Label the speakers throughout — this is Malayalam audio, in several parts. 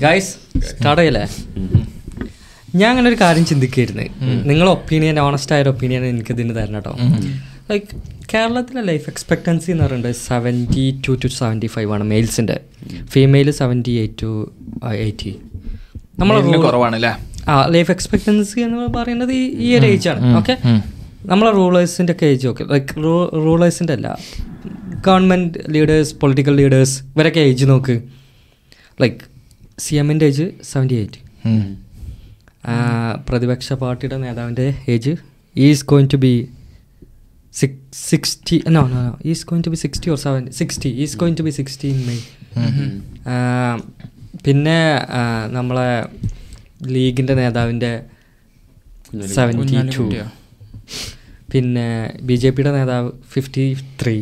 Speaker 1: ഗൈസ് സ്റ്റാർട്ട് ചെയ്യല്ലേ? ഞാൻ അങ്ങനെ ഒരു കാര്യം ചിന്തിക്കായിരുന്നു. നിങ്ങളെ ഒപ്പീനിയൻ ഓണസ്റ്റ് ആയ ഒപ്പീനിയൻ എനിക്ക് ഇതിന് തരണം കേട്ടോ ലൈക്ക് കേരളത്തിലെ ലൈഫ് എക്സ്പെക്ടൻസി എന്ന് പറയുന്നത് seventy two to seventy five ആണ് മെയിൽസിന്റെ female seventy eight to eighty നമ്മൾ
Speaker 2: ഇതിന്
Speaker 1: rule-
Speaker 2: കുറവാണ് അല്ലേ
Speaker 1: ആ ലൈഫ് എക്സ്പെക്ടൻസി എന്ന് പറയുന്നത് ഈ ഈ ഒരു ഏജ് ആണ് ഓക്കെ നമ്മളെ റൂളേഴ്സിന്റെ ഒക്കെ ഏജ് ഓക്കെ ലൈക്ക് റൂളേഴ്സിന്റെ അല്ല. ഗവൺമെന്റ് ലീഡേഴ്സ് പൊളിറ്റിക്കൽ ലീഡേഴ്സ് ഇവരൊക്കെ ഏജ് നോക്ക്. ലൈക്ക് സി എമ്മിന്റെ ഏജ് സെവന്റി എയ്റ്റ് പ്രതിപക്ഷ പാർട്ടിയുടെ നേതാവിന്റെ age is going to be sixty no no no is going to be sixty or seven sixty is going to be sixty in May പിന്നെ ആ, നമ്മളെ ലീഗിന്റെ നേതാവിന്റെ സെവന്റി ടു പിന്നെ ബി ജെ പിയുടെ നേതാവ് ഫിഫ്റ്റി ത്രീ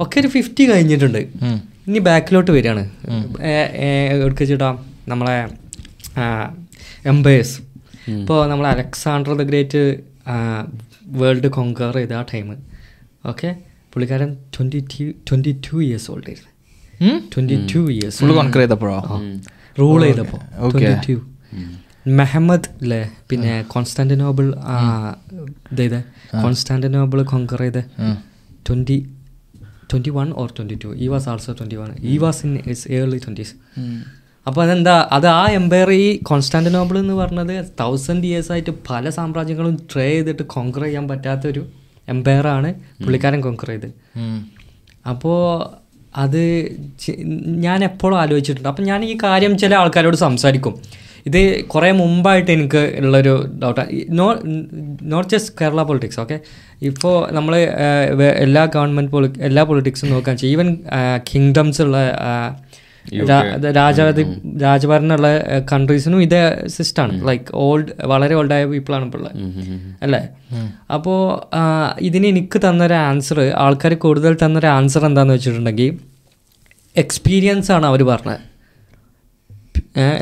Speaker 1: ഒക്കെ ഒരു ഫിഫ്റ്റി കഴിഞ്ഞിട്ടുണ്ട്. ഇനി ബാക്കിലോട്ട് വരികയാണ്. എടുക്കാം നമ്മളെ എംപയേഴ്സ് ഇപ്പോൾ നമ്മൾ Alexander the Great world conquer ചെയ്ത ആ ടൈം ഓക്കെ? പുള്ളിക്കാരൻ twenty two twenty two years old ആയിരുന്നു ട്വന്റി ടു ഇയേഴ്സ്
Speaker 2: കോൺകർ ചെയ്തപ്പോഴോ?
Speaker 1: റൂൾ ചെയ്തപ്പോൾ
Speaker 2: Okay.
Speaker 1: ട്വന്റി ടു മെഹമ്മദ് അല്ലേ പിന്നെ കോൺസ്റ്റാന്റിനോബിൾ ഇത്. ചെയ്തേ കോൺസ്റ്റാന്റിനോബിൾ കോങ്കർ ചെയ്ത് twenty twenty one or twenty two he was also twenty one he was in his early twenties അപ്പോൾ അതെന്താ? അത് ആ എംപയർ ഈ കോൺസ്റ്റാന്റിനോബിൾ എന്ന് പറഞ്ഞത് തൗസൻഡ് ഇയേഴ്സ് ആയിട്ട് പല സാമ്രാജ്യങ്ങളും ട്രേ ചെയ്തിട്ട് കോങ്കർ ചെയ്യാൻ പറ്റാത്തൊരു എംപയറാണ് പുള്ളിക്കാരൻ കോങ്കർ ചെയ്ത് അപ്പോൾ അത് ഞാൻ എപ്പോഴും ആലോചിച്ചിട്ടുണ്ട്. അപ്പം ഞാൻ ഈ കാര്യം ചില ആൾക്കാരോട് സംസാരിക്കും. ഇത് കുറേ മുമ്പായിട്ട് എനിക്ക് ഉള്ളൊരു ഡൗട്ടാണ് no not just Kerala politics okay ഇപ്പോൾ നമ്മൾ എല്ലാ ഗവൺമെന്റ് പൊളി എല്ലാ പൊളിറ്റിക്സും നോക്കുകയാണ് ചെയ്യും ഈവൻ കിങ്ഡംസ് ഉള്ള രാജാധി രാജഭരണമുള്ള കൺട്രീസിനും ഇതേ സിസ്റ്റമാണ് ലൈക്ക് ഓൾഡ് വളരെ ഓൾഡായ പീപ്പിളാണ് ഇപ്പോൾ ഉള്ളത്. അല്ലേ? അപ്പോൾ ഇതിന് എനിക്ക് തന്നൊരു ആൻസർ ആൾക്കാർ കൂടുതൽ തന്നൊരു ആൻസർ എന്താണെന്ന് വെച്ചിട്ടുണ്ടെങ്കിൽ എക്സ്പീരിയൻസ് ആണ് അവർ പറഞ്ഞത്.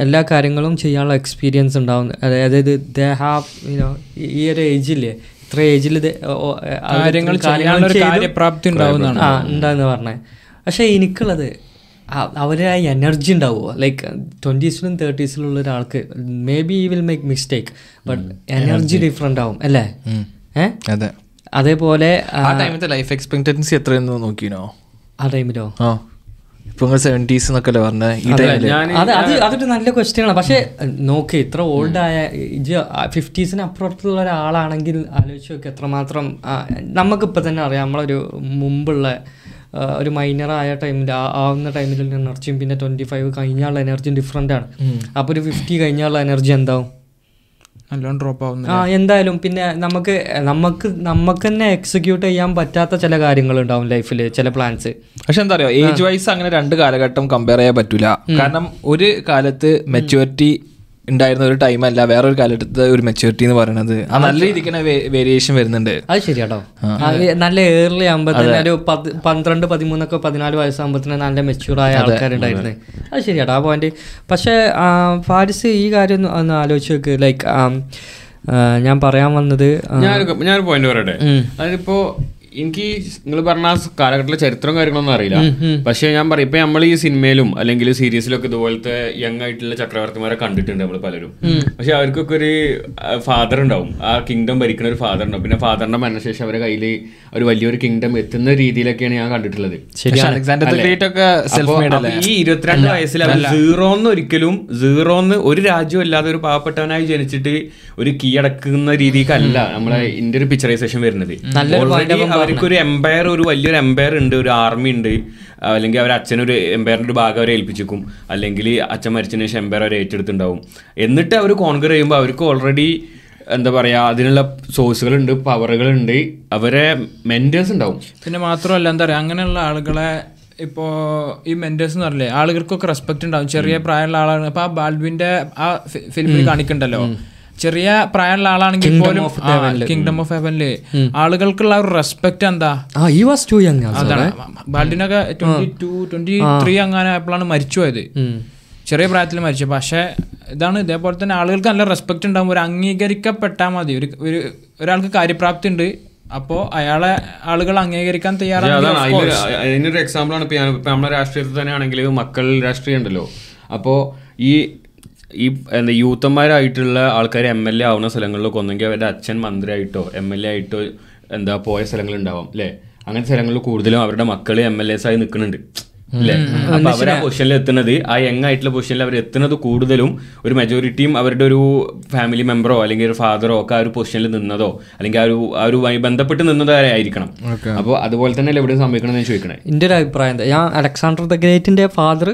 Speaker 1: എല്ലാ കാര്യങ്ങളും ചെയ്യാനുള്ള എക്സ്പീരിയൻസ് ഉണ്ടാവും. അതായത് ദേ ഹാവ് യുനോ ഈ ഒരു ഏജില്ലേ ഇത്ര ഏജിൽ
Speaker 3: കാര്യങ്ങൾ കാര്യപ്രാപ്തി ഉണ്ടാവുന്നതാണ്.
Speaker 1: ആ ഉണ്ടാന്ന് പറഞ്ഞത് പക്ഷേ എനിക്കുള്ളത് അവരെ ആ എനർജി ഉണ്ടാവുമോ ലൈക്ക് ട്വന്റീസിലും തേർട്ടീസിലുള്ള ഒരാൾക്ക് maybe he will make mistake but energy different ആവും അല്ലേ? അതേപോലെ ആ,
Speaker 2: ആ ടൈമത്തെ ലൈഫ് എക്സ്പെക്ടൻസി എത്രയെന്ന് നോക്കിയോ
Speaker 1: ആ ടൈമിലോ
Speaker 2: ആ. ഇപ്പൊ സെവന്റീസ് എന്നൊക്കെ പറഞ്ഞ?
Speaker 1: അത് അത് അതൊരു നല്ല ക്വസ്റ്റ്യൻ ആണ്. പക്ഷേ നോക്ക് ഇത്ര ഓൾഡ് ആയ ഫിഫ്റ്റീസിന് അപ്പുറത്തുള്ള ഒരാളാണെങ്കിൽ ആലോചിച്ച് നോക്ക് എത്രമാത്രം നമുക്ക് ഇപ്പൊ തന്നെ അറിയാം. നമ്മളൊരു മുമ്പുള്ള ഒരു മൈനർ ആയ ടൈമിൽ ആവുന്ന ടൈമിലുള്ള എനർജിയും പിന്നെ ട്വന്റി ഫൈവ് കഴിഞ്ഞാലുള്ള എനർജിയും ഡിഫറെന്റ് ആണ്. അപ്പോൾ ഒരു ഫിഫ്റ്റി കഴിഞ്ഞാലുള്ള എനർജി എന്താവും?
Speaker 3: നല്ലോണം ഡ്രോപ്പ് ആവുന്നു
Speaker 1: ആ എന്തായാലും പിന്നെ നമുക്ക് നമുക്ക് നമുക്ക് തന്നെ എക്സിക്യൂട്ട് ചെയ്യാൻ പറ്റാത്ത ചില കാര്യങ്ങൾ കാര്യങ്ങളുണ്ടാവും ലൈഫിൽ ചില പ്ലാൻസ്
Speaker 2: പക്ഷെ എന്താ പറയുക ഏജ് വൈസ് അങ്ങനെ രണ്ട് കാലഘട്ടം കമ്പയർ ചെയ്യാൻ പറ്റൂല. കാരണം ഒരു കാലത്ത് മെച്യൂരിറ്റി ഉണ്ടായിരുന്ന ഒരു ടൈം അല്ല ഒരു കാലത്ത് ഒരു മെച്യൂരിറ്റി എന്ന് പറയുന്നത് ആ നല്ല രീതിക്ക് തന്നെ വേരിയേഷൻ വരുന്നുണ്ട്.
Speaker 1: അത് ശരിയാട്ടോ. നല്ല ഏർലി ആകുമ്പോൾ ഒരു പത്ത് പന്ത്രണ്ട് പതിമൂന്നൊക്കെ പതിനാല് വയസ്സാകുമ്പോൾ തന്നെ നല്ല മെച്യൂർ ആയ ആൾക്കാരുണ്ടായിരുന്നു അത് ശരിയാട്ടോ ആ പോയിന്റ് പക്ഷേ ഫാരിസ് ഈ കാര്യം ഒന്ന് ഒന്ന് ആലോചിച്ച് നോക്ക്. ലൈക്ക് ഞാൻ പറയാൻ വന്നത് ഞാൻ
Speaker 4: ഞാൻ ഞാനൊരു പോയിന്റ് പറയട്ടെ? അതിപ്പോ എനിക്ക് നിങ്ങൾ പറഞ്ഞ ആ കാലഘട്ടത്തിലെ ചരിത്രം കാര്യങ്ങളൊന്നും അറിയില്ല. പക്ഷെ ഞാൻ പറയും ഇപ്പൊ നമ്മൾ ഈ സിനിമയിലും അല്ലെങ്കിൽ സീരീസിലും ഒക്കെ ഇതുപോലത്തെ യങ് ആയിട്ടുള്ള ചക്രവർത്തിമാരെ കണ്ടിട്ടുണ്ട് നമ്മൾ പലരും. പക്ഷെ അവർക്കൊക്കെ ഒരു ഫാദർ ഉണ്ടാവും. ആ കിങ്ഡം ഭരിക്കുന്ന ഒരു ഫാദർ ഉണ്ടാവും. പിന്നെ ഫാദറിന്റെ മരണശേഷം അവരുടെ കയ്യിൽ ഒരു വലിയൊരു കിങ്ഡം എത്തുന്ന രീതിയിലൊക്കെയാണ് ഞാൻ കണ്ടിട്ടുള്ളത്. ഈ ഇരുപത്തിരണ്ട് വയസ്സിൽ സീറോന്ന് ഒരിക്കലും സീറോന്ന് ഒരു രാജ്യം അല്ലാതെ ഒരു പാവപ്പെട്ടവനായി ജനിച്ചിട്ട് ഒരു കീഴടക്കുന്ന രീതിക്കല്ല നമ്മളെ ഇന്ത്യ ഒരു പിക്ചറൈസേഷൻ വരുന്നത് ഓൾറെഡി അവർക്ക് ഒരു എംപയർ ഒരു വലിയൊരു എംപയർ ഉണ്ട് ഒരു ആർമി ഉണ്ട്. അല്ലെങ്കിൽ അവർ അച്ഛനൊരു എംപയറിന്റെ ഒരു ഭാഗം അവരെ ഏൽപ്പിച്ചേക്കും. അല്ലെങ്കിൽ അച്ഛൻ മരിച്ചതിന് ശേഷം എംപയർ അവർ ഏറ്റെടുത്തിട്ടുണ്ടാവും. എന്നിട്ട് അവർ കോൺകർ ചെയ്യുമ്പോൾ അവർക്ക് ഓൾറെഡി എന്താ പറയാ അതിനുള്ള സോഴ്സുകളുണ്ട് പവറുകളുണ്ട് അവരെ മെന്റേഴ്സ് ഉണ്ടാവും.
Speaker 3: പിന്നെ മാത്രമല്ല എന്താ പറയുക അങ്ങനെയുള്ള ആളുകളെ ഇപ്പോൾ ഈ മെന്റേഴ്സ് എന്ന് പറഞ്ഞില്ലേ ആളുകൾക്കൊക്കെ റെസ്പെക്ട് ഉണ്ടാവും. ചെറിയ പ്രായമുള്ള ആളാണ്. അപ്പോൾ ആ ബാൽവിന്റെ ആ ഫിലിമിൽ കാണിക്കണ്ടല്ലോ? ചെറിയ പ്രായമുള്ള ആളാണെങ്കിൽ പോലും കിങ്ഡം ഓഫ് ഹെവനിൽ ആളുകൾക്കുള്ള ഒരു റെസ്പെക്ട് എന്താ?
Speaker 1: ആ ഈ വാസ് ടു യങ്
Speaker 3: അതാണ്. ബാൽഡിനൊക്കെ ട്വന്റി ടു ട്വന്റി ത്രീ അങ്ങനെ ആയപ്പോഴാണ് മരിച്ചു പോയത്. ചെറിയ പ്രായത്തിൽ മരിച്ചു. പക്ഷേ ഇതാണ് ഇതേപോലെ തന്നെ ആളുകൾക്ക് നല്ല റെസ്പെക്ട് ഉണ്ടാകും ഒരു അംഗീകരിക്കപ്പെട്ടാൽ മതി. ഒരു ഒരു ഒരാൾക്ക് കാര്യപ്രാപ്തി ഉണ്ട് അപ്പോ അയാളെ ആളുകൾ അംഗീകരിക്കാൻ തയ്യാറാണ്
Speaker 4: അതിനൊരു എക്സാമ്പിൾ ആണ് ഇപ്പൊ നമ്മുടെ രാഷ്ട്രീയത്തിൽ തന്നെ ആണെങ്കിൽ മക്കൾ രാഷ്ട്രീയം ഉണ്ടല്ലോ. അപ്പോ ഈ ഈ എന്താ യൂത്തന്മാരായിട്ടുള്ള ആൾക്കാർ എം എൽ എ ആവുന്ന സ്ഥലങ്ങളിലൊക്കെ ഒന്നെങ്കിൽ അവരുടെ അച്ഛൻ മന്ത്രിയായിട്ടോ എം എൽ എ ആയിട്ടോ എന്താ പോയ സ്ഥലങ്ങളുണ്ടാവും അല്ലേ അങ്ങനത്തെ സ്ഥലങ്ങളിൽ കൂടുതലും അവരുടെ മക്കൾ എം എൽ എസ് ആയി നിൽക്കുന്നുണ്ട് അല്ലേ അപ്പൊ അവർ ആ പൊസിഷനിൽ എത്തുന്നത്. ആ യങ് ആയിട്ടുള്ള പൊസിഷനിൽ അവർ എത്തുന്നത് കൂടുതലും ഒരു മെജോറിറ്റിയും അവരുടെ ഒരു ഫാമിലി മെമ്പറോ അല്ലെങ്കിൽ ഒരു ഫാദറോ ഒക്കെ ആ ഒരു പൊസിഷനിൽ നിന്നതോ അല്ലെങ്കിൽ ആ ഒരു ആ ഒരു ബന്ധപ്പെട്ട് നിന്നതോ ആയിരിക്കണം. അപ്പോൾ അതുപോലെ തന്നെ എവിടെ സംഭവിക്കണം എന്ന് ചോദിക്കണേ?
Speaker 1: എന്റെ ഒരു അഭിപ്രായം എന്താ? ഞാൻ അലക്സാണ്ടർ ദ ഗ്രേറ്റിന്റെ ഫാദർ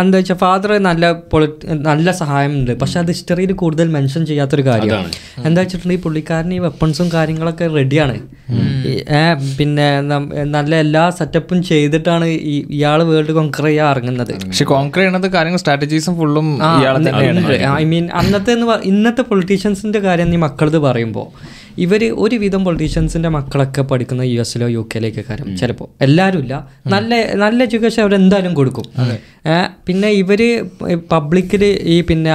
Speaker 1: എന്താ വെച്ചാൽ ഫാദർ നല്ല പൊളിറ്റ് നല്ല സഹായമുണ്ട് പക്ഷെ അത് ഹിസ്റ്ററിയിൽ കൂടുതൽ മെൻഷൻ ചെയ്യാത്തൊരു കാര്യമാണ് എന്താ വെച്ചിട്ടുണ്ടെങ്കിൽ പുള്ളിക്കാരന് ഈ വെപ്പൺസും കാര്യങ്ങളൊക്കെ റെഡിയാണ് പിന്നെ നല്ല എല്ലാ സെറ്റപ്പും ചെയ്തിട്ടാണ് ഈ ഇയാൾ വേൾഡ് കോൺക്വർ ചെയ്യാൻ ഇറങ്ങുന്നത്.
Speaker 2: പക്ഷെ കോൺക്രീറ്റ് ചെയ്യണത് കാര്യങ്ങൾ സ്ട്രാറ്റജീസും ഫുള്ളും ഇയാളെ
Speaker 1: ഐ മീൻ അന്നത്തെ ഇന്നത്തെ പൊളിറ്റീഷ്യൻസിന്റെ കാര്യം നീ മക്കളത് പറയുമ്പോൾ ഇവർ ഒരുവിധം പൊളിറ്റീഷ്യൻസിന്റെ മക്കളൊക്കെ പഠിക്കുന്ന യു എസിലോ യു കെയിലേക്ക് കാര്യം. ചിലപ്പോൾ എല്ലാവരും ഇല്ല നല്ല നല്ല എഡ്യൂക്കേഷൻ അവർ എന്തായാലും കൊടുക്കും. പിന്നെ ഇവർ പബ്ലിക്കിൽ ഈ പിന്നെ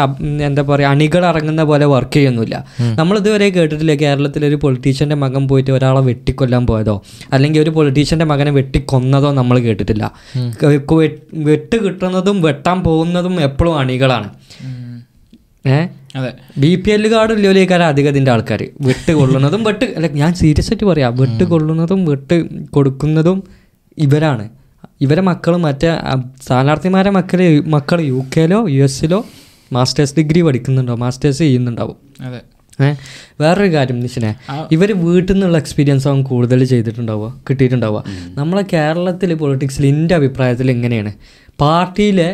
Speaker 1: എന്താ പറയുക അണികൾ ഇറങ്ങുന്ന പോലെ വർക്ക് ചെയ്യുന്നില്ല നമ്മൾ ഇതുവരെ കേട്ടിട്ടില്ല കേരളത്തിൽ ഒരു പൊളിറ്റീഷ്യന്റെ മകൻ പോയിട്ട് ഒരാളെ വെട്ടിക്കൊല്ലാൻ പോയതോ? അല്ലെങ്കിൽ ഒരു പൊളിറ്റീഷ്യന്റെ മകനെ വെട്ടിക്കൊന്നതോ നമ്മൾ കേട്ടിട്ടില്ല. വെട്ട് കിട്ടുന്നതും വെട്ടാൻ പോകുന്നതും എപ്പോഴും അണികളാണ്. ഏഹ് ബി പി എൽ കാർഡ് ഇല്ലോലേക്കാരം അധികം ഇതിന്റെ ആൾക്കാർ വെട്ട് കൊള്ളുന്നതും വെട്ട് അല്ല ഞാൻ സീരിയസ് ആയിട്ട് പറയാം. വെട്ട് കൊള്ളുന്നതും വെട്ട് കൊടുക്കുന്നതും ഇവരാണ്. ഇവരെ മക്കൾ മറ്റേ സ്ഥാനാർത്ഥിമാരെ മക്കൾ മക്കൾ യു കെയിലോ യു എസിലോ മാസ്റ്റേഴ്സ് ഡിഗ്രി പഠിക്കുന്നുണ്ടോ മാസ്റ്റേഴ്സ് ചെയ്യുന്നുണ്ടാവും.
Speaker 3: അതെ.
Speaker 1: ഏഹ് വേറൊരു കാര്യം നിശ്ചനെ ഇവർ വീട്ടിൽ നിന്നുള്ള എക്സ്പീരിയൻസ് ആവും കൂടുതൽ ചെയ്തിട്ടുണ്ടാവുക കിട്ടിയിട്ടുണ്ടാവുക. നമ്മളെ കേരളത്തിൽ പൊളിറ്റിക്സിൽ എന്റെ അഭിപ്രായത്തിൽ എങ്ങനെയാണ്? പാർട്ടിയിലെ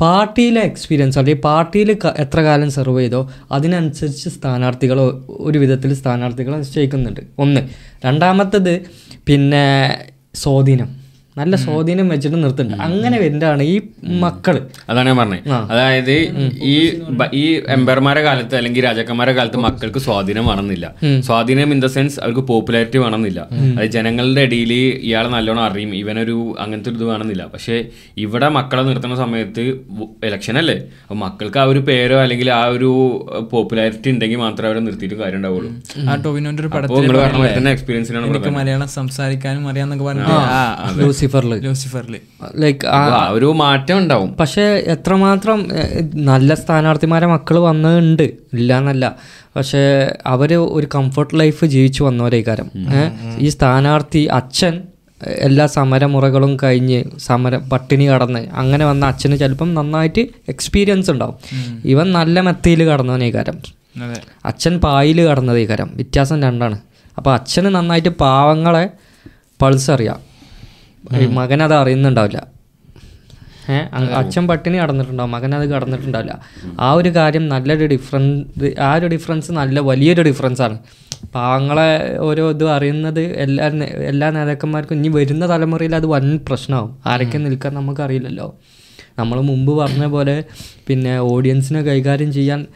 Speaker 1: പാർട്ടിയിലെ എക്സ്പീരിയൻസ് അല്ലെങ്കിൽ പാർട്ടിയിൽ എത്ര കാലം സെർവ് ചെയ്തോ അതിനനുസരിച്ച് സ്ഥാനാർത്ഥികൾ ഒരു വിധത്തിൽ സ്ഥാനാർത്ഥികളെ നിശ്ചയിക്കുന്നുണ്ട്. ഒന്ന്. രണ്ടാമത്തത് പിന്നെ സ്വാധീനം. നല്ല സ്വാധീനം വെച്ചിട്ട് നിർത്തുന്നുണ്ട്. അങ്ങനെ വരുന്നതാണ് ഈ മക്കൾ.
Speaker 4: അതാണ് ഞാൻ പറഞ്ഞത് അതായത് ഈ ഈ എംപയർമാരെ കാലത്ത് അല്ലെങ്കിൽ രാജാക്കന്മാരെ കാലത്ത് മക്കൾക്ക് സ്വാധീനം വേണമെന്നില്ല. സ്വാധീനം ഇൻ ദ സെൻസ് അവർക്ക് പോപ്പുലാരിറ്റി വേണമെന്നില്ല. അതായത് ജനങ്ങളുടെ ഇടയിൽ ഇയാളെ നല്ലോണം അറിയും ഇവനൊരു അങ്ങനത്തെ ഒരു ഇത് വേണമെന്നില്ല. പക്ഷേ ഇവിടെ മക്കളെ നിർത്തുന്ന സമയത്ത് ഇലക്ഷൻ അല്ലേ? അപ്പൊ മക്കൾക്ക് ആ ഒരു പേരോ അല്ലെങ്കിൽ ആ ഒരു പോപ്പുലാരിറ്റി ഉണ്ടെങ്കിൽ മാത്രമേ അവരെ നിർത്തിയിട്ട് കാര്യം ഉണ്ടാവുള്ളൂ.
Speaker 3: ആ ടോവിനോന്റെ ഒരു പടത്തിൽ
Speaker 4: എക്സ്പീരിയൻസിനാണ്
Speaker 3: മലയാളം സംസാരിക്കാനും അറിയാന്നൊക്കെ പറഞ്ഞു
Speaker 1: ലൂസിഫറിൽ
Speaker 3: ലൂസിഫറിൽ.
Speaker 1: ലൈക്ക്
Speaker 4: ഒരു മാറ്റം ഉണ്ടാവും.
Speaker 1: പക്ഷേ എത്രമാത്രം നല്ല സ്ഥാനാർത്ഥിമാരെ മക്കൾ വന്നിട്ടുണ്ട് ഇല്ല എന്നല്ല പക്ഷേ അവർ ഒരു കംഫർട്ട് ലൈഫ് ജീവിച്ചു വന്നവരേ കാരം ഏഹ്, ഈ സ്ഥാനാർത്ഥി അച്ഛൻ എല്ലാ സമരമുറകളും കഴിഞ്ഞ് സമരം പട്ടിണി കടന്ന് അങ്ങനെ വന്ന അച്ഛന് ചിലപ്പം നന്നായിട്ട് എക്സ്പീരിയൻസ് ഉണ്ടാവും. ഇവൻ നല്ല മെത്തയിൽ കടന്നവനേ കാരം
Speaker 3: അതെ.
Speaker 1: അച്ഛൻ പായിൽ ഈ കാരം വ്യത്യാസം രണ്ടാണ്. അപ്പോൾ അച്ഛന് നന്നായിട്ട് പാവങ്ങളെ പൾസ് അറിയാം. മകൻ അത് അറിയുന്നുണ്ടാവില്ല. ഏഹ് അച്ഛൻ പട്ടിണി കടന്നിട്ടുണ്ടാവും മകൻ അത് കടന്നിട്ടുണ്ടാവില്ല. ആ ഒരു കാര്യം നല്ലൊരു ഡിഫറൻസ് ആ ഒരു ഡിഫറൻസ് നല്ല വലിയൊരു ഡിഫറൻസാണ് ആണ്. പാവങ്ങളെ ഓരോ ഇതും അറിയുന്നത് എല്ലാ എല്ലാ നേതാക്കന്മാർക്കും ഇനി വരുന്ന തലമുറയിൽ അത് വൻ പ്രശ്നമാവും. ആരൊക്കെ നിൽക്കാൻ നമുക്കറിയില്ലല്ലോ. നമ്മൾ മുമ്പ് പറഞ്ഞ പോലെ പിന്നെ ഓഡിയൻസിനെ കൈകാര്യം ചെയ്യാൻ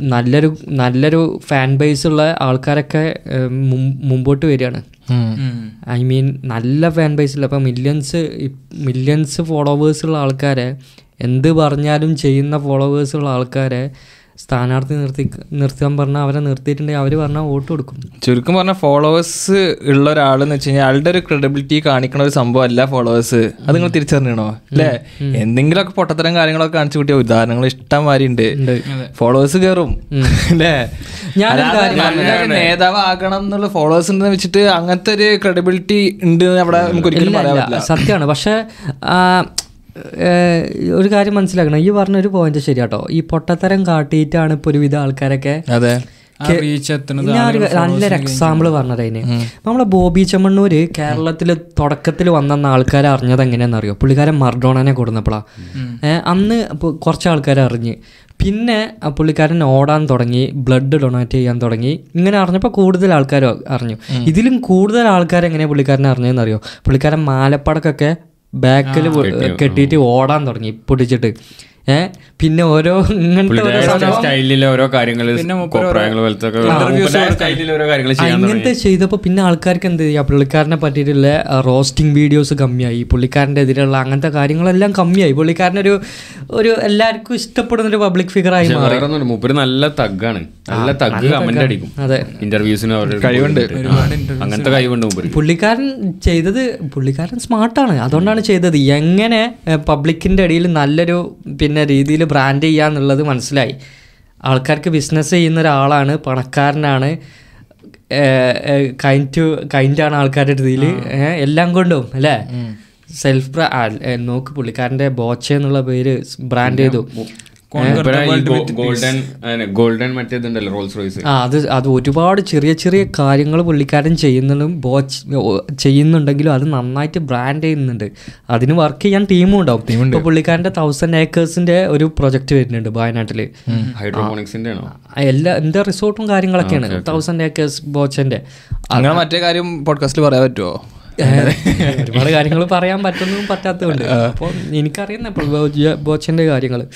Speaker 1: നല്ലൊരു നല്ലൊരു ഫാൻ ബേസ് ഉള്ള ആൾക്കാരൊക്കെ മുമ്പോട്ട് വരികയാണ്. ഐ മീൻ നല്ല ഫാൻ ബേസ് ഉള്ള ഇപ്പം മില്യൺസ് മില്യൺസ് ഫോളോവേഴ്സ് ഉള്ള ആൾക്കാരെ എന്ത് പറഞ്ഞാലും ചെയ്യുന്ന ഫോളോവേഴ്സ് ഉള്ള ആൾക്കാരെ സ്ഥാനാർത്ഥി നിർത്തി നിർത്താൻ പറഞ്ഞാൽ അവരെ നിർത്തിയിട്ടുണ്ടെങ്കിൽ അവർ പറഞ്ഞാൽ വോട്ട് കൊടുക്കും.
Speaker 2: ചുരുക്കം പറഞ്ഞാൽ ഫോളോവേഴ്സ് ഉള്ള ഒരാളെന്ന് വെച്ച് കഴിഞ്ഞാൽ അയാളുടെ ഒരു ക്രെഡിബിലിറ്റി കാണിക്കണ ഒരു സംഭവം അല്ല ഫോളോവേഴ്സ്. അത് നിങ്ങൾ തിരിച്ചറിഞ്ഞോ അല്ലേ? എന്തെങ്കിലുമൊക്കെ പൊട്ടത്തരം കാര്യങ്ങളൊക്കെ കാണിച്ചു കിട്ടിയ ഉദാഹരണങ്ങൾ ഇഷ്ടം മാതിരി ഉണ്ട്. ഫോളോവേഴ്സ് കയറും. അല്ലേ? ഞാൻ നേതാവ് ആകണം എന്നുള്ള ഫോളോവേഴ്സ് വെച്ചിട്ട് അങ്ങനത്തെ ഒരു ക്രെഡിബിലിറ്റി ഉണ്ട് എന്ന് അവിടെ നമുക്ക് ഒരിക്കലും പറയാൻ പറ്റില്ല.
Speaker 1: സത്യമാണ്. പക്ഷേ ഒരു കാര്യം മനസ്സിലാക്കണം. ഈ പറഞ്ഞൊരു പോയിന്റ് ശരിയാട്ടോ. ഈ പൊട്ടത്തരം കാട്ടിയിട്ടാണ് ഇപ്പോൾ ഒരുവിധ ആൾക്കാരൊക്കെ
Speaker 2: അതെ.
Speaker 1: നല്ലൊരു എക്സാമ്പിൾ പറഞ്ഞതതിന് നമ്മളെ ബോബി ചമ്മണ്ണൂര് കേരളത്തിൽ തുടക്കത്തിൽ വന്ന ആൾക്കാരെ അറിഞ്ഞത് എങ്ങനെയാണെന്ന് അറിയോ? പുള്ളിക്കാരൻ മർഡോണനെ കൊടുന്നപ്പോഴാ അന്ന് കുറച്ച് ആൾക്കാരെ അറിഞ്ഞ്. പിന്നെ പുള്ളിക്കാരൻ ഓടാൻ തുടങ്ങി ബ്ലഡ് ഡൊണേറ്റ് ചെയ്യാൻ തുടങ്ങി. ഇങ്ങനെ അറിഞ്ഞപ്പോൾ കൂടുതൽ ആൾക്കാർ അറിഞ്ഞു. ഇതിലും കൂടുതൽ ആൾക്കാർ എങ്ങനെയാണ് പുള്ളിക്കാരനെ അറിഞ്ഞതെന്ന് അറിയോ? പുള്ളിക്കാരൻ മാലപ്പടക്കൊക്കെ ബാക്കിൽ കെട്ടിയിട്ട് ഓടാൻ തുടങ്ങി. പൊട്ടിച്ചിട്ട്. ഏഹ് പിന്നെ ഓരോ ഇങ്ങനത്തെ ഓരോ സംഭവം.
Speaker 4: സ്റ്റൈലിലെ ഓരോ കാര്യങ്ങൾ
Speaker 1: അങ്ങനത്തെ ചെയ്തപ്പോൾ പിന്നെ ആൾക്കാർക്ക് എന്ത് ചെയ്യാം? പുള്ളിക്കാരനെ പറ്റിയിട്ടുള്ള റോസ്റ്റിംഗ് വീഡിയോസ് കമ്മിയായി. പുള്ളിക്കാരന്റെ എതിരെയുള്ള അങ്ങനത്തെ കാര്യങ്ങളെല്ലാം കമ്മിയായി. പുള്ളിക്കാരനൊരു ഒരു എല്ലാവർക്കും ഇഷ്ടപ്പെടുന്ന ഒരു പബ്ലിക് ഫിഗർ
Speaker 4: ആയി മാറി. മൂപ്പര് നല്ല തഗ്ഗാണ്. നല്ല തഗ് കമന്റ് അടിക്കും.
Speaker 1: അതെ.
Speaker 4: ഇന്റർവ്യൂസിന് കഴിവുണ്ട്. അങ്ങനത്തെ കഴിവുണ്ട്
Speaker 1: പുള്ളിക്കാരൻ ചെയ്തത് പുള്ളിക്കാരൻ സ്മാർട്ടാണ് അതുകൊണ്ടാണ് ചെയ്തത്. എങ്ങനെ പബ്ലിക്കിന്റെ ഇടയിൽ നല്ലൊരു പിന്നെ ഇന്ന രീതിയിൽ ബ്രാൻഡ് ചെയ്യുക എന്നുള്ളത് മനസ്സിലായി. ആൾക്കാർക്ക് ബിസിനസ് ചെയ്യുന്ന ഒരാളാണ് പണക്കാരനാണ് കൈൻഡ് ടു കൈൻഡാണ് ആൾക്കാരുടെ രീതിയിൽ. എല്ലാം കൊണ്ടും അല്ലേ? സെൽഫ് നോക്ക് പുള്ളിക്കാരന്റെ ബോച്ച എന്നുള്ള പേര് ബ്രാൻഡ് ചെയ്തു.
Speaker 4: ഗോൾഡൻ ഗോൾഡൻ മറ്റേതുണ്ടല്ലോ റോൾസ് റോയ്സ്
Speaker 1: ആ അത് അത് ഒരുപാട് ചെറിയ ചെറിയ കാര്യങ്ങൾ പുള്ളിക്കാരൻ ചെയ്യുന്നതും ബോച്ച് ചെയ്യുന്നുണ്ടെങ്കിലും അത് നന്നായിട്ട് ബ്രാൻഡ് ചെയ്യുന്നുണ്ട്. അതിന് വർക്ക് ചെയ്യാൻ ടീമും ഉണ്ടാവും. ഇപ്പോൾ പുള്ളിക്കാരന്റെ തൗസൻഡ് ഏക്കേഴ്സിന്റെ ഒരു പ്രൊജക്റ്റ് വരുന്നുണ്ട് വയനാട്ടിൽ
Speaker 4: ഹൈഡ്രോണിക്സിന്റെ ആണോ?
Speaker 1: എല്ലാ എന്താ റിസോർട്ടും കാര്യങ്ങളൊക്കെയാണ്. തൗസൻഡ് ഏക്കേഴ്സ് ബോച്ചന്റെ
Speaker 2: അങ്ങനെ മറ്റേ കാര്യം പോഡ്കാസ്റ്റിൽ പറയാൻ പറ്റുമോ
Speaker 1: ഒരുപാട് കാര്യങ്ങൾ പറയാൻ പറ്റുന്നതും പറ്റാത്തതുണ്ട് അപ്പോൾ എനിക്കറിയുന്ന ബോച്ചന്റെ ബോച്ചന്റെ കാര്യങ്ങൾ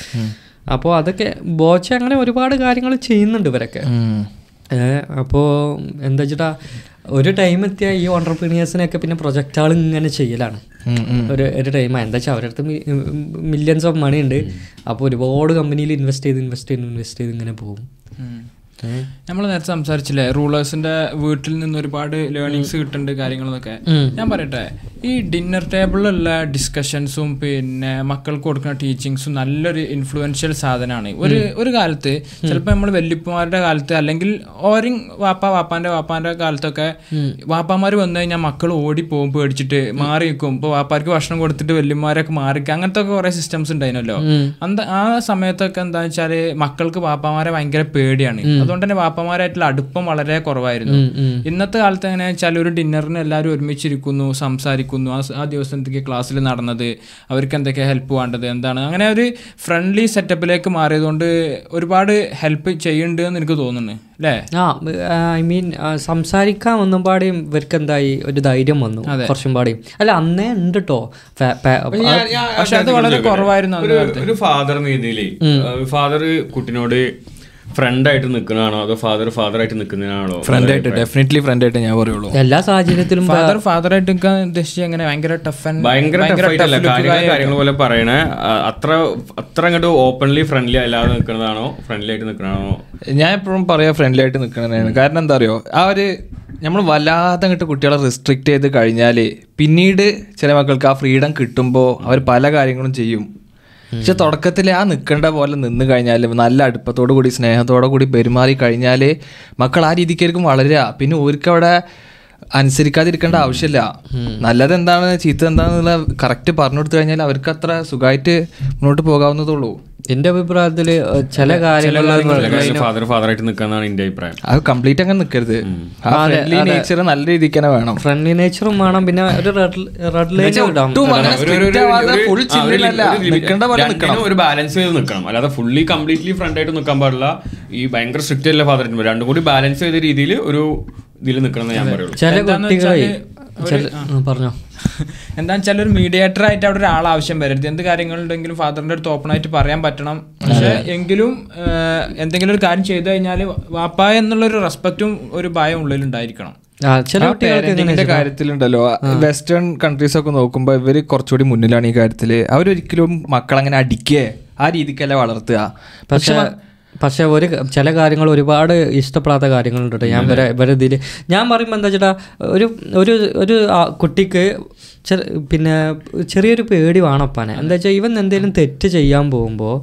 Speaker 1: അപ്പോൾ അതൊക്കെ ബോച്ച അങ്ങനെ ഒരുപാട് കാര്യങ്ങൾ ചെയ്യുന്നുണ്ട് ഇവരൊക്കെ. അപ്പോൾ എന്താ വെച്ചിട്ടാ ഒരു ടൈം എത്തിയ ഈ ഓണ്ടർപ്രീനിയേഴ്സിനെയൊക്കെ പിന്നെ പ്രൊജക്റ്റുകൾ ഇങ്ങനെ ചെയ്യലാണ്. ഒരു ഒരു ടൈം എന്താ വെച്ചാൽ അവരുടെ അടുത്ത് മില്യൺസ് ഓഫ് മണി ഉണ്ട്. അപ്പോൾ ഒരുപാട് കമ്പനിയിൽ ഇൻവെസ്റ്റ് ചെയ്ത് ഇൻവെസ്റ്റ് ചെയ്ത് ഇൻവെസ്റ്റ് ചെയ്ത് ഇങ്ങനെ പോകും.
Speaker 3: നമ്മൾ നേരത്തെ സംസാരിച്ചില്ലേ റൂളേഴ്സിന്റെ വീട്ടിൽ നിന്ന് ഒരുപാട് ലേണിങ്സ് കിട്ടുന്നുണ്ട് കാര്യങ്ങളൊക്കെ. ഞാൻ പറയട്ടെ ഈ ഡിന്നർ ടേബിളിലുള്ള ഡിസ്കഷൻസും പിന്നെ മക്കൾക്ക് കൊടുക്കുന്ന ടീച്ചിങ്സും നല്ലൊരു ഇൻഫ്ലുവൻഷ്യൽ സാധനമാണ്. ഒരു ഒരു കാലത്ത് ചിലപ്പോൾ നമ്മൾ വല്യപ്പമാരുടെ കാലത്ത് അല്ലെങ്കിൽ ഓരിങ് വാപ്പ വാപ്പാന്റെ വാപ്പാന്റെ കാലത്തൊക്കെ വാപ്പാമാർ വന്നു കഴിഞ്ഞാൽ മക്കൾ ഓടിപ്പോകും പേടിച്ചിട്ട് മാറി നിൽക്കും. ഇപ്പോൾ വാപ്പാർക്ക് ഭക്ഷണം കൊടുത്തിട്ട് വല്യമാരൊക്കെ മാറിക്കുക അങ്ങനത്തെ ഒക്കെ കുറേ സിസ്റ്റംസ് ഉണ്ടായിരുന്നല്ലോ അന്ത ആ സമയത്തൊക്കെ എന്താ വെച്ചാൽ മക്കൾക്ക് വാപ്പാമാരെ ഭയങ്കര പേടിയാണ്. അതുകൊണ്ട് തന്നെ വാപ്പമാരായിട്ടുള്ള അടുപ്പം വളരെ കുറവായിരുന്നു. ഇന്നത്തെ കാലത്ത് എങ്ങനെ വെച്ചാൽ ഒരു ഡിന്നറിന് എല്ലാവരും ഒരുമിച്ചിരിക്കുന്നു സംസാരിക്കുന്നു. ആ ദിവസം എന്തൊക്കെ ക്ലാസ്സിൽ നടന്നത് അവർക്ക് എന്തൊക്കെ ഹെൽപ്പ് വേണ്ടത് എന്താണ്? അങ്ങനെ ഒരു ഫ്രണ്ട്ലി സെറ്റപ്പിലേക്ക് മാറിയതുകൊണ്ട് ഒരുപാട് ഹെൽപ്പ് ചെയ്യുന്നുണ്ട് എന്ന് എനിക്ക് തോന്നുന്നു അല്ലേ?
Speaker 1: ആ ഐ മീൻ സംസാരിക്കാൻ ഒന്നും പാടിയും ഇവർക്ക് എന്തായി ഒരു ധൈര്യം വന്നു കുറച്ചും പാടിയും. അല്ല അന്നേ ഉണ്ട് കേട്ടോ
Speaker 3: പക്ഷെ അത് വളരെ കുറവായിരുന്നു
Speaker 4: ഒരു ഒരു ഫാദർ രീതിയിൽ ഫാദർ കുട്ടിനോട് ഫ്രണ്ട് ആയിട്ട് നിൽക്കുന്നതാണോ? അതോ ഫാദർ ഫാദർ ആയിട്ട് നിൽക്കുന്നതാണോ
Speaker 2: ഫ്രണ്ട് ആയിട്ട് ഡെഫിനറ്റ്ലി ഫ്രണ്ട് ആയിട്ട് ഞാൻ പറയുള്ളൂ.
Speaker 1: എല്ലാ സാഹചര്യത്തിലും
Speaker 3: ഫാദർ ഫാദർ ആയിട്ട് നിൽക്കാൻ ഉദ്ദേശിച്ച് എങ്ങനെ? ഭയങ്കര ടഫ്
Speaker 4: ഭയങ്കര കാര്യങ്ങൾ പോലെ പറയണേ. അത്ര അത്ര അങ്ങോട്ട് ഓപ്പൺലി ഫ്രണ്ട്ലി അല്ലാതെ നിൽക്കുന്നതാണോ? ഫ്രണ്ട്ലി ആയിട്ട് നിൽക്കണതാണോ
Speaker 2: ഞാൻ എപ്പോഴും പറയാ ഫ്രണ്ട്ലി ആയിട്ട് നിൽക്കണതാണ് കാരണം എന്താ അറിയോ? ആ ഒരു നമ്മൾ വല്ലാതെ അങ്ങോട്ട് കുട്ടികളെ റെസ്ട്രിക്റ്റ് ചെയ്ത് കഴിഞ്ഞാൽ പിന്നീട് ചില മക്കൾക്ക് ആ ഫ്രീഡം കിട്ടുമ്പോൾ അവർ പല കാര്യങ്ങളും ചെയ്യും. പക്ഷെ തുടക്കത്തിൽ ആ നിൽക്കേണ്ട പോലെ നിന്ന് കഴിഞ്ഞാൽ നല്ല അടുപ്പത്തോടു കൂടി സ്നേഹത്തോടു കൂടി പെരുമാറി കഴിഞ്ഞാൽ മക്കൾ ആ രീതിക്കായിരിക്കും വളരുക. പിന്നെ ഓർക്ക് അവിടെ അനുസരിക്കാതിരിക്കേണ്ട ആവശ്യമില്ല. നല്ലത് എന്താണ് ചീത്ത എന്താണെന്നുള്ള കറക്റ്റ് പറഞ്ഞു കൊടുത്തു കഴിഞ്ഞാൽ അവർക്ക് അത്ര സുഖമായിട്ട് മുന്നോട്ട് പോകാവുന്നതുള്ളൂ
Speaker 1: എന്റെ അഭിപ്രായത്തിൽ ചില കാര്യങ്ങൾ
Speaker 4: ഫാദർ ഫാദർ ആയിട്ട് നിൽക്കാന്നാണ് എന്റെ അഭിപ്രായം.
Speaker 2: അത് കംപ്ലീറ്റ് അങ്ങനെ നിൽക്കരുത് ആ ഫ്രണ്ട്ലി നേച്ചർ നല്ല രീതിക്ക് തന്നെ വേണം.
Speaker 1: ഫ്രണ്ട്ലി നേച്ചറും വേണം പിന്നെ ഒരു
Speaker 4: ഒരു- ബാലൻസ് ചെയ്ത് നിൽക്കണം അല്ലാതെ ഫുള്ളി കംപ്ലീറ്റ്ലി ഫ്രണ്ട് ആയിട്ട് നിൽക്കാൻ പാടില്ല. ഈ ഭയങ്കര സ്ട്രിക്റ്റ് അല്ല ഫാദർ രണ്ടും കൂടി ബാലൻസ് ചെയ്ത രീതിയിൽ ഒരു ഇതിൽ നിൽക്കണം ഞാൻ പറയുള്ളൂ.
Speaker 1: ചില കുട്ടികളെ പറഞ്ഞോ.
Speaker 3: എന്താണെന്ന് വെച്ചാൽ ഒരു മീഡിയേറ്റർ ആയിട്ട് അവിടെ ഒരാൾ ആവശ്യം വരരുത്. എന്ത് കാര്യങ്ങളുണ്ടെങ്കിലും ഫാദറിന്റെ അടുത്ത് ഓപ്പൺ ആയിട്ട് പറയാൻ പറ്റണം. പക്ഷെ എങ്കിലും എന്തെങ്കിലും ഒരു കാര്യം ചെയ്തു കഴിഞ്ഞാൽ വാപ്പ എന്നുള്ളൊരു റെസ്പെക്റ്റും ഒരു ഭയം ഉള്ളിൽ ഉണ്ടായിരിക്കണം
Speaker 1: ആ ചില
Speaker 2: കാര്യത്തിലുണ്ടല്ലോ. വെസ്റ്റേൺ കൺട്രീസ് ഒക്കെ നോക്കുമ്പോൾ ഇവർ കുറച്ചുകൂടി മുന്നിലാണ് ഈ കാര്യത്തിൽ. അവരൊരിക്കലും മക്കളങ്ങനെ അടിക്കേ ആ രീതിക്കല്ല വളർത്തുക.
Speaker 1: പക്ഷെ പക്ഷെ ഒരു ചില കാര്യങ്ങൾ ഒരുപാട് ഇഷ്ടപ്പെടാത്ത കാര്യങ്ങളുണ്ട് കേട്ടോ. ഞാൻ വരെ വരെ ഇതിൽ ഞാൻ പറയുമ്പോൾ എന്താ വെച്ചാൽ ഒരു ഒരു ഒരു കുട്ടിക്ക് ചെ- പിന്നെ ചെറിയൊരു പേടി വേണപ്പാനെ എന്താ വെച്ചാൽ ഇവൻ എന്തെങ്കിലും തെറ്റ് ചെയ്യാൻ പോകുമ്പോൾ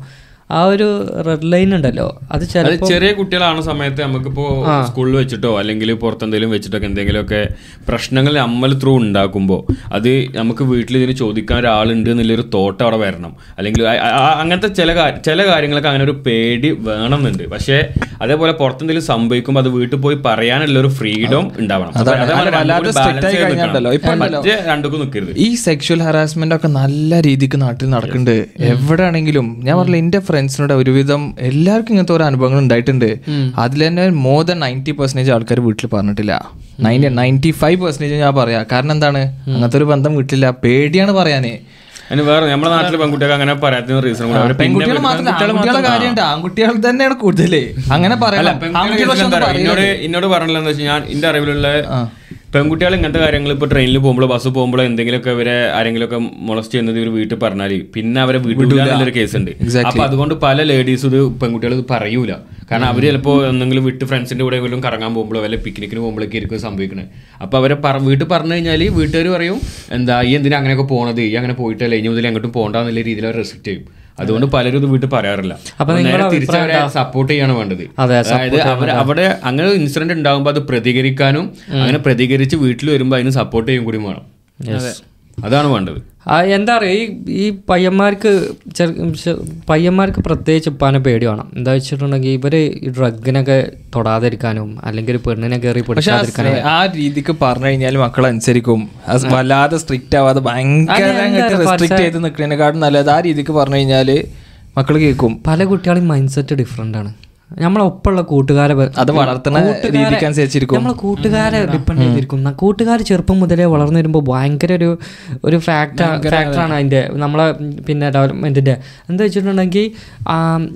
Speaker 1: ആ ഒരു റെഡ് ലൈൻ ഉണ്ടല്ലോ. അത്
Speaker 4: ചെറിയ കുട്ടികളാണ് സമയത്ത് നമുക്കിപ്പോ സ്കൂളിൽ വെച്ചിട്ടോ അല്ലെങ്കിൽ പുറത്തെന്തെങ്കിലും വെച്ചിട്ടൊക്കെ എന്തെങ്കിലുമൊക്കെ പ്രശ്നങ്ങൾ നമ്മൾ ത്രൂ ഉണ്ടാക്കുമ്പോൾ അത് നമുക്ക് വീട്ടിൽ ഇതിന് ചോദിക്കാൻ ഒരാളുണ്ട് എന്നുള്ളൊരു തോട്ട് അവിടെ വരണം. അല്ലെങ്കിൽ അങ്ങനത്തെ ചില ചില കാര്യങ്ങളൊക്കെ അങ്ങനെ ഒരു പേടി വേണമെന്നുണ്ട്. പക്ഷേ അതേപോലെ പുറത്തെന്തെങ്കിലും സംഭവിക്കുമ്പോൾ അത് വീട്ടിൽ പോയി പറയാനുള്ള ഒരു ഫ്രീഡം ഉണ്ടാവണം. രണ്ടുക്കും നിൽക്കരുത്.
Speaker 2: ഈ സെക്ഷൽ ഹറാസ്മെന്റ് ഒക്കെ നല്ല രീതിക്ക് നാട്ടിൽ നടക്കുന്നുണ്ട് എവിടെയാണെങ്കിലും ഞാൻ പറഞ്ഞില്ല എന്റെ ഫ്രണ്ട്സിനോട് ഒരുവിധം എല്ലാവർക്കും ഇങ്ങനത്തെ ഓരോ അനുഭവങ്ങൾ ഉണ്ടായിട്ടുണ്ട്. അതിൽ തന്നെ മോർ ദാൻ നയന്റി പെർസെന്റേജ് ആൾക്കാർ വീട്ടിൽ പറഞ്ഞിട്ടില്ല. നയന്റി നയന്റി ഫൈവ് പെർസെന്റേജ് ഞാൻ പറയാം. കാരണം എന്താണ്? അങ്ങനത്തെ ഒരു ബന്ധം വീട്ടിലില്ല. പേടിയാണ് പറയാനേ.
Speaker 4: അതിന് വേറെ നമ്മുടെ നാട്ടിലെ പെൺകുട്ടികൾ അങ്ങനെ പറയാത്തതിന് റീസൺ
Speaker 2: പെൺകുട്ടികൾ ആൺകുട്ടികളെ കാര്യമുണ്ട്. ആൺകുട്ടികൾ തന്നെയാണ് കൂടുതൽ അങ്ങനെ പറയാം
Speaker 4: എന്നോട്
Speaker 2: പറഞ്ഞില്ല
Speaker 4: എന്നോട് പറഞ്ഞില്ലെന്ന് വെച്ചാൽ ഞാൻ എന്റെ അറിവിലുള്ള പെൺകുട്ടികൾ ഇങ്ങനത്തെ കാര്യങ്ങൾ ഇപ്പോൾ ട്രെയിനിൽ പോകുമ്പോഴോ ബസ് പോകുമ്പോഴോ എന്തെങ്കിലുമൊക്കെ ഇവരെ ആരെങ്കിലുമൊക്കെ മൊളസ്റ്റ് ചെയ്യുന്നത് ഇവർ വീട്ടിൽ പറഞ്ഞാൽ പിന്നെ അവരെ എന്നുള്ളൊരു കേസ് ഉണ്ട്. അപ്പൊ അതുകൊണ്ട് പല ലേഡീസ് ഇത് പെൺകുട്ടികൾ ഇത് പറയൂല. കാരണം അവർ ചിലപ്പോൾ എന്തെങ്കിലും വിട്ട് ഫ്രണ്ട്സിന്റെ കൂടെ എങ്കിലും കറങ്ങാൻ പോകുമ്പോഴോ വല്ല പിക്നിക്കിന് പോകുമ്പോഴൊക്കെ ആയിരിക്കും സംഭവിക്കുന്നത് അപ്പൊ അവരെ വീട്ടിൽ പറഞ്ഞു കഴിഞ്ഞാൽ വീട്ടുകാർ പറയും എന്താ ഈ എന്തിനാ അങ്ങനെയൊക്കെ പോണത്? ഈ അങ്ങനെ പോയിട്ടല്ലേ ഇനി മുതൽ അങ്ങോട്ടും പോകണ്ടെന്നുള്ള രീതിയിൽ അവർ റെസ്ട്രിക്ട് ചെയ്യും. അതുകൊണ്ട് പലരും ഇത് വീട്ടിൽ പറയാറില്ല. നേരെ തിരിച്ചവരെ സപ്പോർട്ട് ചെയ്യാണ് വേണ്ടത്. അതായത് അവർ അവിടെ അങ്ങനെ ഇൻസിഡന്റ് ഉണ്ടാകുമ്പോൾ അത് പ്രതികരിക്കാനും അങ്ങനെ പ്രതികരിച്ച് വീട്ടിൽ വരുമ്പോൾ അതിന് സപ്പോർട്ട് ചെയ്യും കൂടി വേണം. അതാണ് വേണ്ടത്.
Speaker 1: എന്താ പറയുക ഈ ഈ പയ്യന്മാർക്ക് പയ്യന്മാർക്ക് പ്രത്യേകിച്ച് ഉപ്പാനെ പേടി വേണം എന്താ വെച്ചിട്ടുണ്ടെങ്കിൽ ഇവർ ഈ ഡ്രഗിനൊക്കെ തൊടാതിരിക്കാനും അല്ലെങ്കിൽ ഒരു പെണ്ണിനെ കയറി
Speaker 2: പിടിച്ചാതിരിക്കാനും ആ
Speaker 1: പിടിക്കാതിരിക്കാനും
Speaker 2: ആ രീതിക്ക് പറഞ്ഞു കഴിഞ്ഞാൽ മക്കൾ അനുസരിക്കും. വല്ലാതെ സ്ട്രിക്റ്റ് ആവാതെ ഭയങ്കര റെസ്ട്രിക്റ്റ് ചെയ്ത് നിൽക്കുന്നതിനെക്കാട്ടും നല്ലത്. ആ രീതിക്ക് പറഞ്ഞു കഴിഞ്ഞാൽ മക്കൾ കേൾക്കും.
Speaker 1: പല കുട്ടികളും മൈൻഡ് സെറ്റ് ഡിഫറെന്റ് ആണ്. നമ്മളെ ഒപ്പമുള്ള കൂട്ടുകാരെ
Speaker 2: അത് വളർത്തുന്ന രീതിക്കനുസരിച്ചിരിക്കും.
Speaker 1: നമ്മളെ കൂട്ടുകാരെ ഡിപ്പെൻഡ് ചെയ്തിരിക്കും. കൂട്ടുകാർ ചെറുപ്പം മുതലേ വളർന്നു വരുമ്പോൾ ഭയങ്കര ഒരു ഒരു ഫാക്ടർ ഫാക്ടറാണ് അതിന്റെ നമ്മളെ പിന്നെ ഡെവലപ്മെന്റിന്റെ എന്താ വെച്ചിട്ടുണ്ടെങ്കിൽ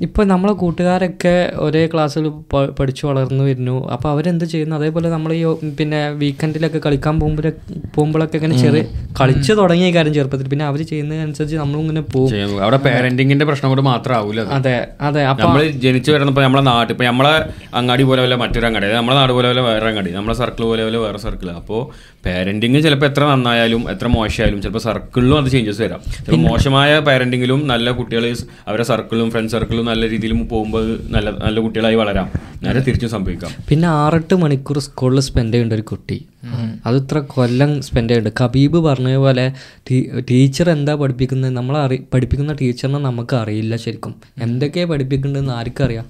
Speaker 1: ഇപ്പോൾ നമ്മളെ കൂട്ടുകാരൊക്കെ ഒരേ ക്ലാസ്സിൽ പഠിച്ചു വളർന്നു വരുന്നു. അപ്പോൾ അവരെന്ത് ചെയ്യുന്നു? അതേപോലെ നമ്മൾ ഈ പിന്നെ വീക്കെൻഡിലൊക്കെ കളിക്കാൻ പോകുമ്പോൾ പോകുമ്പോഴൊക്കെ ഇങ്ങനെ ചെറിയ കളിച്ച് തുടങ്ങിയ കാര്യം ചെറുപ്പത്തിൽ. പിന്നെ അവർ ചെയ്യുന്നതനുസരിച്ച് ഇങ്ങനെ പോകും.
Speaker 4: അവിടെ പാരന്റിങ്ങിന്റെ പ്രശ്നം കൊണ്ട് മാത്രം ആവൂല അതെ
Speaker 1: അതെ. അപ്പോൾ
Speaker 4: നമ്മൾ ജനിച്ചു വരുന്നപ്പോൾ നമ്മളെ നാട്ടിൽ ഇപ്പോൾ നമ്മളെ അങ്ങാടി പോലെ വല്ല മറ്റൊരു അങ്ങാടി അതായത് നമ്മളെ നാട് പോലെ വല്ല വേറെ അങ്ങാടി നമ്മളെ സർക്കിൾ പോലെ വല്ല വേറെ സർക്കിൾ അപ്പോൾ പാരന്റിങ് ചിലപ്പോൾ എത്ര നന്നായാലും എത്ര മോശമായാലും ചിലപ്പോൾ സർക്കിളിലും അത് ചേഞ്ചസ് വരാം. ചിലപ്പോൾ മോശമായ പാരന്റിങ്ങിലും നല്ല കുട്ടികൾ അവരുടെ സർക്കിളും ഫ്രണ്ട് സർക്കിളും നല്ല രീതിയിലും പോകുമ്പോൾ നല്ല നല്ല കുട്ടികളായി വളരാം. നേരെ തിരിച്ചു സംഭവിക്കാം.
Speaker 1: പിന്നെ ആറെട്ട് മണിക്കൂർ സ്കൂളിൽ സ്പെൻഡ് ചെയ്യേണ്ട ഒരു കുട്ടി. അത് ഇത്ര കൊല്ലം സ്പെൻഡ് ചെയ്യുന്നുണ്ട് കബീബ് പറഞ്ഞ പോലെ ടീച്ചർ എന്താ പഠിപ്പിക്കുന്നത് നമ്മൾ അറി പഠിപ്പിക്കുന്ന ടീച്ചറിനെ നമുക്ക് അറിയില്ല ശരിക്കും. എന്തൊക്കെയാണ് പഠിപ്പിക്കേണ്ടതെന്ന് ആർക്കറിയാം? അറിയാം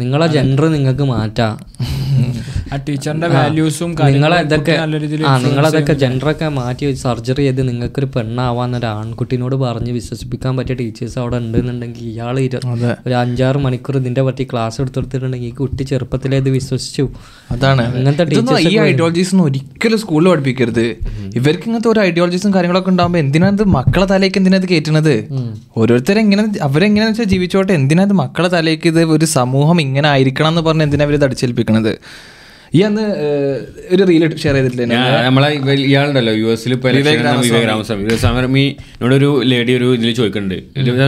Speaker 1: നിങ്ങളെ ജെൻഡർ നിങ്ങൾക്ക് മാറ്റാം.
Speaker 3: ആ ടീച്ചറിന്റെ വാല്യൂസും
Speaker 1: നിങ്ങൾ ഇതൊക്കെ
Speaker 3: നല്ല രീതിയിൽ
Speaker 1: ആ നിങ്ങളതൊക്കെ ജെൻഡറൊക്കെ മാറ്റി സർജറി ചെയ്ത് നിങ്ങൾക്കൊരു പെണ്ണാവാന്ന് ഒരു ആൺകുട്ടീനോട് പറഞ്ഞ് വിശ്വസിപ്പിക്കാൻ പറ്റിയ ടീച്ചേഴ്സ് അവിടെ ഉണ്ടെന്നുണ്ടെങ്കിൽ ഇയാൾ ഒരു അഞ്ചാറ് മണിക്കൂർ ഇതിന്റെ പറ്റി ക്ലാസ് എടുത്തെടുത്തിട്ടുണ്ടെങ്കിൽ ഈ കുട്ടി ചെറുപ്പത്തിലേ ഇത് വിശ്വസിച്ചു.
Speaker 2: അതാണ്.
Speaker 1: ഇങ്ങനത്തെ
Speaker 2: ടീച്ചേഴ്സ് ഈ ഐഡിയോളജീസ് ഒന്നും ഒരിക്കലും സ്കൂളിൽ പഠിപ്പിക്കരുത്. ഇവർക്ക് ഇങ്ങനത്തെ ഒരു ഐഡിയോളജീസും കാര്യങ്ങളൊക്കെ ഉണ്ടാകുമ്പോൾ എന്തിനാ ഇത് മക്കളെ തലേക്ക് എന്തിനാ ഇത് കയറ്റുന്നത് ഓരോരുത്തരെ എങ്ങനെ അവരെങ്ങനെ വെച്ചാൽ ജീവിച്ചോട്ടെ എന്തിനാ ഇത് മക്കളെ തലേക്ക് ഇത് ഒരു സമൂഹം ഇങ്ങനെ ആയിരിക്കണം എന്ന് പറഞ്ഞ് എന്തിനാ അവർ ഇത് അടിച്ചേൽപ്പിക്കണത്? ഈ അന്ന് ഒരു റീൽ ഷെയർ ചെയ്തിട്ടില്ലേ
Speaker 4: നമ്മളെ ഇയാളുണ്ടല്ലോ യു എസിൽ ആണ് വിവേക് രാമസ്വാമി. വിവേക് രാമസ്വാമി എന്നോടൊരു ലേഡി ഒരു ഇതിൽ ചോദിക്കുന്നുണ്ട്.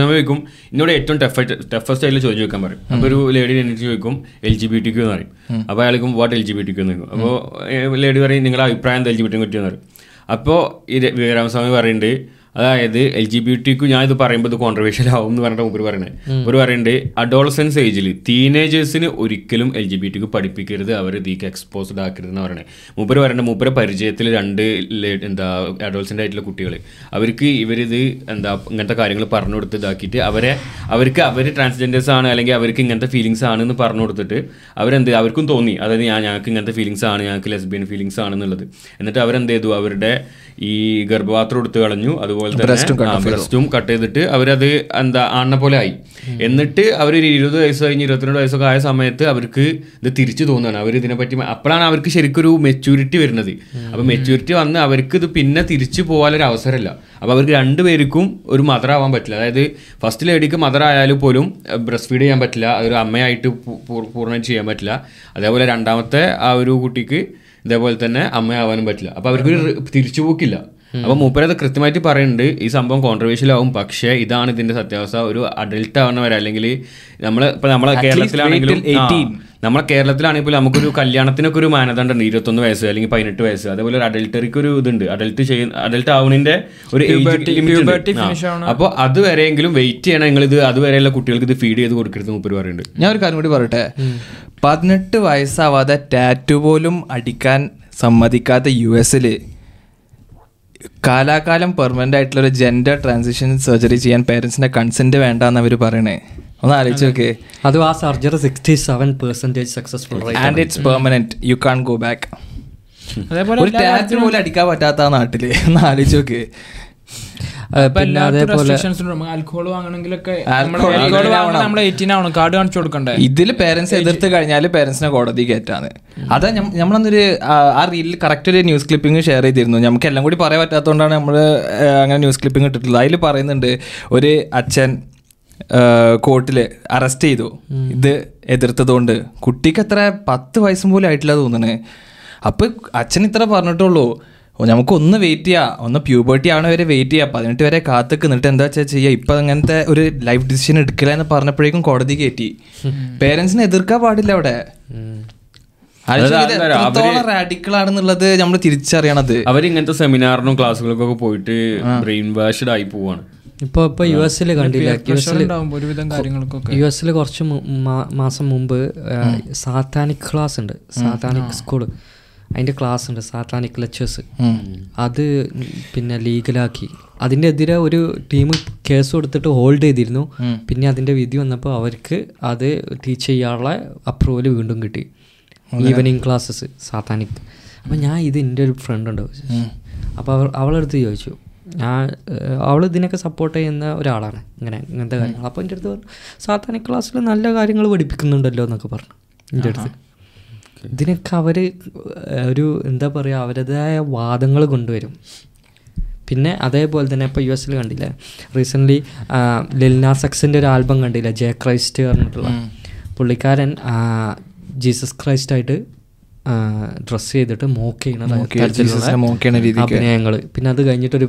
Speaker 4: ചോദിക്കും എന്നോട് ഏറ്റവും ടഫ് ടഫസ്റ്റ് ആയിട്ട് ചോദിച്ചു ചോദിക്കാൻ പറയും. അപ്പോൾ ഒരു ലേഡി എനിക്ക് ചോദിക്കും L G B T Q എന്ന് പറയും. അപ്പോൾ അയാൾക്കും what L G B T Q എന്ന് പറയും അപ്പോൾ ലേഡി പറയും നിങ്ങളുടെ അഭിപ്രായം എന്താ എൽ ജി ബി ടി കിട്ടിയെന്ന് പറയും. അപ്പോൾ ഈ ര- വിവേക് രാമസ്വാമി പറയുന്നുണ്ട് അതായത് എൽ ജി ബി ടിക്ക് ഞാൻ ഇത് പറയുമ്പോൾ ഇത് കോൺട്രവേഴ്ഷ്യൽ ആവും എന്ന് പറഞ്ഞിട്ട് മുമ്പ് പറയുന്നത് ഒരു പറയുന്നുണ്ട് അഡോളസൻസ് ഏജിൽ ടീനേജേഴ്സിന് ഒരിക്കലും എൽ ജി ബി ടിക്ക് പഠിപ്പിക്കരുത് അവർ ഇതിക്ക് എക്സ്പോസ്ഡ് ആക്കരുത് എന്ന് പറയണേ. മൂപ്പര് പറയുന്നത് മൂപ്പര പരിചയത്തിൽ രണ്ട് എന്താ അഡോൾസന്റ് ആയിട്ടുള്ള കുട്ടികൾ അവർക്ക് ഇവരിത് എന്താ ഇങ്ങനത്തെ കാര്യങ്ങൾ പറഞ്ഞു കൊടുത്ത് ഇതാക്കിയിട്ട് അവരെ അവർക്ക് അവർ ട്രാൻസ്ജെൻഡേഴ്സ് ആണ് അല്ലെങ്കിൽ അവർക്ക് ഇങ്ങനത്തെ ഫീലിങ്സ് ആണ് എന്ന് പറഞ്ഞു കൊടുത്തിട്ട് അവരെന്ത് അവർക്കും തോന്നി. അതായത് ഞാൻ ഞങ്ങൾക്ക് ഇങ്ങനത്തെ ഫീലിങ്സ് ആണ് ഞങ്ങൾക്ക് ലെസ്ബിയൻ ഫീലിങ്സ് ആണെന്നുള്ളത്. എന്നിട്ട് അവരെന്ത് ചെയ്തു? അവരുടെ ഈ ഗർഭപാത്രം എടുത്തു കളഞ്ഞു. അതുപോലെ തന്നെ ബ്രസ്റ്റും കട്ട് ചെയ്തിട്ട് അവരത് എന്താ ആണിനെ പോലെ ആയി. എന്നിട്ട് അവർ ഒരു ഇരുപത് വയസ്സ് കഴിഞ്ഞ് ഇരുപത്തിരണ്ട് വയസ്സൊക്കെ ആയ സമയത്ത് അവർക്ക് ഇത് തിരിച്ചു തോന്നുകയാണ്. അവർ ഇതിനെ പറ്റി അപ്പോഴാണ് അവർക്ക് ശരിക്കും ഒരു മെച്യൂരിറ്റി വരുന്നത് അപ്പോൾ മെച്യൂരിറ്റി വന്ന് അവർക്ക് ഇത് പിന്നെ തിരിച്ചു പോകാനൊരു അവസരമല്ല. അപ്പോൾ അവർക്ക് രണ്ടുപേർക്കും ഒരു മദർ ആവാൻ പറ്റില്ല. അതായത് ഫസ്റ്റ് ലേഡിക്ക് മദർ ആയാലും പോലും ബ്രസ്റ്റ് ഫീഡ് ചെയ്യാൻ പറ്റില്ല. അതൊരു അമ്മയായിട്ട് പൂ- പൂ- പൂർണമായിട്ട് ചെയ്യാൻ പറ്റില്ല. അതേപോലെ രണ്ടാമത്തെ ആ ഒരു കുട്ടിക്ക് ഇതേപോലെ തന്നെ അമ്മയാവാനും പറ്റില്ല. അപ്പോൾ അവർക്ക് തിരിച്ചു തിരിച്ചുപോക്കില്ല അപ്പോൾ മൂപ്പരത് കൃത്യമായിട്ട് പറയുന്നുണ്ട് ഈ സംഭവം കോൺട്രവേഴ്ഷ്യൽ ആവും. പക്ഷേ ഇതാണ് ഇതിന്റെ സത്യാവസ്ഥ. ഒരു അഡൽട്ട് ആവുന്നവരെ അല്ലെങ്കിൽ നമ്മൾ ഇപ്പൊ നമ്മളെ കേരളത്തിലാണെങ്കിലും നമ്മളെ കേരളത്തിലാണെങ്കിൽ പോലും നമുക്കൊരു കല്യാണത്തിനൊക്കെ ഒരു മാനദണ്ഡം ഉണ്ട്. ഇരുപത്തൊന്ന് വയസ്സ് അല്ലെങ്കിൽ പതിനെട്ട് വയസ്സ്. അതേപോലെ ഒരു അഡൽട്ടറിക്ക് ഒരു ഇതുണ്ട്. അഡൽട്ട് ചെയ്യുന്ന അഡൽട്ട് ആവുന്നതിന്റെ ഒരു. അപ്പോൾ അതുവരെയെങ്കിലും വെയിറ്റ് ചെയ്യണം. നിങ്ങൾ ഇത് അതുവരെയുള്ള കുട്ടികൾക്ക് ഇത് ഫീഡ് ചെയ്ത് കൊടുക്കരുത് മൂപ്പര് പറയുന്നുണ്ട്
Speaker 2: ഞാൻ ഒരു കാര്യം കൂടി പറയട്ടെ? പതിനെട്ട് വയസ്സാവാതെ ടാറ്റു പോലും അടിക്കാൻ സമ്മതിക്കാത്ത യു എസിൽ കാലാകാലം പെർമനന്റ് ആയിട്ടുള്ള ഒരു ജെൻഡർ ട്രാൻസിഷൻ സർജറി ചെയ്യാൻ പേരൻസിന്റെ കൺസെന്റ് വേണ്ടെന്ന് അവർ പറയണേ. ഒന്ന് ആലോചിച്ച് നോക്കേ.
Speaker 1: അത് ആ surgery sixty seven percentage successful
Speaker 2: and it's permanent you can't go back
Speaker 3: അതേപോലെ
Speaker 2: ഒരു ടാറ്റു പോലും അടിക്കാൻ പറ്റാത്ത നാട്ടിൽ. ഒന്ന് ആലോചിച്ച് നോക്ക്.
Speaker 3: ആൽക്കഹോൾ വാങ്ങണമെങ്കിലൊക്കെ. വാങ്ങണം. നമ്മൾ എയ്റ്റീൻ ആവണം. കാർഡ് കാണിച്ചു കൊടുക്കണ്ടേ?
Speaker 2: ഇതിൽ പേരൻസ് എതിർത്ത് കഴിഞ്ഞാൽ പേരൻസിനെ കോടതി കയറ്റാണ് അതാ നമ്മളന്നൊരു ആ, റീലിൽ കറക്റ്റ് ഒരു ന്യൂസ് ക്ലിപ്പിംഗ് ഷെയർ ചെയ്തിരുന്നു. നമുക്ക് എല്ലാം കൂടി പറയാൻ പറ്റാത്തതുകൊണ്ടാണ് നമ്മൾ അങ്ങനെ ന്യൂസ് ക്ലിപ്പിംഗ് ഇട്ടിട്ടുള്ളത്. അതിൽ പറയുന്നുണ്ട് ഒരു അച്ഛൻ കോർട്ടിൽ അറസ്റ്റ് ചെയ്തു. ഇത് എതിർത്തതുകൊണ്ട് കുട്ടിക്ക് എത്ര പത്ത് വയസ്സും പോലും ആയിട്ടില്ല തോന്നണേ. അപ്പൊ അച്ഛൻ ഇത്ര പറഞ്ഞിട്ടുള്ളൂ. നമുക്ക് ഒന്ന് വെയിറ്റ് ചെയ്യാം. ഒന്ന് പ്യൂബർട്ടി ആവണ വരെ വെയിറ്റ് ചെയ്യാം. പതിനെട്ട് വരെ കാത്തുക്ക് നിന്നിട്ട് എന്താ വെച്ചാൽ ചെയ്യുക ഇപ്പം അങ്ങനത്തെ ഒരു ലൈഫ് ഡിസിഷൻ എടുക്കില്ല എന്ന് പറഞ്ഞപ്പോഴേക്കും കോടതി കയറ്റി പേരൻസിനെ എതിർക്കാൻ പാടില്ല അവിടെ. റാഡിക്കൽ ആണെന്നുള്ളത് നമ്മൾ തിരിച്ചറിയണത്.
Speaker 4: അവരിങ്ങനത്തെ സെമിനാറിനും ക്ലാസ്സുകൾക്കൊക്കെ പോയിട്ട് ബ്രെയിൻ വാഷ്ഡ് ആയി പോവാണ്.
Speaker 1: ഇപ്പൊ ഇപ്പൊ യു എസിൽ കണ്ടില്ല? യു എസിൽ
Speaker 3: ഒരുവിധം കാര്യങ്ങൾക്കൊക്കെ.
Speaker 1: യു കുറച്ച് മാസം മുമ്പ് സാത്താനിക് ക്ലാസ് ഉണ്ട്. സാത്താനിക് സ്കൂൾ അതിന്റെ ക്ലാസ് ഉണ്ട് സാത്താനിക് ലെക്ചേഴ്സ് അത് പിന്നെ ലീഗലാക്കി. അതിന്റെ എതിരെ ഒരു ടീം കേസ് കൊടുത്തിട്ട് ഹോൾഡ് ചെയ്തിരുന്നു. പിന്നെ അതിന്റെ വിധി വന്നപ്പോൾ അവർക്ക് അത് ടീച്ച് ചെയ്യാനുള്ള അപ്രൂവൽ വീണ്ടും കിട്ടി. ഈവനിങ് ക്ലാസ്സസ് സാത്താനിക് അപ്പോൾ ഞാൻ ഇത് എന്റെ ഒരു ഫ്രണ്ട് ഉണ്ട്. അപ്പോൾ അവർ അവളടുത്ത് ചോദിച്ചു. ഞാൻ അവൾ ഇതിനൊക്കെ സപ്പോർട്ട് ചെയ്യുന്ന ഒരാളാണ്. ഇങ്ങനെ ഇങ്ങനത്തെ കാര്യങ്ങൾ. അപ്പോൾ എന്റെ അടുത്ത് പറഞ്ഞു സാത്താനിക് ക്ലാസ്സിൽ നല്ല കാര്യങ്ങൾ പഠിപ്പിക്കുന്നുണ്ടല്ലോ എന്നൊക്കെ പറഞ്ഞു. എന്റെ അടുത്ത്. ഇതിനൊക്കെ അവർ ഒരു എന്താ പറയുക അവരുടേതായ വാദങ്ങൾ കൊണ്ടുവരും. പിന്നെ അതേപോലെ തന്നെ ഇപ്പോൾ യു എസിൽ കണ്ടില്ലേ റീസെന്റ്ലി ലിൽനാ സക്സിന്റെ ഒരു ആൽബം കണ്ടില്ലേ ജെ ക്രൈസ്റ്റ് പറഞ്ഞിട്ടുള്ള. പുള്ളിക്കാരൻ ജീസസ് ക്രൈസ്റ്റ് ആയിട്ട് ഡ്രസ്സ് ചെയ്തിട്ട് മോക്ക്
Speaker 2: ചെയ്യണ
Speaker 1: അഭിനയങ്ങൾ പിന്നെ അത് കഴിഞ്ഞിട്ടൊരു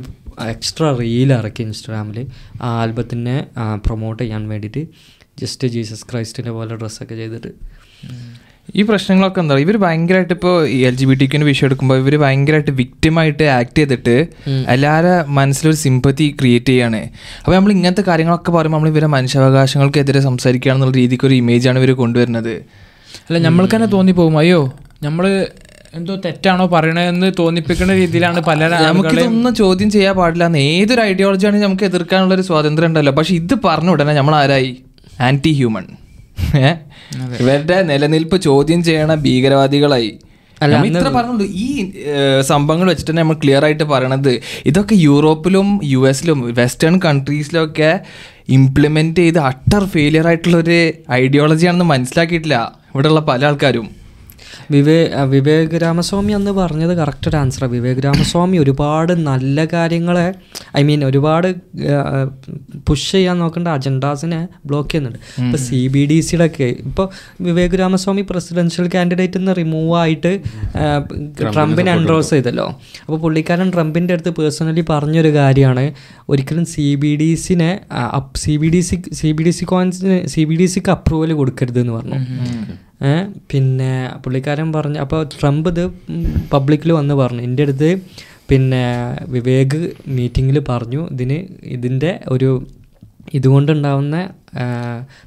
Speaker 1: എക്സ്ട്രാ റീൽ ഇറക്കി ഇൻസ്റ്റാഗ്രാമിൽ ആ ആൽബത്തിനെ പ്രൊമോട്ട് ചെയ്യാൻ വേണ്ടിയിട്ട് ജസ്റ്റ് ജീസസ് ക്രൈസ്റ്റിന്റെ പോലെ ഡ്രസ്സൊക്കെ ചെയ്തിട്ട്.
Speaker 2: ഈ പ്രശ്നങ്ങളൊക്കെ എന്താ? ഇവർ ഭയങ്കരമായിട്ട് ഇപ്പോൾ ഈ എൽ ജി ബി ടിക്കിന് വിഷയം എടുക്കുമ്പോൾ ഇവർ ഭയങ്കരമായിട്ട് വിക്ടിമായിട്ട് ആക്ട് ചെയ്തിട്ട് എല്ലാവരുടെ മനസ്സിലൊരു സിമ്പത്തി ക്രിയേറ്റ് ചെയ്യാണ്. അപ്പോൾ നമ്മൾ ഇങ്ങനത്തെ കാര്യങ്ങളൊക്കെ പറയുമ്പോൾ നമ്മൾ ഇവരെ മനുഷ്യാവകാശങ്ങൾക്കെതിരെ സംസാരിക്കുകയാണെന്നുള്ള രീതിക്ക് ഒരു ഇമേജാണ് ഇവർ കൊണ്ടുവരുന്നത്.
Speaker 3: അല്ല നമ്മൾക്ക് തന്നെ തോന്നിപ്പോകും. അയ്യോ നമ്മൾ എന്തോ തെറ്റാണോ പറയണതെന്ന് തോന്നിപ്പിക്കുന്ന രീതിയിലാണ് പല
Speaker 2: നമുക്കിതൊന്നും ചോദ്യം ചെയ്യാൻ പാടില്ല. എന്ന് ഏതൊരു ഐഡിയോളജി ആണെങ്കിൽ നമുക്ക് എതിർക്കാനുള്ള ഒരു സ്വാതന്ത്ര്യം ഉണ്ടല്ലോ. പക്ഷെ ഇത് പറഞ്ഞ ഉടനെ നമ്മൾ ആരായി ആന്റി ഹ്യൂമൻ ഇവരുടെ നിലനിൽപ്പ് ചോദ്യം ചെയ്യണ ഭീകരവാദികളായി. ഇത്ര പറഞ്ഞുള്ളൂ. ഈ സംഭവങ്ങൾ വെച്ചിട്ട് തന്നെ നമ്മൾ ക്ലിയർ ആയിട്ട് പറയണത് ഇതൊക്കെ യൂറോപ്പിലും യു എസിലും വെസ്റ്റേൺ കൺട്രീസിലൊക്കെ ഇംപ്ലിമെന്റ് ചെയ്ത് അട്ടർ ഫെയിലിയർ ആയിട്ടുള്ള ഒരു ഐഡിയോളജിയാണെന്ന് മനസ്സിലാക്കിയിട്ടില്ല. ഇവിടെയുള്ള പല ആൾക്കാരും.
Speaker 1: വിവേ വിവേക് രാമസ്വാമി അന്ന് പറഞ്ഞത് കറക്റ്റ് ഒരു ആൻസറാണ് വിവേക് രാമസ്വാമി ഒരുപാട് നല്ല കാര്യങ്ങളെ ഐ മീൻ ഒരുപാട് പുഷ് ചെയ്യാൻ നോക്കേണ്ട അജണ്ടാസിനെ ബ്ലോക്ക് ചെയ്യുന്നുണ്ട്. ഇപ്പോൾ സി ബി ഡി സിയുടെ ഒക്കെ ഇപ്പോൾ വിവേക് രാമസ്വാമി പ്രസിഡൻഷ്യൽ കാൻഡിഡേറ്റ് നിന്ന് റിമൂവ് ആയിട്ട് ട്രംപിനെ അൺഡ്രോസ് ചെയ്തല്ലോ. അപ്പോൾ പുള്ളിക്കാരൻ ട്രംപിന്റെ അടുത്ത് പേഴ്സണലി പറഞ്ഞൊരു കാര്യമാണ്. ഒരിക്കലും C B D സിനെ C B D C C B D C കോയിൻസിന് C B D സിക്ക് അപ്രൂവൽ കൊടുക്കരുത് എന്ന് പറഞ്ഞു. പിന്നെ പുള്ളിക്കാരൻ പറഞ്ഞു അപ്പോൾ ട്രംപ് ഇത് പബ്ലിക്കിൽ വന്ന് പറഞ്ഞു. എന്റെ അടുത്ത് പിന്നെ വിവേക് മീറ്റിങ്ങിൽ പറഞ്ഞു. ഇതിന് ഇതിന്റെ ഒരു ഇതുകൊണ്ടുണ്ടാവുന്ന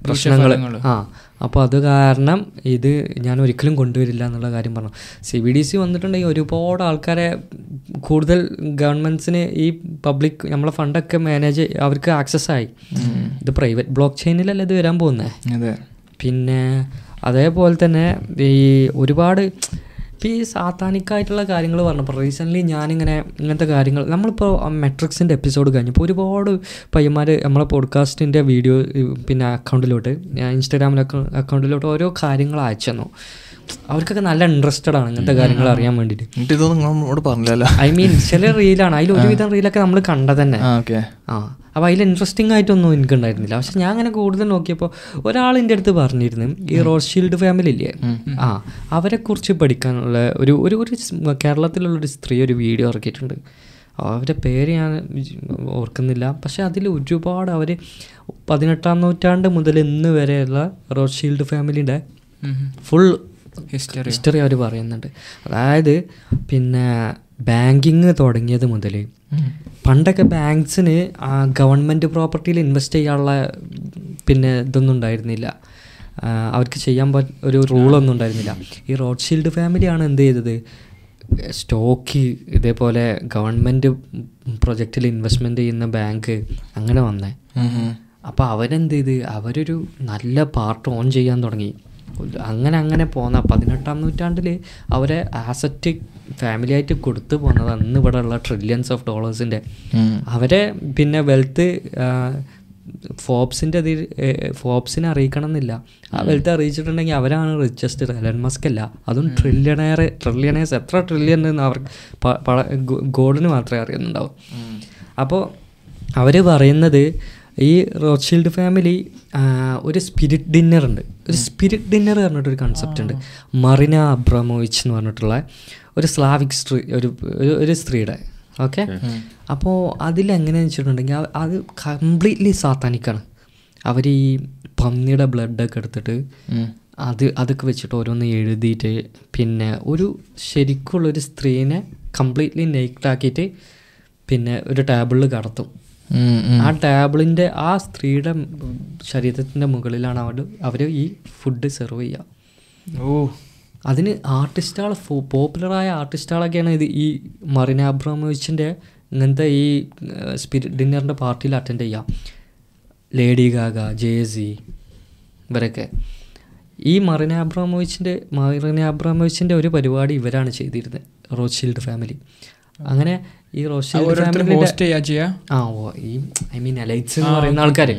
Speaker 1: പ്രശ്നങ്ങൾ ആ അപ്പോൾ അത് കാരണം ഇത് ഞാൻ ഒരിക്കലും കൊണ്ടുവരില്ല എന്നുള്ള കാര്യം പറഞ്ഞു. സി ബി ഡി സി വന്നിട്ടുണ്ടെങ്കിൽ ഒരുപാട് ആൾക്കാരെ കൂടുതൽ ഗവൺമെന്റ്സിന് ഈ പബ്ലിക് നമ്മളെ ഫണ്ടൊക്കെ മാനേജ് അവർക്ക് ആക്സസ് ആയി ഇത് പ്രൈവറ്റ് ബ്ലോക്ക് ചെയിനിലല്ല ഇത് വരാൻ പോകുന്നത് പിന്നെ അതേപോലെ തന്നെ ഈ ഒരുപാട് ഇപ്പോൾ ഈ സാത്താനിക്കായിട്ടുള്ള കാര്യങ്ങൾ പറഞ്ഞപ്പോൾ റീസെന്റ്ലി ഞാനിങ്ങനെ ഇങ്ങനത്തെ കാര്യങ്ങൾ നമ്മളിപ്പോൾ മെട്രിക്സിന്റെ എപ്പിസോഡ് കഴിഞ്ഞപ്പോൾ ഒരുപാട് പയ്യന്മാർ നമ്മളെ പോഡ്കാസ്റ്റിന്റെ വീഡിയോ പിന്നെ അക്കൗണ്ടിലോട്ട് ഞാൻ ഇൻസ്റ്റാഗ്രാമിലൊക്കെ അക്കൗണ്ടിലോട്ട് ഓരോ കാര്യങ്ങൾ അയച്ചു തന്നു. അവർക്കൊക്കെ നല്ല ഇൻട്രസ്റ്റഡ് ആണ് ഇങ്ങനത്തെ കാര്യങ്ങൾ അറിയാൻ വേണ്ടിയിട്ട്
Speaker 2: ഇതൊന്നും പറഞ്ഞില്ലല്ലോ.
Speaker 1: ഐ മീൻ ചില റീലാണ് അതിൽ ഒരുവിധം റീലൊക്കെ നമ്മൾ കണ്ടത് തന്നെ
Speaker 2: ആ ഓക്കെ
Speaker 1: ആ. അപ്പോൾ അതിൽ ഇൻട്രസ്റ്റിംഗ് ആയിട്ടൊന്നും എനിക്ക് ഉണ്ടായിരുന്നില്ല പക്ഷെ ഞാൻ അങ്ങനെ കൂടുതൽ നോക്കിയപ്പോൾ ഒരാൾ ഒരാളിന്റെ അടുത്ത് പറഞ്ഞിരുന്നു ഈ റോഡ്ഷീൽഡ് ഫാമിലി ഇല്ലേ? ആ അവരെക്കുറിച്ച് പഠിക്കാനുള്ള ഒരു ഒരു ഒരു കേരളത്തിലുള്ളൊരു കേരളത്തിലുള്ള ഒരു സ്ത്രീ ഒരു വീഡിയോ ഇറക്കിയിട്ടുണ്ട്. അവരുടെ പേര് ഞാൻ ഓർക്കുന്നില്ല. പക്ഷെ അതിൽ ഒരുപാട് അവർ പതിനെട്ടാം നൂറ്റാണ്ട് മുതൽ ഇന്ന് വരെയുള്ള റോഡ്ഷീൽഡ് ഫാമിലിയുടെ ഫുൾ
Speaker 3: ഹിസ്റ്ററി
Speaker 1: ഹിസ്റ്ററി അവർ പറയുന്നുണ്ട്. അതായത് പിന്നെ ബാങ്കിങ് തുടങ്ങിയത് മുതൽ പണ്ടൊക്കെ ബാങ്ക്സിന് ആ ഗവൺമെന്റ് പ്രോപ്പർട്ടിയിൽ ഇൻവെസ്റ്റ് ചെയ്യാനുള്ള പിന്നെ ഇതൊന്നും ഉണ്ടായിരുന്നില്ല. അവർക്ക് ചെയ്യാൻ പറ്റ ഒരു റൂളൊന്നും ഉണ്ടായിരുന്നില്ല. ഈ റോഡ്ഷീൽഡ് ഫാമിലിയാണ് എന്ത് ചെയ്തത്? സ്റ്റോക്ക് ഇതേപോലെ ഗവൺമെന്റ് പ്രൊജക്റ്റിൽ ഇൻവെസ്റ്റ്മെന്റ് ചെയ്യുന്ന ബാങ്ക് അങ്ങനെ വന്നേ. അപ്പോൾ അവരെന്ത് ചെയ്ത്? അവരൊരു നല്ല പാർട്ട് ഓൺ ചെയ്യാൻ തുടങ്ങി. അങ്ങനെ അങ്ങനെ പോന്ന പതിനെട്ടാം നൂറ്റാണ്ടിൽ അവരെ ആസറ്റ് ഫാമിലി ആയിട്ട് കൊടുത്തു പോകുന്നത് അന്ന് ഇവിടെ ഉള്ള ട്രില്യൺസ് ഓഫ് ഡോളേഴ്സിന്റെ അവരെ പിന്നെ വെൽത്ത് ഫോബ്സിന്റെ അതിൽ ഫോബ്സിനെ അറിയിക്കണം എന്നില്ല ആ വെൽത്ത് അറിയിച്ചിട്ടുണ്ടെങ്കിൽ അവരാണ് റിച്ചസ്റ്റ് എലൻ മസ്ക് അല്ല. അതും ട്രില്യണയർ ട്രില്യണേഴ്സ് എത്ര ട്രില്യൺ എന്ന് അവർക്ക് പ- ഗോൾഡിന് മാത്രമേ അറിയുന്നുണ്ടാവും. അപ്പോൾ അവർ പറയുന്നത് ഈ റോഡ്ഷീൽഡ് ഫാമിലി ഒരു സ്പിരിറ്റ് ഡിന്നർ ഉണ്ട്. ഒരു സ്പിരിറ്റ് ഡിന്നർ പറഞ്ഞിട്ടൊരു കൺസെപ്റ്റ് ഉണ്ട്. മറിന അബ്രമോവിച്ച് എന്ന് പറഞ്ഞിട്ടുള്ള ഒരു സ്ലാവിക് സ്ത്രീ ഒരു ഒരു- സ്ത്രീയുടെ. ഓക്കെ അപ്പോൾ അതിലെങ്ങനെയാണെന്ന് വെച്ചിട്ടുണ്ടെങ്കിൽ അത് കംപ്ലീറ്റ്ലി സാത്താനിക്കാണ്. അവർ ഈ പന്നിയുടെ ബ്ലഡൊക്കെ എടുത്തിട്ട് അത് അതൊക്കെ വെച്ചിട്ട് ഓരോന്ന് എഴുതിയിട്ട് പിന്നെ ഒരു ശരിക്കുള്ളൊരു സ്ത്രീനെ കംപ്ലീറ്റ്ലി നെയ്ക്ഡ് ആക്കിയിട്ട് പിന്നെ ഒരു ടേബിളിൽ കടത്തും. ആ ടേബിളിന്റെ ആ സ്ത്രീയുടെ ശരീരത്തിന്റെ മുകളിലാണ് അവർ അവർ ഈ ഫുഡ് സെർവ് ചെയ്യുക
Speaker 2: ഓ.
Speaker 1: അതിന് ആർട്ടിസ്റ്റുകൾ പോപ്പുലറായ ആർട്ടിസ്റ്റുകളൊക്കെയാണ് ഇത് ഈ മറിന അബ്രാമോവിച്ചിന്റെ ഇങ്ങനത്തെ ഈ സ്പിരിറ്റ് ഡിന്നറിന്റെ പാർട്ടിയിൽ അറ്റൻഡ് ചെയ്യുക ലേഡി ഗാഗ ജേസി ഇവരൊക്കെ. ഈ മറിന അബ്രാമോവിച്ചിന്റെ മറിന അബ്രാമോവിച്ചിന്റെ ഒരു പരിപാടി ഇവരാണ് ചെയ്തിരുന്നത് റോസ്ഷീൽഡ് ഫാമിലി. അങ്ങനെ ഈ
Speaker 3: റോഷി
Speaker 1: ആ ഓ ഈ ഐ മീൻ അലൈറ്റ്സ് എന്ന് പറയുന്ന ആൾക്കാർ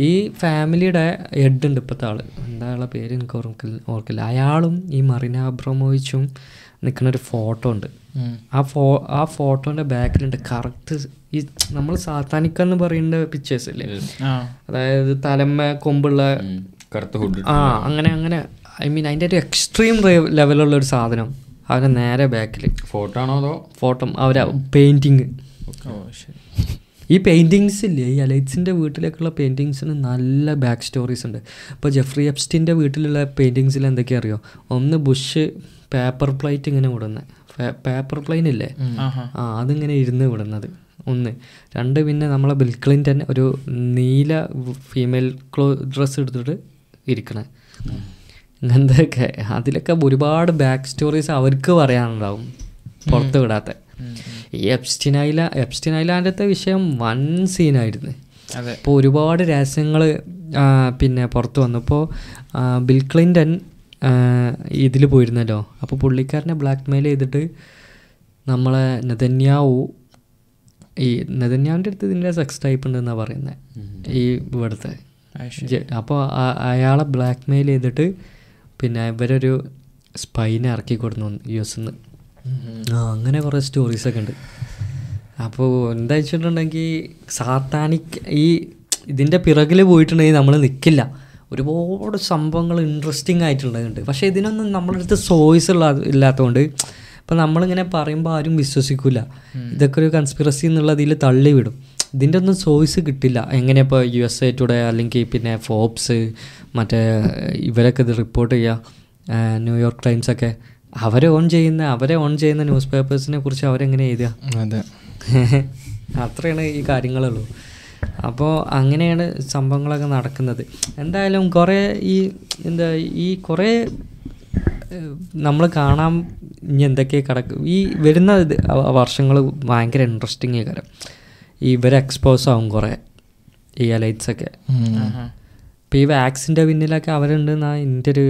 Speaker 1: ഈ ഫാമിലിയുടെ ഹെഡ് ഉണ്ട് ഇപ്പോഴത്തെ ആൾ. എന്താ ആളെ പേര് എനിക്ക് ഓർക്കില്ല ഓർക്കില്ല അയാളും ഈ മറിന അബ്രമോവിച്ചും നിൽക്കുന്ന ഒരു ഫോട്ടോ ഉണ്ട്. ആ ഫോ ആ ഫോട്ടോന്റെ ബാക്കിലുണ്ട് കറക്റ്റ് ഈ നമ്മൾ സാത്താനിക്ക എന്ന് പറയുന്ന പിക്ചേഴ്സ്
Speaker 3: അല്ലേ
Speaker 1: അതായത് തലമ്മ കൊമ്പുള്ള ആ അങ്ങനെ അങ്ങനെ ഐ മീൻ അതിന്റെ ഒരു എക്സ്ട്രീം ലെവലുള്ള ഒരു സാധനം. അവന്റെ നേരെ ബാക്കിൽ
Speaker 4: ഫോട്ടോ ആണോ അതോ?
Speaker 1: ഫോട്ടോ അവരെ
Speaker 3: പെയിന്റിങ്
Speaker 1: ഈ പെയിന്റിങ്സ് ഇല്ലേ ഈ അലൈറ്റ്സിന്റെ വീട്ടിലേക്കുള്ള പെയിന്റിങ്സിന് നല്ല ബാക്ക് സ്റ്റോറീസ് ഉണ്ട്. ഇപ്പോൾ ജെഫ്രി എപ്സ്റ്റിന്റെ വീട്ടിലുള്ള പെയിന്റിങ്സിൽ എന്തൊക്കെയാ അറിയോ? ഒന്ന് ബുഷ് പേപ്പർ പ്ലേറ്റ് ഇങ്ങനെ വിടുന്നത് പേപ്പർ പ്ലെയിൻ ഇല്ലേ? ആ അതിങ്ങനെ ഇരുന്ന് വിടുന്നത്. ഒന്ന്. രണ്ട് പിന്നെ നമ്മളെ ബിൽ ക്ലിന്റൻ ഒരു നീല ഫീമെയിൽ ക്ലോ ഡ്രസ്സ് എടുത്തിട്ട് ഇരിക്കണേ. ഇങ്ങനത്തെയൊക്കെ അതിലൊക്കെ ഒരുപാട് ബാക്ക് സ്റ്റോറീസ് അവർക്ക് പറയാനുണ്ടാവും. പുറത്ത് വിടാത്ത ഈ എപ്സ്റ്റിൻ ഐല എപ്സ്റ്റിൻ ഐലാൻഡത്തെ വിഷയം വൺ സീനായിരുന്നു അപ്പോൾ ഒരുപാട് രഹസ്യങ്ങൾ പിന്നെ പുറത്ത് വന്നപ്പോൾ ബിൽ ക്ലിന്റൻ ഇതിൽ പോയിരുന്നല്ലോ. അപ്പോൾ പുള്ളിക്കാരനെ ബ്ലാക്ക് മെയിൽ ചെയ്തിട്ട് നമ്മളെ നെതന്യാവു ഈ നെതന്യാവിന്റെ അടുത്ത് ഇതിന്റെ സെക്സ് ടൈപ്പ് ഉണ്ടെന്നാണ് പറയുന്നത് ഈ ഇവിടുത്തെ. അപ്പോൾ അയാളെ ബ്ലാക്ക് മെയിൽ ചെയ്തിട്ട് പിന്നെ ഇവരൊരു സ്പൈനെ ഇറക്കി കൊടുന്നു യു എസ് നിന്ന് ആ അങ്ങനെ കുറേ സ്റ്റോറീസൊക്കെ ഉണ്ട്. അപ്പോൾ എന്താ വെച്ചിട്ടുണ്ടെങ്കിൽ സാത്താനിക് ഈ ഇതിന്റെ പിറകിൽ പോയിട്ടുണ്ടെങ്കിൽ നമ്മൾ നിൽക്കില്ല ഒരുപാട് സംഭവങ്ങൾ ഇൻട്രസ്റ്റിംഗ് ആയിട്ടുള്ളതുണ്ട്. പക്ഷേ ഇതിനൊന്നും നമ്മളെ അടുത്ത് സോയ്സ് ഉള്ള ഇല്ലാത്തതുകൊണ്ട് ഇപ്പം നമ്മളിങ്ങനെ പറയുമ്പോൾ ആരും വിശ്വസിക്കില്ല ഇതൊക്കെ ഒരു കൺസ്പിറസി എന്നുള്ളതിൽ തള്ളിവിടും. ഇതിന്റെ ഒന്നും സോയ്സ് കിട്ടില്ല. എങ്ങനെ ഇപ്പോൾ യു എസ് എ ടുഡേ അല്ലെങ്കിൽ പിന്നെ ഫോബ്സ് മറ്റേ ഇവരൊക്കെ ഇത് റിപ്പോർട്ട് ചെയ്യുക. ന്യൂയോർക്ക് ടൈംസൊക്കെ അവരെ ഓൺ ചെയ്യുന്ന അവരെ ഓൺ ചെയ്യുന്ന ന്യൂസ് പേപ്പേഴ്സിനെ കുറിച്ച് അവരെങ്ങനെ എഴുതുക?
Speaker 2: അതെ.
Speaker 1: അത്രയാണ് ഈ കാര്യങ്ങളുള്ളൂ. അപ്പോൾ അങ്ങനെയാണ് സംഭവങ്ങളൊക്കെ നടക്കുന്നത്. എന്തായാലും കുറേ ഈ എന്താ ഈ കുറേ നമ്മൾ കാണാൻ ഇനി എന്തൊക്കെ കിടക്കും ഈ വരുന്ന വർഷങ്ങൾ ഭയങ്കര ഇൻട്രസ്റ്റിംഗ് ഈ ഇവർ എക്സ്പോസ് ആവും കുറേ ഈ അലൈറ്റ്സൊക്കെ. ഇപ്പം ഈ വാക്സിന്റെ പിന്നിലൊക്കെ അവരുണ്ടെന്നാണ് എന്റെ ഒരു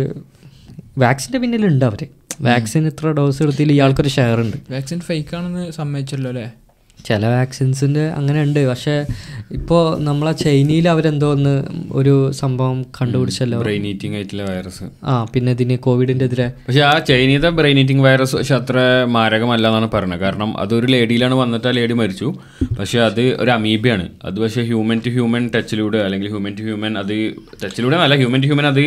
Speaker 1: വാക്സിന്റെ പിന്നിലുണ്ട് അവർ വാക്സിൻ ഇത്ര ഡോസ് എടുത്തില്ല ഇയാൾക്കൊരു ഷെയർ ഉണ്ട്
Speaker 3: വാക്സിൻ ഫേക്ക് ആണെന്ന് സമ്മതിച്ചല്ലോ അല്ലേ?
Speaker 1: ചില വാക്സിൻസിന്റെ അങ്ങനെ ഉണ്ട് പക്ഷേ ഇപ്പോൾ നമ്മളെ ചൈനയിൽ അവരെന്തോ ഒന്ന് ഒരു സംഭവം കണ്ടുപിടിച്ചല്ലോ.
Speaker 4: ബ്രെയിൻ ഈറ്റിംഗ് ആയിട്ടുള്ള വൈറസ്
Speaker 1: ആ പിന്നെ ഇതിന് കോവിഡിന്റെ എതിരെ.
Speaker 4: പക്ഷേ ആ ചൈനീയത്തെ ബ്രെയിൻ ഈറ്റിംഗ് വൈറസ് പക്ഷെ അത്ര മാരകമല്ല എന്നാണ് പറയുന്നത് കാരണം അതൊരു ലേഡിയിലാണ് വന്നിട്ട് ആ ലേഡി മരിച്ചു. പക്ഷേ അത് ഒരു അമീബയാണ്. അത് പക്ഷേ ഹ്യൂമൻ ടു ഹ്യൂമൻ ടച്ചിലൂടെ അല്ലെങ്കിൽ ഹ്യൂമൻ ടു ഹ്യൂമൻ അത് ടച്ചിലൂടെ അല്ല ഹ്യൂമൻ ടു ഹ്യൂമൻ അത്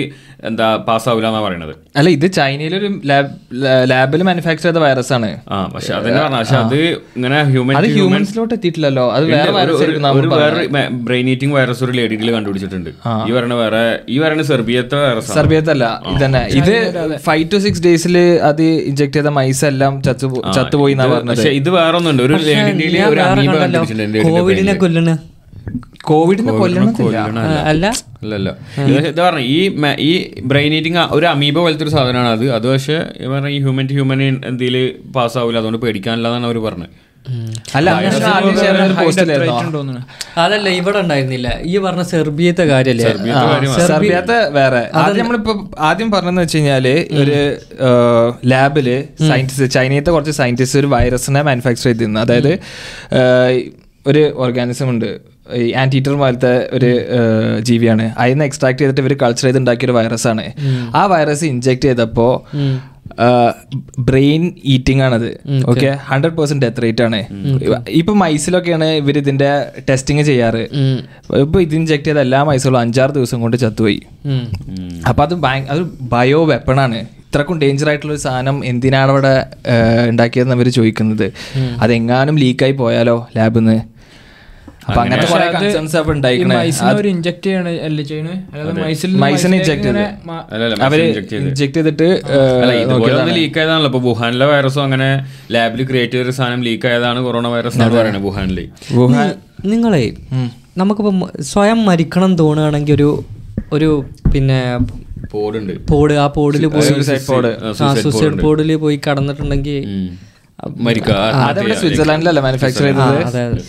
Speaker 4: എന്താ പാസ്സാവില്ല എന്നാ പറയുന്നത്
Speaker 2: അല്ല ഇത് ചൈനയിലൊരു ലാബ് ലാബിൽ മാനുഫാക്ചർ ചെയ്ത വൈറസ് ആണ്.
Speaker 4: ആ പക്ഷെ അതന്നെ പറഞ്ഞ പക്ഷെ അത് ഇങ്ങനെ ഹ്യൂമൻ
Speaker 2: അത് ഹ്യൂമൻസിലോട്ട് എത്തിയിട്ടില്ലല്ലോ. അത് വേറെ
Speaker 4: ഒരു വേറെ ബ്രെയിൻ ഈറ്റിംഗ് വൈറസ് ഒരു ലേഡിയിൽ കണ്ടുപിടിച്ചിട്ടുണ്ട്. ഈ പറയുന്ന വേറെ ഈ പറയുന്ന സെർബിയത്തെ വൈറസ്
Speaker 2: സർബിയത്തല്ല ഇതന്നെ. ഇത് ഫൈവ് ടു സിക്സ് ഡേയ്സിൽ അത് ഇഞ്ചെക്ട് ചെയ്ത മൈസ് എല്ലാം ചത്തു ചത്തുപോയി എന്നാ പറഞ്ഞത്.
Speaker 4: പക്ഷെ ഇത് വേറെ ഒന്നുണ്ട് ഒരു ലേഡിയിൽ ഒരു
Speaker 1: കോവിഡിനെ കൊല്ലണ.
Speaker 2: കോവിഡിനെ കൊല്ലണത്തില്ല
Speaker 1: അല്ല?
Speaker 4: അല്ലല്ല. ഇത് പറഞ്ഞ ഈ ഈ ബ്രെയിൻ ഈറ്റിംഗ് ഒരു അമീബ പോലത്തെ ഒരു സാധനമാണ് അത്. അത് പക്ഷേ ഈ പറഞ്ഞ ഈ ഹ്യൂമൻ ടു ഹ്യൂമൻ എന്തെങ്കിലും പാസ്സാവില്ല അതുകൊണ്ട് പേടിക്കാനില്ലെന്നാണ് അവർ പറഞ്ഞത്
Speaker 2: അല്ല
Speaker 1: അതല്ല ഇവിടെ ഉണ്ടായിരുന്നില്ല. ഈ പറഞ്ഞ സെർബിയത്തെ കാര്യല്ലേ?
Speaker 2: സെർബിയത്തെ വേറെ. ആദ്യം നമ്മളിപ്പോ ആദ്യം പറഞ്ഞെന്ന് വെച്ച് കഴിഞ്ഞാൽ ഒരു ലാബിൽ സയന്റിസ്റ്റ് ചൈനയത്തെ കുറച്ച് സയന്റിസ്റ്റ് ഒരു വൈറസിനെ മാനുഫാക്ചർ ചെയ്തിരുന്നു. അതായത് ഒരു ഓർഗാനിസം ഉണ്ട്. ഈ ആന്റീറ്റർ പോലത്തെ ഒരു ജീവിയാണ് ജീവിയാണ്. നിന്ന് എക്സ്ട്രാക്ട് ചെയ്തിട്ട് ഇവർ കൾച്ചർ ചെയ്ത് ഉണ്ടാക്കിയ ഒരു വൈറസ് ആണ്. ആ വൈറസ് ഇഞ്ചെക്ട് ചെയ്തപ്പോൾ ബ്രെയിൻ ഈറ്റിംഗ് ആണത്. Okay hundred percent death rate ആണ്. ഇപ്പൊ മൈസിലൊക്കെയാണ് ഇവർ ഇതിന്റെ ടെസ്റ്റിംഗ് ചെയ്യാറ്. ഇപ്പൊ ഇത് ഇഞ്ചെക്ട് ചെയ്ത എല്ലാ മൈസുകളും അഞ്ചാറ് ദിവസം കൊണ്ട് ചത്തുപോയി. അപ്പൊ അത് അത് ബയോ വെപ്പണാണ് ഇത്രക്കും ഡേഞ്ചർ ആയിട്ടുള്ള ഒരു സാധനം എന്തിനാണ് അവിടെ ഉണ്ടാക്കിയതെന്ന് അവർ ചോദിക്കുന്നത്. അതെങ്ങാനും ലീക്കായി പോയാലോ ലാബിൽ നിന്ന് അപ്പൊ അങ്ങനത്തെ കുറെ കൺസേൺസ് അപ്പൊ ഉണ്ടായിക്കണേ.
Speaker 3: ഒരു ഇഞ്ചക്ട് ചെയ്യണ അല്ലേ ചെയ്യണേ? അല്ലാതെ മൈസിൽ
Speaker 2: മൈസിനെ ഇഞ്ചെക്ട് ചെയ്ത് അവർ
Speaker 4: inject
Speaker 2: ചെയ്തിട്ട്
Speaker 4: ലീക്ക് ആയതാണല്ലോ ഇപ്പൊ വുഹാനിലെ വൈറസും അങ്ങനെ ലാബിൽ ക്രിയേറ്റ് ചെയ്ത സാധനം ലീക്ക് ആയതാണ് കൊറോണ വൈറസ് വുഹാനിലെ പറയുന്നത് വുഹാനിൽ
Speaker 2: വുഹാൻ
Speaker 1: നിങ്ങളെ നമുക്കിപ്പോ സ്വയം മരിക്കണം തോന്നുകയാണെങ്കിൽ ഒരു ഒരു പിന്നെ പോഡ് ആ പോഡിൽ പോയി സൂസൈഡ് പോഡിൽ പോയി കടന്നിട്ടുണ്ടെങ്കിൽ
Speaker 4: മരിക്കുക.
Speaker 2: അതെവിടെ സ്വിറ്റ്സർലാൻഡിലല്ലേ മാനുഫാക്ചർ ചെയ്തത്?
Speaker 1: അതെ അതെ.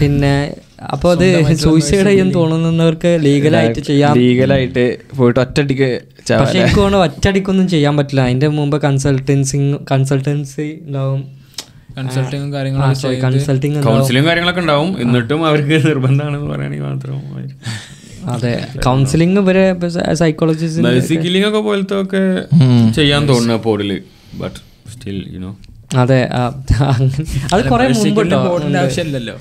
Speaker 1: പിന്നെ അപ്പോൾ അത് സൂയിസൈഡ് ചെയ്യാൻ തോന്നുന്നവർക്ക് ലീഗലായിട്ട് ചെയ്യാം.
Speaker 2: ലീഗലായിട്ട് പോയിട്ട് ഒറ്റടിക്ക്.
Speaker 1: പക്ഷെ എനിക്ക് തോന്നുന്നു ഒറ്റയടിക്കൊന്നും ചെയ്യാൻ പറ്റില്ല. അതിന്റെ മുമ്പ് കൺസൾട്ടൻസി കൺസൾട്ടൻസി ഉണ്ടാവും.
Speaker 3: കൺസൾട്ടിങ്ങും
Speaker 1: കൺസൾട്ടിങ്
Speaker 4: കൗൺസിലിംഗ് കാര്യങ്ങളൊക്കെ ഉണ്ടാവും. എന്നിട്ടും അവർക്ക് നിർബന്ധമാണെന്ന് പറയുകയാണെങ്കിൽ മാത്രം
Speaker 1: അതെ കൗൺസിലിംഗ് ഇവരെ സൈക്കോളജിസ്റ്റ്
Speaker 4: ഒക്കെ പോലത്തെ ഒക്കെ ചെയ്യാൻ തോന്നുന്നു പോഡിൽ ബട്ട് സ്റ്റിൽ യുനോ
Speaker 1: അതെ അത് കുറെ
Speaker 3: ആവശ്യമില്ലല്ലോ.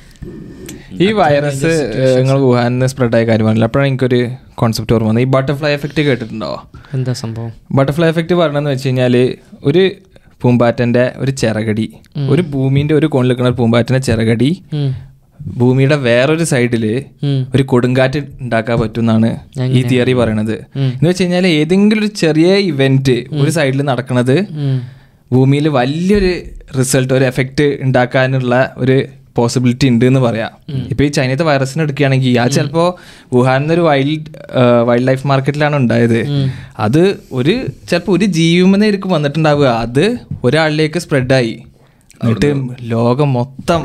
Speaker 2: ഈ വൈറസ് നിങ്ങൾ വുഹാനിന്ന് സ്പ്രെഡ് ആയ കാര്യമാണല്ലോ. അപ്പോഴാണ് എനിക്കൊരു കോൺസെപ്റ്റ് ഓർമ്മ വന്നത്. ഈ ബട്ടർഫ്ലൈ എഫക്റ്റ് കേട്ടിട്ടുണ്ടോ?
Speaker 1: എന്താ സംഭവം?
Speaker 2: ബട്ടർഫ്ലൈ എഫക്റ്റ് പറഞ്ഞതെന്ന് വെച്ച് കഴിഞ്ഞാൽ ഒരു പൂമ്പാറ്റന്റെ ഒരു ചിറകടി ഒരു ഭൂമിന്റെ ഒരു കോണിൽ നിൽക്കുന്ന പൂമ്പാറ്റന്റെ പൂമ്പാറ്റന്റെ ചിറകടി ഭൂമിയുടെ വേറൊരു സൈഡിൽ
Speaker 1: ഉം.
Speaker 2: ഒരു കൊടുങ്കാറ്റ് ഉണ്ടാക്കാൻ പറ്റും എന്നാണ് ഈ തിയറി പറയണത്. എന്ന് വെച്ച് കഴിഞ്ഞാൽ ഏതെങ്കിലും ഒരു ചെറിയ ഇവന്റ് ഒരു സൈഡിൽ നടക്കുന്നത്
Speaker 1: ഉം.
Speaker 2: ഭൂമിയിൽ വലിയൊരു റിസൾട്ട് ഒരു എഫക്റ്റ് ഉണ്ടാക്കാനുള്ള ഒരു പോസിബിലിറ്റി ഉണ്ട് എന്ന് പറയാം ഇപ്പൊ ഈ ചൈനത്തെ വൈറസിന് എടുക്കുകയാണെങ്കിൽ ആ ചിലപ്പോ വുഹാനിൽ ഒരു വൈൽഡ് വൈൽഡ് ലൈഫ് മാർക്കറ്റിലാണ് ഉണ്ടായത്. അത് ഒരു ചിലപ്പോൾ ഒരു ജീവിമെന്നായിരിക്കും വന്നിട്ടുണ്ടാവുക. അത് ഒരാളിലേക്ക് സ്പ്രെഡായി എന്നിട്ട് ലോകം മൊത്തം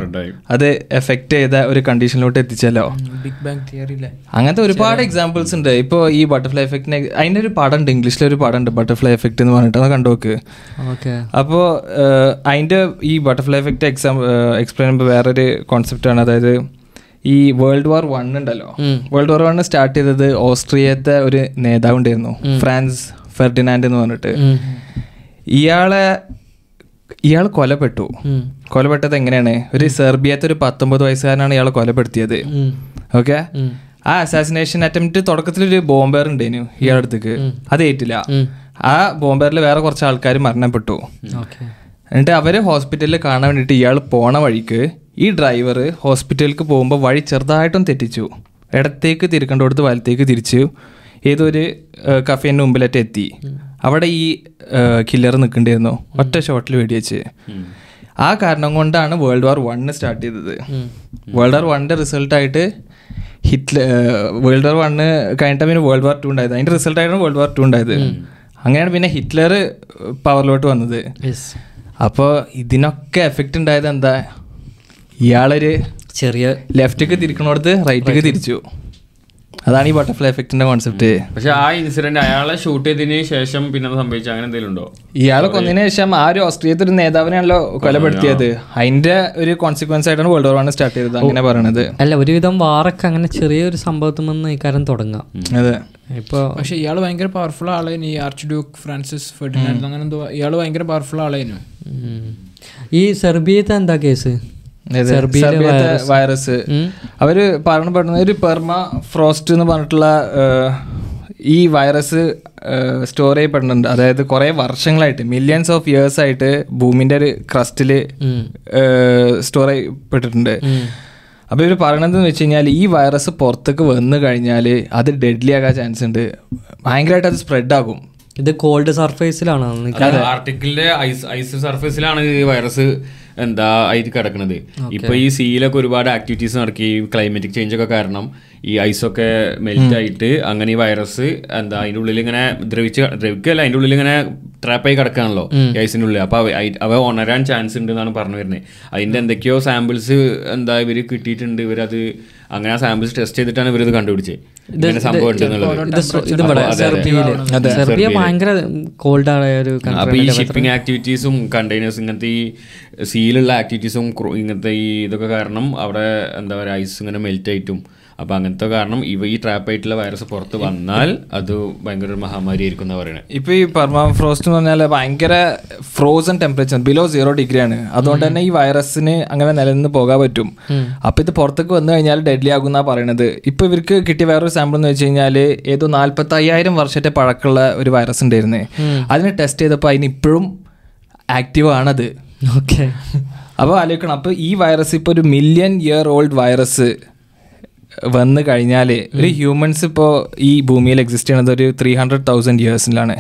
Speaker 2: അത് എഫക്റ്റ് ചെയ്ത ഒരു കണ്ടീഷനിലോട്ട് എത്തിച്ചല്ലോ.
Speaker 3: ബിഗ് ബാങ് തിയറിയിലെ
Speaker 2: അങ്ങനത്തെ ഒരുപാട് എക്സാമ്പിൾസ് ഉണ്ട്. ഇപ്പോൾ ഈ ബട്ടർഫ്ലൈ എഫക്റ്റിനെ അതിന്റെ ഒരു പടം ഉണ്ട് ഇംഗ്ലീഷിൽ ഒരു പടം ഉണ്ട് ബട്ടർഫ്ലൈ എഫക്റ്റ് എന്ന് പറഞ്ഞിട്ട് അത് കണ്ടുനോക്ക്
Speaker 1: അപ്പോ
Speaker 2: അപ്പോൾ അതിന്റെ ഈ ബട്ടർഫ്ലൈ എഫക്റ്റ് എക്സാം എക്സ്പ്ലെയിൻ ചെയ്യുമ്പോൾ വേറൊരു ആണ്. അതായത് ഈ വേൾഡ് വാർ വൺ ഉണ്ടല്ലോ. വേൾഡ് വാർ വൺ സ്റ്റാർട്ട് ചെയ്തത് ഓസ്ട്രിയത്തെ ഒരു നേതാവ് ഉണ്ടായിരുന്നു. ഫ്രാൻസ് ഫെർഡിനാൻഡ് എന്ന് പറഞ്ഞിട്ട്. ഇയാളെ ഇയാൾ കൊലപ്പെട്ടു. കൊലപ്പെട്ടത് എങ്ങനെയാണ്? ഒരു സെർബിയത്തെ ഒരു പത്തൊമ്പത് വയസ്സുകാരനാണ് ഇയാൾ കൊലപ്പെടുത്തിയത്. ഓക്കെ? ആ അസാസിനേഷൻ അറ്റംപ്റ്റ് തുടക്കത്തിൽ ഒരു ബോംബേർ ഉണ്ടായിരുന്നു ഇയാളുടെ അടുത്തേക്ക്. അത് ഏറ്റില്ല. ആ ബോംബേറിൽ വേറെ കുറച്ച് ആൾക്കാർ മരണപ്പെട്ടു. എന്നിട്ട് അവർ ഹോസ്പിറ്റലിൽ കാണാൻ വേണ്ടിയിട്ട് ഇയാൾ പോണ വഴിക്ക് ഈ ഡ്രൈവർ ഹോസ്പിറ്റലിലേക്ക് പോകുമ്പോൾ വഴി ചെറുതായിട്ടും തെറ്റിച്ചു. ഇടത്തേക്ക് തിരിക്കേണ്ടടുത്ത് വലത്തേക്ക് തിരിച്ചു ഏതൊരു കഫേന്റെ മുമ്പിലേറ്റ് എത്തി. അവിടെ ഈ കില്ലർ നിൽക്കേണ്ടിയിരുന്നു ഒറ്റ ഷോട്ടിൽ വെടിവെച്ച്. ആ കാരണം കൊണ്ടാണ് വേൾഡ് വാർ വണ്ണ് സ്റ്റാർട്ട് ചെയ്തത്. വേൾഡ് വാർ വണ്ണിന്റെ റിസൾട്ടായിട്ട് ഹിറ്റ്ലർ വേൾഡ് വാർ വണ്ണ് കഴിഞ്ഞിട്ട് പിന്നെ വേൾഡ് വാർ ടു ഉണ്ടായത്. അതിന്റെ റിസൾട്ടായിട്ടാണ് വേൾഡ് വാർ ടു ഉണ്ടായത്. അങ്ങനെയാണ് പിന്നെ ഹിറ്റ്ലർ പവറിലോട്ട് വന്നത്. അപ്പോൾ ഇതിനൊക്കെ എഫക്റ്റ് ഉണ്ടായത് എന്താ? ഇയാളൊരു
Speaker 1: ചെറിയ
Speaker 2: ലെഫ്റ്റേക്ക് തിരിക്കണോടത്ത് റൈറ്റേക്ക് തിരിച്ചു. അതാണ് ഈ ബട്ടർഫ്ലൈ എഫക്റ്റിന്റെ കോൺസെപ്റ്റ്
Speaker 4: പക്ഷെ ആ ഇൻസിഡന്റ് അയാളെ ഷൂട്ട് ചെയ്തതിന് ശേഷം പിന്നെ സംഭവിച്ച? അങ്ങനെ എന്തെങ്കിലും ഉണ്ടോ?
Speaker 2: ഇയാളെ കൊന്നതിന് ശേഷം ആ ഒരു ഓസ്ട്രിയത്തെ ഒരു നേതാവിനെയാണല്ലോ കൊലപ്പെടുത്തിയത്. അതിന്റെ ഒരു കോൺസിക്വൻസ് ആയിട്ടാണ് വേൾഡ് വാർ വൺ സ്റ്റാർട്ട് ചെയ്തത് അങ്ങനെ പറയണത്.
Speaker 1: അല്ല ഒരുവിധം വാറൊക്കെ അങ്ങനെ ചെറിയൊരു സംഭവത്തിൽ നിന്ന് ഇക്കാരം തുടങ്ങാം.
Speaker 2: അതെ.
Speaker 1: ഇപ്പോൾ
Speaker 3: പക്ഷെ ഇയാൾ ഭയങ്കര പവർഫുൾ ആളായിരുന്നു ഈ ആർച്ച് ഡ്യൂക്ക് ഫ്രാൻസിസ് ഫെർഡിനാൻഡ് അങ്ങനെ എന്തോ ഇയാൾ ഭയങ്കര പവർഫുൾ ആളായിരുന്നു
Speaker 1: ഈ സെർബിയത്തെ എന്താ കേസ്
Speaker 2: വൈറസ് അവർ പറഞ്ഞു പെടുന്ന ഒരു പെർമ ഫ്രോസ്റ്റ് എന്ന് പറഞ്ഞിട്ടുള്ള ഈ വൈറസ് സ്റ്റോർ ചെയ്യപ്പെടുന്നുണ്ട്. അതായത് കുറെ വർഷങ്ങളായിട്ട് മില്യൺസ് ഓഫ് ഇയേഴ്സ് ആയിട്ട് ഭൂമിന്റെ ഒരു ക്രസ്റ്റിൽ സ്റ്റോർ ചെയ്യപ്പെട്ടിട്ടുണ്ട്. അപ്പോൾ ഇവർ പറയണതെന്ന് വെച്ച് കഴിഞ്ഞാൽ ഈ വൈറസ് പുറത്തേക്ക് വന്നു കഴിഞ്ഞാൽ അത് ഡെഡ്ലി ആകാൻ ചാൻസ് ഉണ്ട്. ഭയങ്കരമായിട്ട് അത് സ്പ്രെഡ് ആകും.
Speaker 1: ഇത് കോൾഡ് സർഫേസിലാണ്
Speaker 4: ആർട്ടിക്കിളിലെ ഐസ് ഐസ് സർഫേസിലാണ് ഈ വൈറസ് എന്താ ആയിട്ട് കിടക്കുന്നത് ഇപ്പൊ ഈ സീലൊക്കെ ഒരുപാട് ആക്ടിവിറ്റീസ് നടക്കി ക്ലൈമറ്റിക് ചേഞ്ച് ഒക്കെ കാരണം ഈ ഐസൊക്കെ മെൽറ്റ് ആയിട്ട് അങ്ങനെ ഈ വൈറസ് എന്താ അതിന്റെ ഉള്ളിൽ ഇങ്ങനെ ദ്രവിച്ച് ദ്രവിക്കല്ല അതിന്റെ ഉള്ളിൽ ഇങ്ങനെ ട്രാപ്പായി കിടക്കാണല്ലോ ഈ ഐസിന്റെ ഉള്ളിൽ. അപ്പൊ അവ അവ ഉണരാൻ ചാൻസ് ഉണ്ട് എന്നാണ് പറഞ്ഞു വരുന്നത്. അതിന്റെ എന്തൊക്കെയോ സാമ്പിൾസ് എന്താ ഇവർ കിട്ടിയിട്ടുണ്ട്. ഇവരത് അങ്ങനെ ആ സാമ്പിൾസ് ടെസ്റ്റ് ചെയ്തിട്ടാണ് ഇവരിത്
Speaker 1: ഇത് കണ്ടുപിടിച്ചത്
Speaker 4: അപ്പൊ ഈ ഷിപ്പിംഗ് ആക്ടിവിറ്റീസും കണ്ടെയ്നേഴ്സ് ഇങ്ങനത്തെ ഈ സീലുള്ള ആക്ടിവിറ്റീസും ഇങ്ങനത്തെ ഈ ഇതൊക്കെ കാരണം അവിടെ എന്താ പറയുക ഐസ് ഇങ്ങനെ മെൽറ്റ് ആയിട്ടും അപ്പൊ അങ്ങനത്തെ കാരണം ഇവ ഈ ട്രാപ്പ് ആയിട്ടുള്ള വൈറസ് പുറത്ത് വന്നാൽ അത് ഭയങ്കര ഒരു മഹാമാരി ആയിരിക്കും എന്ന് പറയുന്നത്
Speaker 2: ഇപ്പൊ ഈ പെർമാ ഫ്രോസ്റ്റ് എന്ന് പറഞ്ഞാൽ ഭയങ്കര frozen temperature below zero degree ആണ്. അതുകൊണ്ട് തന്നെ ഈ വൈറസിന് അങ്ങനെ നിലനിന്ന് പോകാൻ പറ്റും. അപ്പൊ ഇത് പുറത്തേക്ക് വന്നു കഴിഞ്ഞാൽ ഡെഡ്ലി ആകും എന്നാ പറയുന്നത് ഇപ്പൊ ഇവർക്ക് കിട്ടിയ വേറൊരു സാമ്പിൾ എന്ന് വെച്ച് കഴിഞ്ഞാൽ ഏതോ നാല്പത്തി അയ്യായിരം വർഷത്തെ പഴക്കമുള്ള ഒരു വൈറസ് ഉണ്ടായിരുന്നേ. അതിനെ ടെസ്റ്റ് ചെയ്തപ്പോൾ അതിന് ഇപ്പോഴും ആക്റ്റീവ് ആണത്.
Speaker 1: ഓക്കെ
Speaker 2: അപ്പോൾ ആലോചിക്കണം. അപ്പോൾ ഈ വൈറസ് ഇപ്പോൾ ഒരു മില്യൺ ഇയർ ഓൾഡ് വൈറസ് വന്നു കഴിഞ്ഞാൽ ഒരു ഹ്യൂമൻസ് ഇപ്പോ ഈ ഭൂമിയിൽ എക്സിസ്റ്റ് ചെയ്യണത് ഒരു ത്രീ ഹൺഡ്രഡ് തൗസൻഡ് ഇയേഴ്സിലാണ്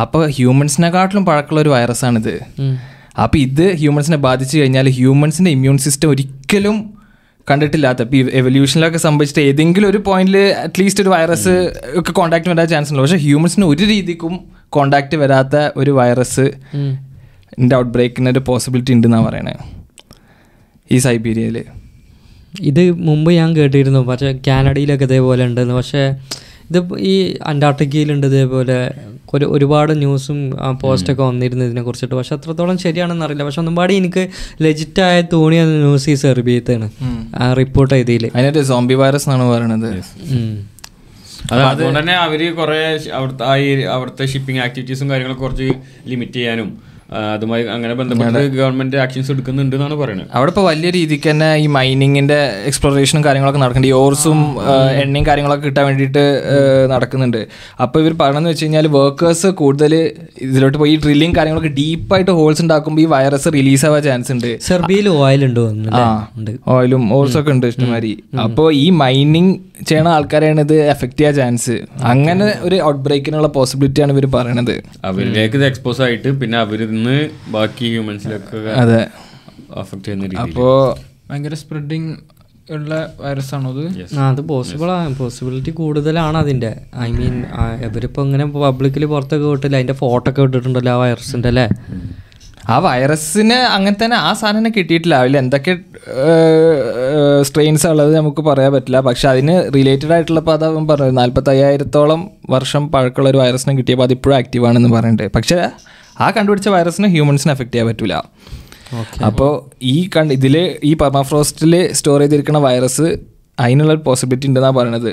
Speaker 2: അപ്പോൾ ഹ്യൂമൻസിനെക്കാട്ടിലും പഴക്കമുള്ള ഒരു വൈറസാണിത് അപ്പോൾ ഇത് ഹ്യൂമൻസിനെ ബാധിച്ചു കഴിഞ്ഞാൽ ഹ്യൂമൻസിന്റെ ഇമ്മ്യൂൺ സിസ്റ്റം ഒരിക്കലും കണ്ടിട്ടില്ലാത്ത. ഇപ്പൊ എവല്യൂഷനിലൊക്കെ സംഭവിച്ചിട്ട് ഏതെങ്കിലും ഒരു പോയിന്റിൽ അറ്റ്ലീസ്റ്റ് ഒരു വൈറസ് ഒക്കെ കോണ്ടാക്ട് വരാൻ ചാൻസ് ഉണ്ട്. പക്ഷേ ഹ്യൂമൻസിന് ഒരു രീതിക്കും കോണ്ടാക്ട് വരാത്ത ഒരു വൈറസ് ന്റെ ഔട്ട് ബ്രേക്കിന് ഒരു പോസിബിലിറ്റി ഉണ്ട് ഉണ്ടെന്നാണ് പറയണേ. ഈ സൈബീരിയയിൽ
Speaker 1: ഇത് മുമ്പ് ഞാൻ കേട്ടിരുന്നു. പക്ഷേ കാനഡയിലൊക്കെ ഇതേപോലെ ഉണ്ടെന്ന്. പക്ഷേ ഇത് ഈ അന്റാർട്ടിക്കയിലുണ്ട് ഇതേപോലെ. ഒരു ഒരുപാട് ന്യൂസും പോസ്റ്റൊക്കെ വന്നിരുന്നു ഇതിനെ കുറിച്ചിട്ട് പക്ഷെ അത്രത്തോളം ശരിയാണെന്ന് അറിയില്ല. പക്ഷെ ഒന്നും പാടി എനിക്ക് ലെജിറ്റായ തോന്നിയ ന്യൂസ് ഈ സെർബിയത്താണ്. ആ റിപ്പോർട്ട് ചെയ്തതിൽ
Speaker 2: അതിനൊരു സോംബി വൈറസ് എന്നാണ് പറയണത്.
Speaker 4: അതുകൊണ്ട് തന്നെ അവർ കുറെ അവിടുത്തെ ആ അവിടുത്തെ ഷിപ്പിംഗ് ആക്ടിവിറ്റീസും കാര്യങ്ങളൊക്കെ കുറച്ച് ലിമിറ്റ് ചെയ്യാനും അതുമായി അങ്ങനെ ബന്ധപ്പെട്ട് ഗവൺമെന്റ് ആക്ഷൻസ് എടുക്കുന്നുണ്ട് എന്നാണ് പറയുന്നത്
Speaker 2: അവിടെ ഇപ്പോൾ വലിയ രീതിക്ക് തന്നെ ഈ മൈനിങ്ങിന്റെ എക്സ്പ്ലോറേഷനും കാര്യങ്ങളൊക്കെ നടക്കുന്നുണ്ട്. ഈ ഓർസും എണ്ണയും കാര്യങ്ങളൊക്കെ കിട്ടാൻ വേണ്ടിയിട്ട് നടക്കുന്നുണ്ട്. അപ്പോൾ ഇവർ പറയണമെന്ന് വെച്ച് കഴിഞ്ഞാൽ വർക്കേഴ്സ് കൂടുതൽ ഇതിലോട്ട് പോയി ഈ ഡ്രില്ലിങ് കാര്യങ്ങളൊക്കെ ഡീപ്പായിട്ട് ഹോൾസ് ഉണ്ടാക്കുമ്പോൾ ഈ വൈറസ് റിലീസ് ആവാൻ ചാൻസ് ഉണ്ട്.
Speaker 1: സെർബിയയിൽ ഓയിൽ ഉണ്ടോ
Speaker 2: ആ ഓയിലും ഓൾസും ഒക്കെ ഉണ്ട് ഇഷ്ടമാതിരി. അപ്പോൾ ഈ മൈനിങ് ചെയ്യണ ആൾക്കാരെയാണ് ഇത് എഫക്ട് ചെയ്യാൻ ചാൻസ് അങ്ങനെ ഒരു ഔട്ട് ബ്രേക്കിനുള്ള പോസിബിലിറ്റിയാണ് ഇവർ പറയണത്.
Speaker 4: അവരിലേക്ക് ഇത് എക്സ്പോസ് ആയിട്ട് പിന്നെ അവരിൽ നിന്ന് ബാക്കി ഹ്യൂമൻസിലൊക്കെ
Speaker 2: അതെ.
Speaker 4: അഫക്റ്റ് ചെയ്യുന്ന രീതിയിൽ
Speaker 2: അപ്പോൾ
Speaker 3: ഭയങ്കര സ്പ്രെഡിങ് ഉള്ള വൈറസ് ആണോ അത്?
Speaker 1: ആ അത് പോസിബിൾ ആണ് പോസിബിലിറ്റി കൂടുതലാണ് അതിന്റെ ഐ മീൻ ഇവരിപ്പോൾ ഇങ്ങനെ പബ്ലിക്കിൽ പുറത്തൊക്കെ വിട്ടില്ല. അതിന്റെ ഫോട്ടോ ഒക്കെ വിട്ടിട്ടുണ്ടല്ലോ ആ വൈറസിന്റെ അല്ലേ?
Speaker 2: ആ വൈറസിന് അങ്ങനെ തന്നെ ആ സാധനം കിട്ടിയിട്ടില്ല. അതിൽ എന്തൊക്കെ സ്ട്രെയിൻസ് ഉള്ളത് നമുക്ക് പറയാൻ പറ്റില്ല. പക്ഷെ അതിന് റിലേറ്റഡ് ആയിട്ടുള്ള ഇപ്പോൾ പറഞ്ഞു പറഞ്ഞത്. നാൽപ്പത്തി അയ്യായിരത്തോളം വർഷം പഴക്കമുള്ള ഒരു വൈറസിനെ കിട്ടിയപ്പോൾ അതിപ്പോഴും ആക്റ്റീവ് ആണെന്ന് പറയുന്നുണ്ട് പക്ഷേ ആ കണ്ടുപിടിച്ച വൈറസിന് ഹ്യൂമൻസിന് എഫക്റ്റ് ചെയ്യാൻ പറ്റില്ല അപ്പോൾ ഈ കണ്ട് ഇതിൽ ഈ പെർമാഫ്രോസ്റ്റിൽ സ്റ്റോർ ചെയ്തിരിക്കുന്ന വൈറസ് അതിനുള്ള ഒരു പോസിബിലിറ്റി ഉണ്ടെന്നാണ് പറയണത്.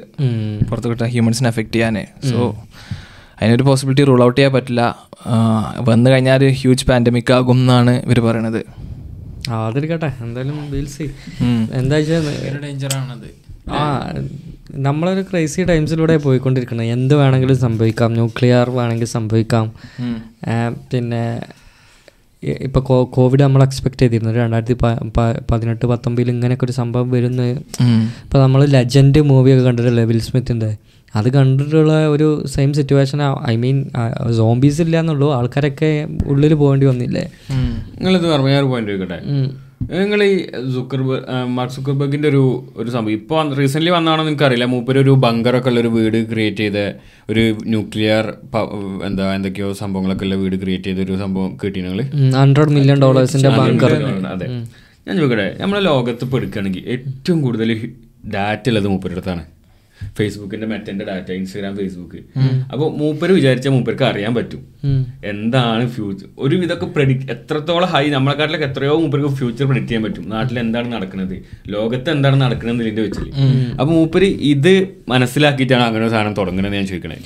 Speaker 2: പുറത്ത് കിട്ടാൻ ഹ്യൂമൻസിനെ എഫക്റ്റ് ചെയ്യാൻ സോ അതിനൊരു പോസിബിലിറ്റി റൂൾ ഔട്ട് ചെയ്യാൻ പറ്റില്ല. വന്നു കഴിഞ്ഞാൽ ഒരു ഹ്യൂജ് പാൻഡമിക് ആകും എന്നാണ് ഇവർ പറയണത്.
Speaker 1: ആ അതിരിക്കട്ടെ. എന്തായാലും. എന്താ വെച്ചാൽ
Speaker 3: ഡേഞ്ചറാണത് ആ
Speaker 1: നമ്മളൊരു ക്രൈസി ടൈംസിലൂടെ പോയിക്കൊണ്ടിരിക്കുന്നത് എന്ത് വേണമെങ്കിലും സംഭവിക്കാം. ന്യൂക്ലിയർ വേണമെങ്കിൽ സംഭവിക്കാം. പിന്നെ ഇപ്പോൾ ഇപ്പൊ കോവിഡ് നമ്മൾ എക്സ്പെക്ട് ചെയ്തിരുന്നു. രണ്ടായിരത്തി പതിനെട്ട് പത്തൊമ്പതിൽ ഇങ്ങനെയൊക്കെ ഒരു സംഭവം വരുന്ന. ഇപ്പൊ നമ്മൾ ലെജൻഡ് മൂവിയൊക്കെ കണ്ടിട്ടില്ലേ? വിൽ സ്മിത്തിന്റെ അത് കണ്ടിട്ടുള്ള ഒരു same situation I mean zombies ഇല്ല എന്നുള്ളൂ ആൾക്കാരൊക്കെ ഉള്ളിൽ പോകേണ്ടി വന്നില്ലേ?
Speaker 4: നിങ്ങളിത് പറഞ്ഞു ഞാൻ പോയിന്റ് ചോദിക്കട്ടെ നിങ്ങൾ ഈ സുക്കർബർഗ് മാർക്ക് സുക്കർബർഗിന്റെ ഒരു ഒരു സംഭവം. ഇപ്പോൾ റീസെന്റ്ലി വന്നാണോ നിങ്ങൾക്ക് അറിയില്ല മൂപ്പര് ഒരു ബങ്കറൊക്കെ ഉള്ള ഒരു വീട് ക്രിയേറ്റ് ചെയ്ത ഒരു ന്യൂക്ലിയർ എന്താ എന്തൊക്കെയോ സംഭവങ്ങളൊക്കെ ഉള്ള വീട് ക്രിയേറ്റ് ചെയ്ത ഒരു സംഭവം കിട്ടി നിങ്ങൾ
Speaker 1: ഹൺഡ്രഡ് മില്യൺ ഡോളേഴ്സിന്റെ ബങ്കർ
Speaker 4: അതെ. ഞാൻ ചോദിക്കട്ടെ നമ്മളെ ലോകത്ത് ഇപ്പോൾ എടുക്കുകയാണെങ്കിൽ ഏറ്റവും കൂടുതൽ ഡാറ്റ ഉള്ളത് മൂപ്പരുടെ അടുത്താണ്. ഫേസ്ബുക്കിന്റെ മെറ്റന്റെ ഡാറ്റ ഇൻസ്റ്റാഗ്രാം ഫേസ്ബുക്ക് അപ്പോൾ മൂപ്പര് വിചാരിച്ച മൂപ്പർക്ക് അറിയാൻ പറ്റും. എന്താണ് ഫ്യൂച്ചർ ഒരു ഇതൊക്കെ പ്രഡിക്ട് എത്രത്തോളം ഹൈ നമ്മളെക്കാട്ടിലൊക്കെ എത്രയോ മൂപ്പർക്ക് ഫ്യൂച്ചർ പ്രഡിക്ട് ചെയ്യാൻ പറ്റും. നാട്ടിൽ എന്താണ് നടക്കുന്നത്? ലോകത്ത് എന്താണ് നടക്കുന്നത് ഇതിന്റെ വെച്ചിൽ അപ്പൊ മൂപ്പര് ഇത് മനസ്സിലാക്കിയിട്ടാണ് അങ്ങനെ ഒരു സാധനം തുടങ്ങുന്നത് ഞാൻ ചോദിക്കണേ.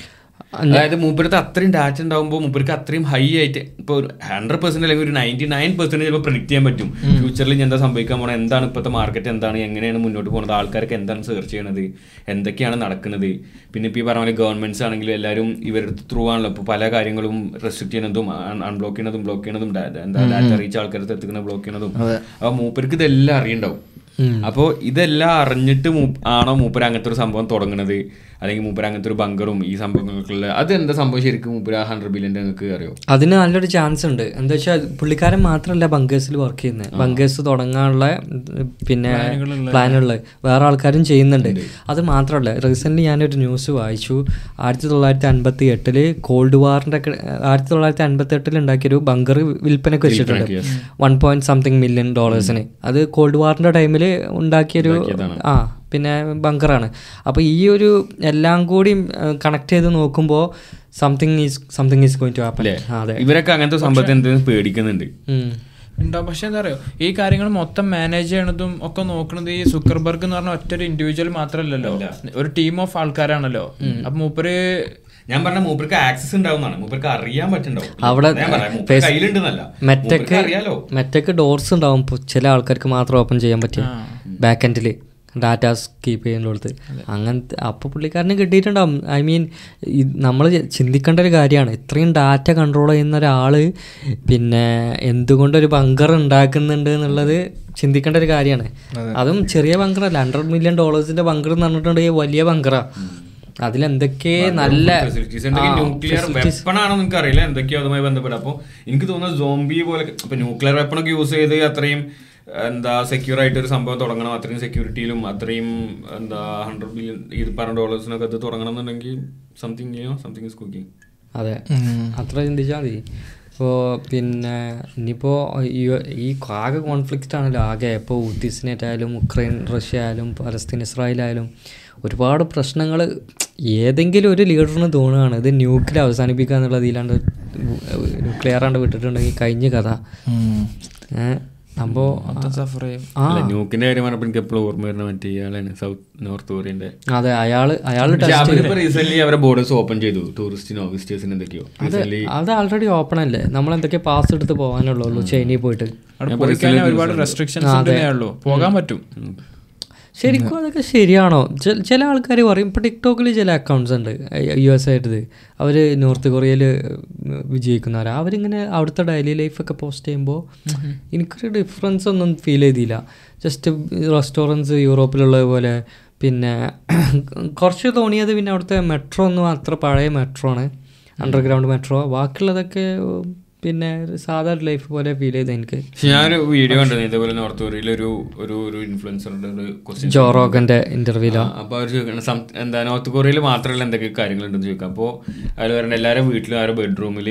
Speaker 4: അതായത് മൂപ്പരത്ത് അത്രയും ഡാറ്റ ഉണ്ടാകുമ്പോൾ മൂപ്പർക്ക് അത്രയും ഹൈ ആയിട്ട് ഇപ്പോൾ ഒരു ഹൺഡ്രഡ് പെർസെന്റ് അല്ലെങ്കിൽ ഒരു നയന്റി നയൻ പെർസെന്റ് ചിലപ്പോൾ പ്രിഡിക്ട് ചെയ്യാൻ പറ്റും. ഫ്യൂച്ചറിൽ എന്താ സംഭവിക്കാൻ പോകണം എന്താണ് ഇപ്പോഴത്തെ മാർക്കറ്റ് എന്താണ്? എങ്ങനെയാണ് മുന്നോട്ട് പോകുന്നത് ആൾക്കാർക്ക് എന്താണ് സെർച്ച് ചെയ്യണത്? എന്തൊക്കെയാണ് നടക്കുന്നത്? പിന്നെ ഇപ്പോൾ ഈ പറഞ്ഞ പോലെ ഗവൺമെന്റ്സ് ആണെങ്കിലും എല്ലാവരും ഇവരുടെ ത്രൂ ആണല്ലോ. ഇപ്പോൾ പല കാര്യങ്ങളും റെസ്ട്രിക്ട് ചെയ്യുന്നതും അൺബ്ലോക്ക് ചെയ്യുന്നതും ബ്ലോക്ക് ചെയ്യുന്നതും ഡാ- എന്താ ഡാറ്റ റീച്ച് ആൾക്കാർക്ക് എത്തിക്കുന്ന ബ്ലോക്ക് ചെയ്യുന്നതും. അപ്പോൾ മൂപ്പർക്ക് ഇതെല്ലാം അറിയണ്ടാവും. അപ്പോൾ ഇതെല്ലാം അറിഞ്ഞിട്ട് ആണോ മൂപ്പർ അങ്ങനത്തെ ഒരു സംഭവം തുടങ്ങുന്നത് അല്ലെങ്കിൽ മൂപ്പര അങ്ങനത്തെ ഒരു ബങ്കറും ഈ സംഭവങ്ങൾക്കുള്ള അത് എന്താ സംഭവം ശരിക്കും മൂപ്പര ഹൺഡ്രഡ് ബില്യന്റെ നിങ്ങൾക്ക് അറിയോ?
Speaker 1: അതിന് നല്ലൊരു ചാൻസ് ഉണ്ട്. എന്താ വെച്ചാൽ പുള്ളിക്കാരൻ മാത്രമല്ല ബങ്കേഴ്സിൽ വർക്ക് ചെയ്യുന്നത് ബങ്കേഴ്സ് തുടങ്ങാനുള്ള പിന്നെ പ്ലാനുള്ള വേറെ ആൾക്കാരും ചെയ്യുന്നുണ്ട്. അത് മാത്രമല്ല റീസെന്റ്ലി ഞാനൊരു ന്യൂസ് വായിച്ചു. ആയിരത്തി തൊള്ളായിരത്തി അൻപത്തി എട്ടിൽ കോൾഡ് വാറിന്റെ ഒക്കെ ആയിരത്തി തൊള്ളായിരത്തി അൻപത്തി എട്ടിൽ ഉണ്ടാക്കിയൊരു ബങ്കർ വിൽപ്പനക്ക് വെച്ചിട്ടുണ്ട്. വൺ പോയിന്റ് സംതിങ് മില്യൺ ഡോളേഴ്സിന് അത് കോൾഡ് വാറിന്റെ ടൈമിൽ ഉണ്ടാക്കിയൊരു ആ പിന്നെ ബങ്കറാണ്. അപ്പോൾ ഈ ഒരു എല്ലാം കൂടി കണക്ട് ചെയ്ത് നോക്കുമ്പോൾ something is something is going to happen അതെ.
Speaker 4: ഇവരൊക്കെ അങ്ങനത്തെ സംഭവത്തെ എന്തെങ്കിലും പേടിക്കുന്നുണ്ട്.
Speaker 3: ഉണ്ടാവും പക്ഷെ എന്താ പറയുക ഈ കാര്യങ്ങൾ മൊത്തം മാനേജ് ചെയ്യണതും ഒക്കെ നോക്കുന്നത് ഈ സുക്കർബർഗ് എന്ന് പറഞ്ഞ ഒറ്റ ഒരു ഇൻഡിവിജ്വൽ മാത്രമല്ലല്ലോ ഒരു ടീം ഓഫ് ആൾക്കാരാണല്ലോ. അപ്പൊ മൂപ്പര്
Speaker 4: ഞാൻ പറഞ്ഞ മൂപ്പർക്ക് ആക്സസ് ഉണ്ടാവുന്നതാണ്. മൂപ്പർക്ക് അറിയാൻ പറ്റുന്നുണ്ടാവും.
Speaker 1: അവിടെ
Speaker 4: കയ്യിലുണ്ടെന്നല്ല.
Speaker 1: മെറ്റക്ക്
Speaker 4: അറിയാലോ.
Speaker 1: മെറ്റക്ക് ഡോർസ് ഉണ്ടാവും. ചില ആൾക്കാർക്ക് മാത്രം ഓപ്പൺ ചെയ്യാൻ പറ്റും ബാക്ക് എൻഡിൽ ഡാറ്റാസ് കീപ്പ് ചെയ്യുന്നിടത്ത്. അങ്ങനത്തെ അപ്പോൾ പുള്ളിക്കാരന് കിട്ടിയിട്ടുണ്ടാവും. ഐ മീൻ നമ്മൾ ചിന്തിക്കേണ്ട ഒരു കാര്യമാണ്. ഇത്രയും ഡാറ്റ കൺട്രോൾ ചെയ്യുന്ന ഒരാൾ പിന്നെ എന്തുകൊണ്ടൊരു ബങ്കർ ഉണ്ടാക്കുന്നുണ്ട് എന്നുള്ളത് ചിന്തിക്കേണ്ട ഒരു കാര്യമാണ്. അതും. ചെറിയ ബങ്കറല്ല ഹൺഡ്രഡ് മില്യൺ ഡോളേഴ്സിന്റെ ബങ്കർ എന്ന് പറഞ്ഞിട്ടുണ്ടെങ്കിൽ വലിയ ബങ്കറാ അതിലെന്തൊക്കെ നല്ല
Speaker 4: ന്യൂക്ലിയർ വെപ്പൺ ആണോ നിങ്ങൾക്ക് അറിയില്ല എന്തൊക്കെയോ അതുമായി ബന്ധപ്പെട്ട്. അപ്പോൾ എനിക്ക് തോന്നുന്നത് സോംബി പോലെ ഇപ്പൊ ന്യൂക്ലിയർ വെപ്പൺ ഒക്കെ യൂസ് ചെയ്ത് അത്രയും എന്താ സെക്യൂർ ആയിട്ട് ഒരു സംഭവം തുടങ്ങണം. അത്രയും സെക്യൂരിറ്റിയിലും അത്രയും എന്താ ഹൺഡ്രഡ് ബില്യൺ ഇത് പറഞ്ഞ ഡോളേഴ്സിനൊക്കെ അത് തുടങ്ങണം എന്നുണ്ടെങ്കിൽ സംതിങ് സംതിങ് ഇസ് കുക്കിംഗ്
Speaker 1: അതെ. അത്ര ചിന്തിച്ചാൽ മതി. ഇപ്പോൾ പിന്നെ ഇനിയിപ്പോൾ ഈ ആകെ കോൺഫ്ലിക്റ്റ് ആണല്ലോ. ആകെ ഇപ്പോൾ ഉത്തീസിനേറ്റായാലും ഉക്രൈൻ റഷ്യ ആയാലും പലസ്തീൻ ഇസ്രായേൽ ആയാലും ഒരുപാട് പ്രശ്നങ്ങൾ ഏതെങ്കിലും ഒരു ലീഡറിന് തോന്നുകയാണ്. ഇത് ന്യൂക്ലിയർ അവസാനിപ്പിക്കുക എന്നുള്ളത് ഇല്ലാണ്ട് ന്യൂക്ലിയർ ആണ്ട് വിട്ടിട്ടുണ്ടെങ്കിൽ കഴിഞ്ഞ കഥ. ഏഹ് അപ്പോൾ
Speaker 3: സഫർ ചെയ്യും
Speaker 1: ആ.
Speaker 4: ന്യൂക്കിന്റെ കാര്യം പറഞ്ഞപ്പോൾ എനിക്ക് എപ്പോഴും ഓർമ്മ വരുന്ന മറ്റേ ഇയാളാണ് സൗത്ത് നോർത്ത് കൊറിയന്റെ.
Speaker 1: അതെ അയാൾ
Speaker 4: അയാൾ റീസെന്റ് അവരെ ബോർഡേഴ്സ് ഓപ്പൺ ചെയ്തു ടൂറിസ്റ്റിനോ വിസിറ്റേഴ്സിന് എന്തൊക്കെയോ.
Speaker 1: അത് ആൾറെഡി ഓപ്പൺ അല്ലേ? നമ്മൾ എന്തൊക്കെ പാസ് എടുത്ത് പോകാനുള്ളൂ ചൈനയിൽ പോയിട്ട്.
Speaker 3: ഒരുപാട് റെസ്ട്രിക്ഷൻസ് ഉണ്ടെന്നേ ഉള്ളൂ. പോകാൻ പറ്റും.
Speaker 1: ശരിക്കും അതൊക്കെ ശരിയാണോ? ചില ആൾക്കാർ പറയും ഇപ്പോൾ ടിക്ടോക്കിൽ ചില അക്കൗണ്ട്സ് ഉണ്ട് യു എസ് ആയിട്ടത് അവർ നോർത്ത് കൊറിയയിൽ വിജയിക്കുന്നവരാ. അവരിങ്ങനെ അവിടുത്തെ ഡെയിലി ലൈഫൊക്കെ പോസ്റ്റ് ചെയ്യുമ്പോൾ എനിക്കൊരു ഡിഫറൻസ് ഒന്നും ഫീൽ ചെയ്തില്ല. ജസ്റ്റ് റെസ്റ്റോറന്റ്സ് യൂറോപ്പിലുള്ളത് പോലെ പിന്നെ കുറച്ച് തോന്നിയത് പിന്നെ അവിടുത്തെ മെട്രോ ഒന്നും അത്ര പഴയ മെട്രോ ആണ്. അണ്ടർഗ്രൗണ്ട് മെട്രോ ബാക്കിയുള്ളതൊക്കെ പിന്നെ സാധാരണ ലൈഫ് പോലെ ഫീൽ ചെയ്ത് എനിക്ക്.
Speaker 4: ഞാനൊരു വീഡിയോ കണ്ടിരുന്നു ഇതേപോലെ നോർത്ത് കൊറിയയിൽ ഒരു ഒരു ഒരു ഇൻഫ്ലുവൻസറുടെ ഒരു ക്വസ്റ്റ്യൻ
Speaker 1: ജോറോഗന്റെ ഇന്റർവ്യൂലോ
Speaker 4: അപ്പോൾ അവർ ചോദിക്കണം എന്താ നോർത്ത് കൊറിയയിൽ മാത്രമല്ല എന്തൊക്കെ കാര്യങ്ങളുണ്ടെന്ന് ചോദിക്കാം. അപ്പോൾ അതിൽ പറയുന്നത് എല്ലാവരും വീട്ടിലും ആരും ബെഡ്റൂമിൽ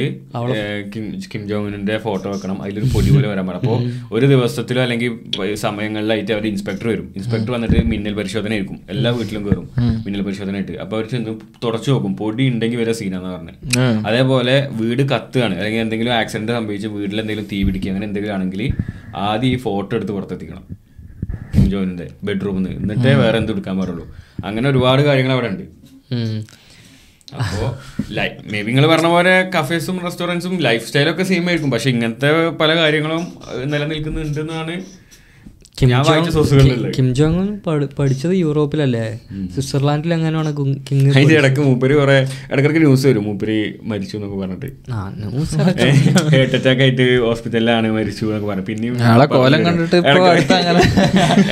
Speaker 4: കിം കിം ജോങ്ങിന്റെ ഫോട്ടോ വെക്കണം. അതിലൊരു പൊടി പോലെ വരാൻ പാടില്ല. അപ്പോൾ ഒരു ദിവസത്തിലോ അല്ലെങ്കിൽ സമയങ്ങളിലായിട്ട് അവർ ഇൻസ്പെക്ടർ വരും. ഇൻസ്പെക്ടർ വന്നിട്ട് മിന്നൽ പരിശോധന ആയിരിക്കും. എല്ലാ വീട്ടിലും കയറും മിന്നൽ പരിശോധന ആയിട്ട്. അപ്പോൾ അവർ ചെന്ന് തുടച്ചു നോക്കും. പൊടി ഉണ്ടെങ്കിൽ വരെ സീനാന്ന് പറഞ്ഞത് അതേപോലെ വീട് കത്തുകയാണ്. അല്ലെങ്കിൽ എന്തെങ്കിലും ആക്സിഡന്റ് സംഭവിച്ച് വീട്ടിൽ എന്തെങ്കിലും തീ പിടിക്കുക അങ്ങനെ എന്തെങ്കിലും ആണെങ്കിൽ ആദ്യം ഈ ഫോട്ടോ എടുത്ത് പുറത്തെത്തിക്കണം. ജോനിന്റെ ബെഡ്റൂമിൽ നിന്ന് എന്നിട്ടേ വേറെ എന്ത് എടുക്കാൻ പാടുള്ളൂ. അങ്ങനെ ഒരുപാട് കാര്യങ്ങൾ അവിടെ ഉണ്ട്. അപ്പോ മേ ബി നിങ്ങൾ പറഞ്ഞ പോലെ കഫേസും റെസ്റ്റോറന്റ്സും ലൈഫ് സ്റ്റൈലൊക്കെ സെയിം ആയിരിക്കും. പക്ഷെ ഇങ്ങനത്തെ പല കാര്യങ്ങളും നിലനിൽക്കുന്നുണ്ടെന്നാണ്
Speaker 1: കിം ജോങ് പഠിച്ചത് യൂറോപ്പിലല്ലേ? സ്വിറ്റ്സർലാൻഡിൽ എങ്ങനെയാണ് കുങ്-
Speaker 4: അതിന്റെ ഇടയ്ക്ക് മൂപ്പര് കുറെ ഇടക്കിടക്ക് ന്യൂസ് വരും. മൂപ്പര് മരിച്ചു എന്നൊക്കെ പറഞ്ഞിട്ട്.
Speaker 1: ആ ന്യൂസ്
Speaker 4: ഹാർട്ട് അറ്റാക്ക് ആയിട്ട് ഹോസ്പിറ്റലിലാണ് മരിച്ചു എന്നൊക്കെ പറഞ്ഞു.
Speaker 2: പിന്നെ കോലം കണ്ടിട്ട് ഇപ്പൊ അങ്ങനെ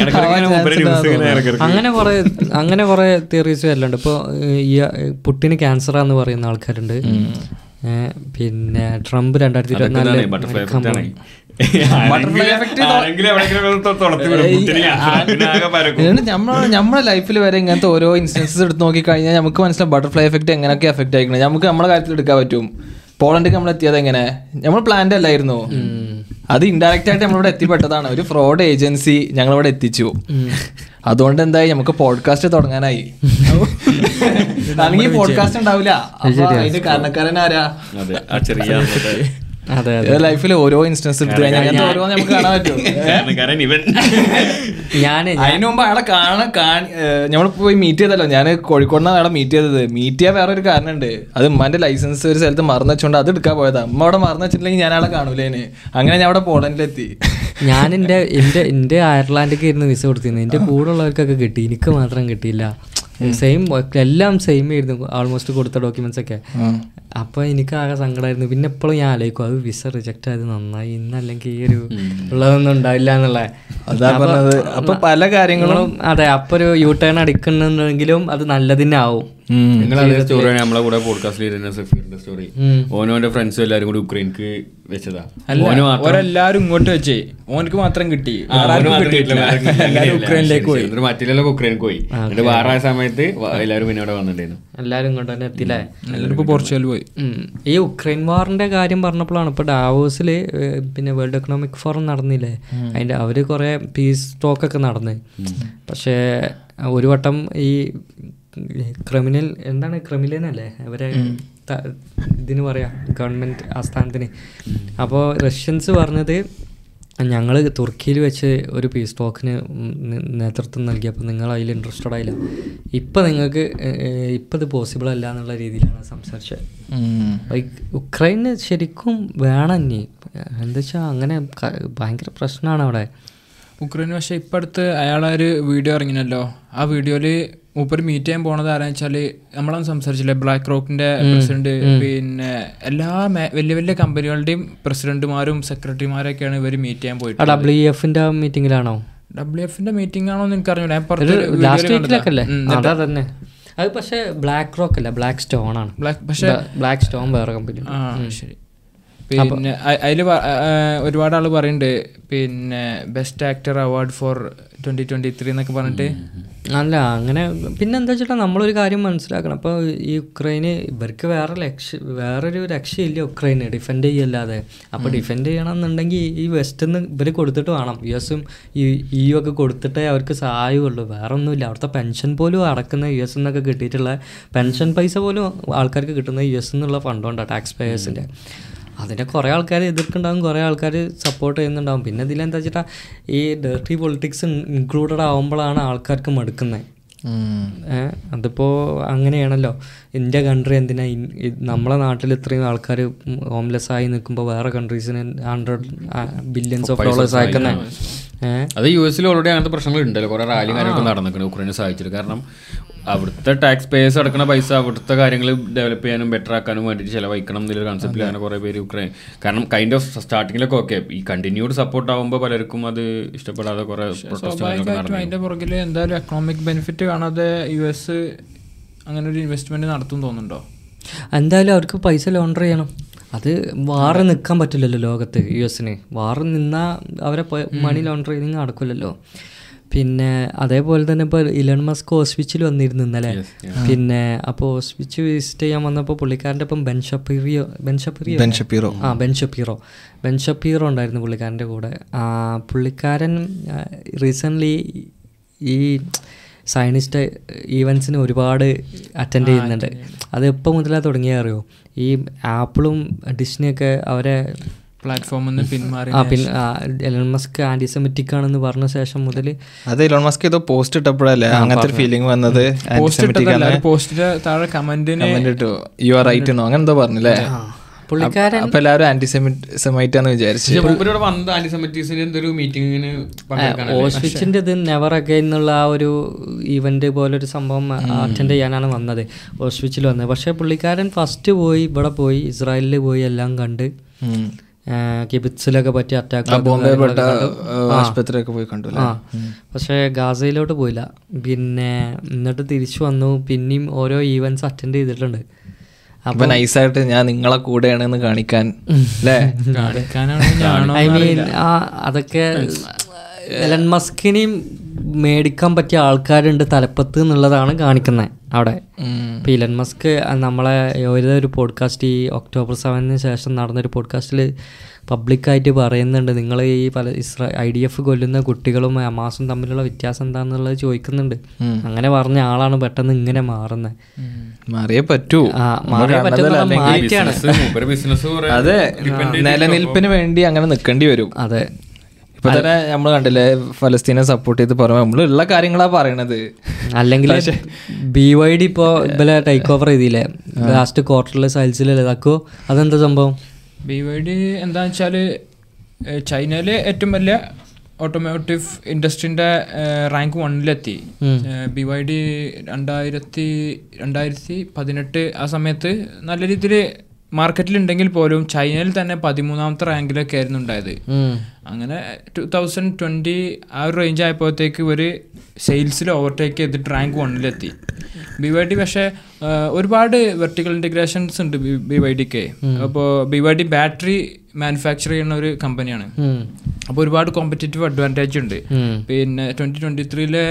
Speaker 4: ഇടയ്ക്കിടയ്ക്ക് ന്യൂസ് ഇങ്ങനെ ഇടയ്ക്കിടയ്ക്ക്.
Speaker 1: അങ്ങനെ കുറെ അങ്ങനെ കുറെ തിയറീസ് വരലുണ്ട്. ഇപ്പോൾ ഈ പുട്ടിന് ക്യാൻസറാന്ന് പറയുന്ന ആൾക്കാരുണ്ട്. പിന്നെ ട്രംപ് രണ്ടായിരത്തി
Speaker 4: അതൊക്കെ
Speaker 2: നമ്മുടെ ലൈഫിൽ വരെ ഇങ്ങനത്തെ ഓരോ ഇൻസ്റ്റൻസസ് എടുത്ത് നോക്കി കഴിഞ്ഞാൽ നമുക്ക് മനസ്സിലാവും ബട്ടർഫ്ലൈ എഫക്റ്റ് എങ്ങനെയൊക്കെ എഫക്റ്റ് ആയിക്കണം. നമുക്ക് നമ്മുടെ കാര്യത്തിൽ എടുക്കാൻ പറ്റും. പോളണ്ടിക്ക് നമ്മൾ എത്തിയത് എങ്ങനെ? നമ്മൾ പ്ലാന്റ് അല്ലായിരുന്നു. അത് ഇൻഡയറക്റ്റ് ആയിട്ട് നമ്മളിവിടെ എത്തിപ്പെട്ടതാണ്. ഒരു ഫ്രോഡ് ഏജൻസി ഞങ്ങളിവിടെ എത്തിച്ചു. അതുകൊണ്ട് എന്തായി? നമുക്ക് പോഡ്കാസ്റ്റ് തുടങ്ങാനായി. അല്ലെങ്കിൽ പോഡ്കാസ്റ്റ് ഉണ്ടാവില്ല. അതിന്റെ കാരണക്കാരൻ ആരാ? ലൈഫിൽ ഓരോ ഇൻസ്റ്റൻസ് എടുത്തു കഴിഞ്ഞാൽ നമുക്ക് കാണാൻ പറ്റും.
Speaker 1: ഞാൻ
Speaker 2: അതിനു മുമ്പ് അയാളെ കാണാൻ നമ്മൾ പോയി മീറ്റ് ചെയ്തല്ലോ. ഞാൻ കോഴിക്കോടിനാണ് അയാളെ മീറ്റ് ചെയ്തത്. മീറ്റ് ചെയ്യാൻ വേറെ ഒരു കാരണമുണ്ട്. അത് ഉമ്മാന്റെ ലൈസൻസ് ഒരു സ്ഥലത്ത് മറന്നു വെച്ചോണ്ട് അത് എടുക്കാൻ പോയതാ. അമ്മ അവിടെ മറന്നു വെച്ചിട്ടില്ലെങ്കിൽ ഞാൻ അയാളെ കാണൂലേന് അങ്ങനെ ഞാൻ അവിടെ പോളണ്ടിലെത്തി.
Speaker 1: ഞാൻ എന്റെ എന്റെ എന്റെ അയർലാൻഡിലേക്ക് ഇരുന്ന് വിസ കൊടുത്തിരുന്നു എന്റെ കൂടെ ഉള്ളവർക്കൊക്കെ കിട്ടി. എനിക്ക് മാത്രം കിട്ടിയില്ല. സെയിം എല്ലാം സെയിം ആയിരുന്നു. ആൾമോസ്റ്റ് കൊടുത്ത ഡോക്യുമെന്റ്സ് ഒക്കെ. അപ്പൊ എനിക്ക് ആകെ സങ്കടമായിരുന്നു പിന്നെ എപ്പോഴും ഞാൻ ആലോചിക്കും അത് വിസ റിജക്റ്റ് ആയത് നന്നായി ഇന്നല്ലെങ്കിൽ ഈ ഒരു ഉള്ളതൊന്നും ഉണ്ടാവില്ല എന്നുള്ള.
Speaker 2: അതാ പറഞ്ഞത്. അപ്പൊ പല കാര്യങ്ങളും
Speaker 1: അതെ അപ്പൊ ഒരു യു ടേൺ അടിക്കുന്നുണ്ടെങ്കിലും അത് നല്ലതിനെ ആവും
Speaker 4: നിങ്ങളെ സ്റ്റോറി നമ്മളെ കൂടെ പോഡ്കാസ്റ്റിൽ ഇരുന്ന സഫീറിന്റെ സ്റ്റോറി ഓനോന്റെ ഫ്രണ്ട്സ് എല്ലാരും കൂടി ഉക്രൈൻക്ക് വെച്ചതാ.
Speaker 3: ഓരെല്ലാരും ഇങ്ങോട്ട് വെച്ചേ. ഓനക്ക് മാത്രം കിട്ടി. ഉക്രൈനിലേക്ക് പോയി.
Speaker 4: എന്നിട്ട് മറ്റുള്ളവരൊക്കെ ഉക്രൈനിക്ക് പോയി. എന്നിട്ട് വേറെ സമയത്ത് എല്ലാരും പിന്നെ അവിടെ വന്നിട്ടുണ്ടായിരുന്നു.
Speaker 1: എല്ലാരും ഇങ്ങോട്ട് തന്നെ എത്തില്ലേ
Speaker 3: എല്ലാവരും പോർച്ചുഗൽ പോയി.
Speaker 1: ഈ ഉക്രൈൻ വാറിന്റെ കാര്യം പറഞ്ഞപ്പോഴാണ് ഇപ്പൊ ഡാവോസിൽ പിന്നെ വേൾഡ് എക്കണോമിക് ഫോറം നടന്നില്ലേ? അതിന്റെ അവർ കുറെ പീസ് ടോക്ക് ഒക്കെ നടന്ന്. പക്ഷേ ഒരു വട്ടം ഈ ക്രിമിനൽ എന്താണ് ക്രിമിനൽ അല്ലേ അവരെ ഇതിന് പറയാ ഗവൺമെന്റ് ആസ്ഥാനത്തിന്. അപ്പോൾ റഷ്യൻസ് പറഞ്ഞത് ഞങ്ങൾ തുർക്കിയിൽ വെച്ച് ഒരു പീസ് ടോക്കിന് നേതൃത്വം നൽകിയപ്പോൾ നിങ്ങൾ അതിൽ ഇൻട്രസ്റ്റഡ് ആയില്ല. ഇപ്പം നിങ്ങൾക്ക് ഇപ്പം ഇത് പോസിബിൾ അല്ല എന്നുള്ള രീതിയിലാണ് സംസാരിച്ചത്. ലൈക്ക് ഉക്രൈന് ശരിക്കും വേണം ഇനി എന്താ വെച്ചാൽ അങ്ങനെ ഭയങ്കര പ്രശ്നമാണ് അവിടെ.
Speaker 3: ഉക്രൈൻ പക്ഷേ ഇപ്പം അടുത്ത് അയാളൊരു വീഡിയോ ഇറങ്ങിനല്ലോ ആ വീഡിയോയിൽ മൂപ്പര് മീറ്റ് ചെയ്യാൻ പോണത് ആരാന്ന് വെച്ചാൽ നമ്മളൊന്നും സംസാരിച്ചില്ലേ ബ്ലാക്ക് റോക്കിന്റെ പ്രസിഡന്റ് പിന്നെ എല്ലാ വലിയ വലിയ കമ്പനികളുടെയും പ്രസിഡന്റുമാരും സെക്രട്ടറിമാരൊക്കെയാണ് ഇവർ മീറ്റ് ചെയ്യാൻ പോയിട്ട്
Speaker 1: ഡബ്ല്യു എഫിന്റെ മീറ്റിംഗിലാണോ
Speaker 3: ഡബ്ല്യു എഫിന്റെ മീറ്റിംഗ് ആണോ എന്ന് എനിക്കറിഞ്ഞൂല ഞാൻ
Speaker 1: ലാസ്റ്റ് വീക്കിലൊക്കെ അതാ തന്നെ. അത് പക്ഷേ ബ്ലാക്ക് റോക്ക് അല്ല ബ്ലാക്ക് സ്റ്റോൺ ആണ്.
Speaker 3: ബ്ലാക്ക് പക്ഷേ
Speaker 1: ബ്ലാക്ക് സ്റ്റോൺ വേറെ കമ്പനി
Speaker 3: ശരി. പിന്നെ അതിൽ ഒരുപാട് ആൾ പറയുന്നുണ്ട് പിന്നെ best actor award for twenty twenty three എന്നൊക്കെ പറഞ്ഞിട്ട്.
Speaker 1: അല്ല അങ്ങനെ പിന്നെ എന്താ വെച്ചിട്ടാ നമ്മളൊരു കാര്യം മനസ്സിലാക്കണം. അപ്പോൾ ഈ യുക്രൈന് ഇവർക്ക് വേറെ ലക്ഷ്യ വേറൊരു രക്ഷയില്ല ഉക്രൈന് ഡിഫെൻഡ് ചെയ്യല്ലാതെ. അപ്പോൾ ഡിഫെൻഡ് ചെയ്യണം എന്നുണ്ടെങ്കിൽ ഈ വെസ്റ്റ് നിന്ന് ഇവർ കൊടുത്തിട്ട് വേണം. യു എസും ഈ ഇ യു ഒക്കെ കൊടുത്തിട്ടേ അവർക്ക് സഹായമുള്ളൂ വേറെ ഒന്നുമില്ല അവിടുത്തെ പെൻഷൻ പോലും അടക്കുന്ന യു എസ് നിന്നൊക്കെ കിട്ടിയിട്ടുള്ള പെൻഷൻ പൈസ പോലും ആൾക്കാർക്ക് കിട്ടുന്ന യു എസ് എന്നുള്ള ഫണ്ടുകൊണ്ടാണ് ടാക്സ് പേയേഴ്സിന്റെ അതിനെ കുറേ ആൾക്കാർ എതിർക്കുണ്ടാവും കുറേ ആൾക്കാർ സപ്പോർട്ട് ചെയ്യുന്നുണ്ടാവും. പിന്നെ ഇതിലെന്താ വെച്ചിട്ടാ ഈ ഡേർട്ടി പൊളിറ്റിക്സ് ഇൻക്ലൂഡഡ് ആവുമ്പോഴാണ് ആൾക്കാർക്ക് മടുക്കുന്നത് അതിപ്പോൾ അങ്ങനെയാണല്ലോ. ഇന്ത്യ കൺട്രി എന്തിനാ നമ്മളെ നാട്ടിൽ ഇത്രയും ആൾക്കാർ ഹോംലെസ് ആയി നിൽക്കുമ്പോൾ വേറെ കൺട്രീസിന് ഹൺഡ്രഡ് ബില്യൻസ് ഓഫ് ഡോളേഴ്സ് അയക്കുന്നത്
Speaker 4: അത് യു എസിൽ ഓൾറെഡി അങ്ങനത്തെ പ്രശ്നങ്ങൾ ഉണ്ടല്ലോ കുറെ റാലി കാര്യങ്ങളൊക്കെ നടന്നിട്ടുണ്ട് ഉക്രൈനെ സഹായിച്ചിട്ട്. കാരണം അവിടുത്തെ ടാക്സ് പേയേഴ്സ് അടക്കുന്ന പൈസ അവിടുത്തെ കാര്യങ്ങൾ ഡെവലപ്പ് ചെയ്യാനും ബെറ്റർ ആക്കാനും വേണ്ടിയിട്ട് ചിലവഴിക്കണം എന്നുള്ള കൺസെപ്റ്റിൽ അങ്ങനെ കുറേ പേര് യുക്രൈൻ കാരണം കൈൻഡ് ഓഫ് സ്റ്റാർട്ടിങ്ങിലൊക്കെ ഓക്കെ ഈ കണ്ടിന്യൂഡ് സപ്പോർട്ട് ആകുമ്പോൾ പലർക്കും അത് ഇഷ്ടപ്പെടാതെ കുറെ
Speaker 3: അതിന്റെ പുറകിൽ എന്തായാലും എക്കണോമിക് ബെനിഫിറ്റ് കാണാതെ യു എസ് അങ്ങനെ ഒരു ഇൻവെസ്റ്റ്മെന്റ് നടത്തും തോന്നുന്നുണ്ടോ?
Speaker 1: എന്തായാലും അവർക്ക് പൈസ ലോണ്ടർ ചെയ്യണം. അത് വാറ് നിൽക്കാൻ പറ്റില്ലല്ലോ ലോകത്ത് യു എസിന് വാറ് നിന്നാൽ അവരെ മണി ലോണ്ടർ ചെയ്തിങ് നടക്കില്ലല്ലോ പിന്നെ അതേപോലെ തന്നെ ഇപ്പോൾ ഇലൺ മസ്ക് ഓസ്വിച്ചിൽ വന്നിരുന്നു ഇന്നലെ. പിന്നെ അപ്പോൾ ഓസ്വിച്ച് വിസിറ്റ് ചെയ്യാൻ വന്നപ്പോൾ പുള്ളിക്കാരന്റെ ഒപ്പം Ben Shapiro Ben Shapiro
Speaker 2: Ben Shapiro.
Speaker 1: ആ ബെൻ ഷപ്പീറോ ബെൻ ഷപ്പീറോ ഉണ്ടായിരുന്നു പുള്ളിക്കാരന്റെ കൂടെ. ആ, പുള്ളിക്കാരൻ റീസെന്റ്ലി ഈ സയനിസ്റ്റ് ഈവൻസിന് ഒരുപാട് അറ്റൻഡ് ചെയ്യുന്നുണ്ട്. അത് എപ്പോൾ മുതലാണ് തുടങ്ങിയ അറിയോ? ഈ ആപ്പിളും ഡിസ്നിയൊക്കെ അവരെ
Speaker 3: പ്ലാറ്റ്ഫോമിൽ നിന്ന് പിന്മാറി
Speaker 1: ആ പിന്നെ എലൺ മസ്ക് ആന്റിസെമിറ്റിക് ആണെന്ന് പറഞ്ഞ ശേഷം മുതൽ
Speaker 2: അത് ഇലോൺ മസ്ക് ഏതോ പോസ്റ്റ് ഇട്ടപ്പോഴല്ലേ അങ്ങനത്തെ ഒരു ഫീലിംഗ് വന്നത്?
Speaker 3: പോസ്റ്റ് ഇട്ടതല്ല പോസ്റ്റിന്റെ താഴെ കമന്റിന്
Speaker 2: യു ആർ റൈറ്റ് എന്നോ അങ്ങനെ എന്തോ പറഞ്ഞില്ലേ
Speaker 1: പുള്ളിക്കാരൻ
Speaker 2: അപ്പൊ എല്ലാവരും ആന്റിസെമിറ്റ് സെമൈറ്റാന്ന് വിചാരിച്ചു.
Speaker 4: മീറ്റിംഗിന് പങ്കെടുക്കാനാണ്
Speaker 1: ഓസ്വിച്ചിന്റെ ഇത് നെവർ അഗൈൻ എന്നുള്ള ആ ഒരു ഇവന്റ് പോലെ ഒരു സംഭവം അറ്റൻഡ് ചെയ്യാനാണ് വന്നത് ഓസ്വിച്ചിൽ വന്നത്. പക്ഷേ പുള്ളിക്കാരൻ ഫസ്റ്റ് പോയി ഇവിടെ പോയി ഇസ്രായേലിൽ പോയി എല്ലാം കണ്ട് കിബിറ്റ്സിലൊക്കെ പറ്റി അറ്റാക്ക്
Speaker 2: പോയി കണ്ടു
Speaker 1: ആ. പക്ഷേ ഗാസയിലോട്ട് പോയില്ല. പിന്നെ എന്നിട്ട് തിരിച്ചു വന്നു. പിന്നെയും ഓരോ ഈവൻസ് അറ്റൻഡ് ചെയ്തിട്ടുണ്ട്.
Speaker 2: അപ്പൊ നൈസായിട്ട് ഞാൻ നിങ്ങളെ കൂടെയാണെന്ന് കാണിക്കാൻ. അല്ലേ?
Speaker 3: കാണിക്കാനാണ് ഞാനോ
Speaker 1: ഐ മീൻ അതൊക്കെ എലൻ മസ്കിനെയും മേടിക്കാൻ പറ്റിയ ആൾക്കാരുണ്ട് തലപ്പത്ത് എന്നുള്ളതാണ് കാണിക്കുന്നത് അവിടെ. ഇപ്പം ഇലൻ മസ്ക് നമ്മളെ ഒരു പോഡ്കാസ്റ്റ് ഈ ഒക്ടോബർ സെവനിന് ശേഷം നടന്നൊരു പോഡ്കാസ്റ്റിൽ പബ്ലിക്കായിട്ട് പറയുന്നുണ്ട്. നിങ്ങൾ ഈ പല ഇസ്രാ ഐ ഡി എഫ് കൊല്ലുന്ന കുട്ടികളും അമാസും തമ്മിലുള്ള വ്യത്യാസം എന്താണെന്നുള്ളത് ചോദിക്കുന്നുണ്ട്. അങ്ങനെ പറഞ്ഞ ആളാണ് പെട്ടെന്ന് ഇങ്ങനെ മാറുന്നത്.
Speaker 2: മാറിയേ പറ്റൂ.
Speaker 1: മാറിയാണ് മാറ്റിയാണ്
Speaker 2: അതെ. നിലനിൽപ്പിന് വേണ്ടി അങ്ങനെ നിൽക്കേണ്ടി വരും.
Speaker 1: അതെ.
Speaker 2: ഇപ്പൊ തന്നെ നമ്മൾ കണ്ടില്ലേ ഫലസ്തീനെ സപ്പോർട്ട് ചെയ്ത് പറയുമ്പോൾ നമ്മൾ ഉള്ള കാര്യങ്ങളാ പറയണത്.
Speaker 1: അല്ലെങ്കിൽ ബി വൈ ഡി ഇപ്പോ ഇവലെ ടേക്ക് ഓവർ ചെയ്തില്ലേ? ലാസ്റ്റ് ക്വാർട്ടറിൽ സൈൽസിൽ ഇതാക്കോ അതെന്താ സംഭവം?
Speaker 3: ബി വൈ ഡി എന്താന്ന് വെച്ചാൽ ചൈനയിലെ ഏറ്റവും വലിയ ഓട്ടോമോട്ടീവ് ഇൻഡസ്ട്രീന്റെ റാങ്ക് വണ്ണിലെത്തി ബി വൈ ഡി രണ്ടായിരത്തി രണ്ടായിരത്തി പതിനെട്ട് ആ സമയത്ത് നല്ല രീതിയിൽ മാർക്കറ്റിലുണ്ടെങ്കിൽ പോലും ചൈനയിൽ തന്നെ പതിമൂന്നാമത്തെ റാങ്കിലൊക്കെ ആയിരുന്നു ഉണ്ടായത്. അങ്ങനെ ടു തൗസൻഡ് ട്വന്റി ആ ഒരു റേഞ്ച് ആയപ്പോഴത്തേക്ക് ഒരു സെയിൽസിൽ ഓവർടേക്ക് ചെയ്തിട്ട് റാങ്ക് വണ്ണിലെത്തി ബി വൈ ഡി പക്ഷേ ഒരുപാട് വെർട്ടിക്കൽ ഇന്റഗ്രേഷൻസ് ഉണ്ട് ബി വൈ ഡിക്ക് അപ്പോൾ B Y D battery manufacture ചെയ്യുന്ന ഒരു കമ്പനിയാണ് അപ്പോൾ ഒരുപാട് കോമ്പറ്റേറ്റീവ് അഡ്വാന്റേജ് ഉണ്ട്. പിന്നെ ട്വന്റി ട്വന്റി ത്രീയിലെ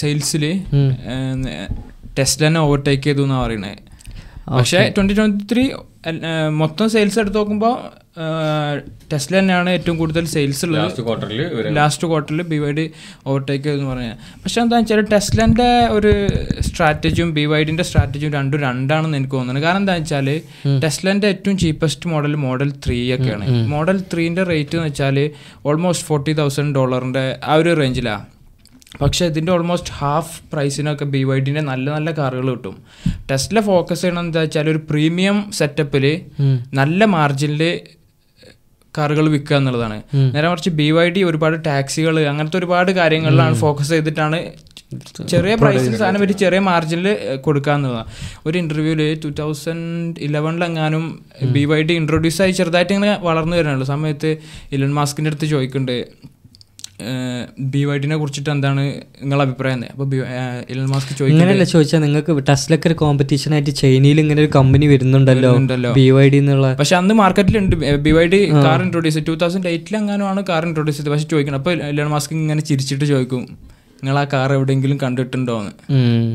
Speaker 3: സെയിൽസിൽ ടെസ്റ്റിനെ ഓവർടേക്ക് ചെയ്തു എന്നാണ് പറയുന്നത് പക്ഷേ ട്വന്റി ട്വന്റി ത്രീ മൊത്തം സെയിൽസ് എടുത്ത് നോക്കുമ്പോൾ ടെസ്ല തന്നെയാണ് ഏറ്റവും കൂടുതൽ സെയിൽസ് ഉള്ളത്.
Speaker 4: ലാസ്റ്റ് ക്വാർട്ടറിൽ
Speaker 3: ലാസ്റ്റ് ക്വാർട്ടറിൽ ബി വൈ ഡി ഓവർടേക്ക് എന്ന് പറഞ്ഞാൽ പക്ഷെ എന്താ വെച്ചാൽ ടെസ്ലന്റെ ഒരു സ്ട്രാറ്റജിയും ബി വൈ ഡിന്റെ സ്ട്രാറ്റജിയും രണ്ടും രണ്ടാണെന്ന് എനിക്ക് തോന്നുന്നത് കാരണം എന്താ വെച്ചാൽ ടെസ്ലന്റെ ഏറ്റവും ചീപ്പസ്റ്റ് മോഡൽ മോഡൽ ത്രീ ഒക്കെയാണ്. മോഡൽ ത്രീന്റെ റേറ്റ് എന്ന് വെച്ചാൽ ഓൾമോസ്റ്റ് ഫോർട്ടി തൗസൻഡ് ഡോളറിന്റെ ആ ഒരു റേഞ്ചിലാണ് പക്ഷേ ഇതിന്റെ ഓൾമോസ്റ്റ് ഹാഫ് പ്രൈസിനൊക്കെ ബി വൈ ഡിന്റെ നല്ല നല്ല കാറുകൾ കിട്ടും. ടെസ്റ്റിലെ ഫോക്കസ് ചെയ്യണം എന്താ വെച്ചാൽ ഒരു പ്രീമിയം സെറ്റപ്പിൽ നല്ല മാർജിനിൽ കാറുകൾ വിൽക്കുക എന്നുള്ളതാണ്. നേരെ മറിച്ച് ബി വൈ ഡി ഒരുപാട് ടാക്സികൾ അങ്ങനത്തെ ഒരുപാട് കാര്യങ്ങളിലാണ് ഫോക്കസ് ചെയ്തിട്ടാണ് ചെറിയ പ്രൈസിൽ സാധനം പറ്റി ചെറിയ മാർജിനിൽ കൊടുക്കുക എന്നുള്ളതാണ്. ഒരു ഇന്റർവ്യൂവിൽ ടു തൗസൻഡ് ഇലവനിലെങ്ങാനും ബി വൈ ഡി ഇൻട്രൊഡ്യൂസ് ആയി ചെറുതായിട്ട് ഇങ്ങനെ വളർന്നു വരുന്നുള്ളൂ സമയത്ത് ഇലൺ മാസ്കിന്റെ അടുത്ത് ചോദിക്കുന്നുണ്ട് ബി വൈഡിനെ കുറിച്ചിട്ട് എന്താണ് നിങ്ങളുടെ അഭിപ്രായം അപ്പോൾ ഇലൻ മാസ്ക്
Speaker 1: ഇങ്ങനെയല്ല ചോദിച്ചാൽ നിങ്ങൾക്ക് ടെസ്റ്റിലൊക്കെ ഒരു കോമ്പറ്റീഷൻ ആയിട്ട് ചൈനയിൽ ഇങ്ങനെ ഒരു കമ്പനി വരുന്നുണ്ടല്ലോ. ബി വൈ ഡി എന്നുള്ള
Speaker 3: പക്ഷെ അന്ന് മാർക്കറ്റിലുണ്ട്. B Y D car introduce ചെയ്ത്. ടൂ തൗസൻഡ് എയ്റ്റിൽ എങ്ങാനുമാണ് കാർ ഇൻട്രോഡ്യൂസ് ചെയ്തത്. പക്ഷെ ചോദിക്കണം. അപ്പോൾ ഇലൻ മാസ്ക് ഇങ്ങനെ ചിരിച്ചിട്ട് ചോദിക്കും നിങ്ങൾ ആ കാർ എവിടെയെങ്കിലും കണ്ടിട്ടുണ്ടോ എന്ന്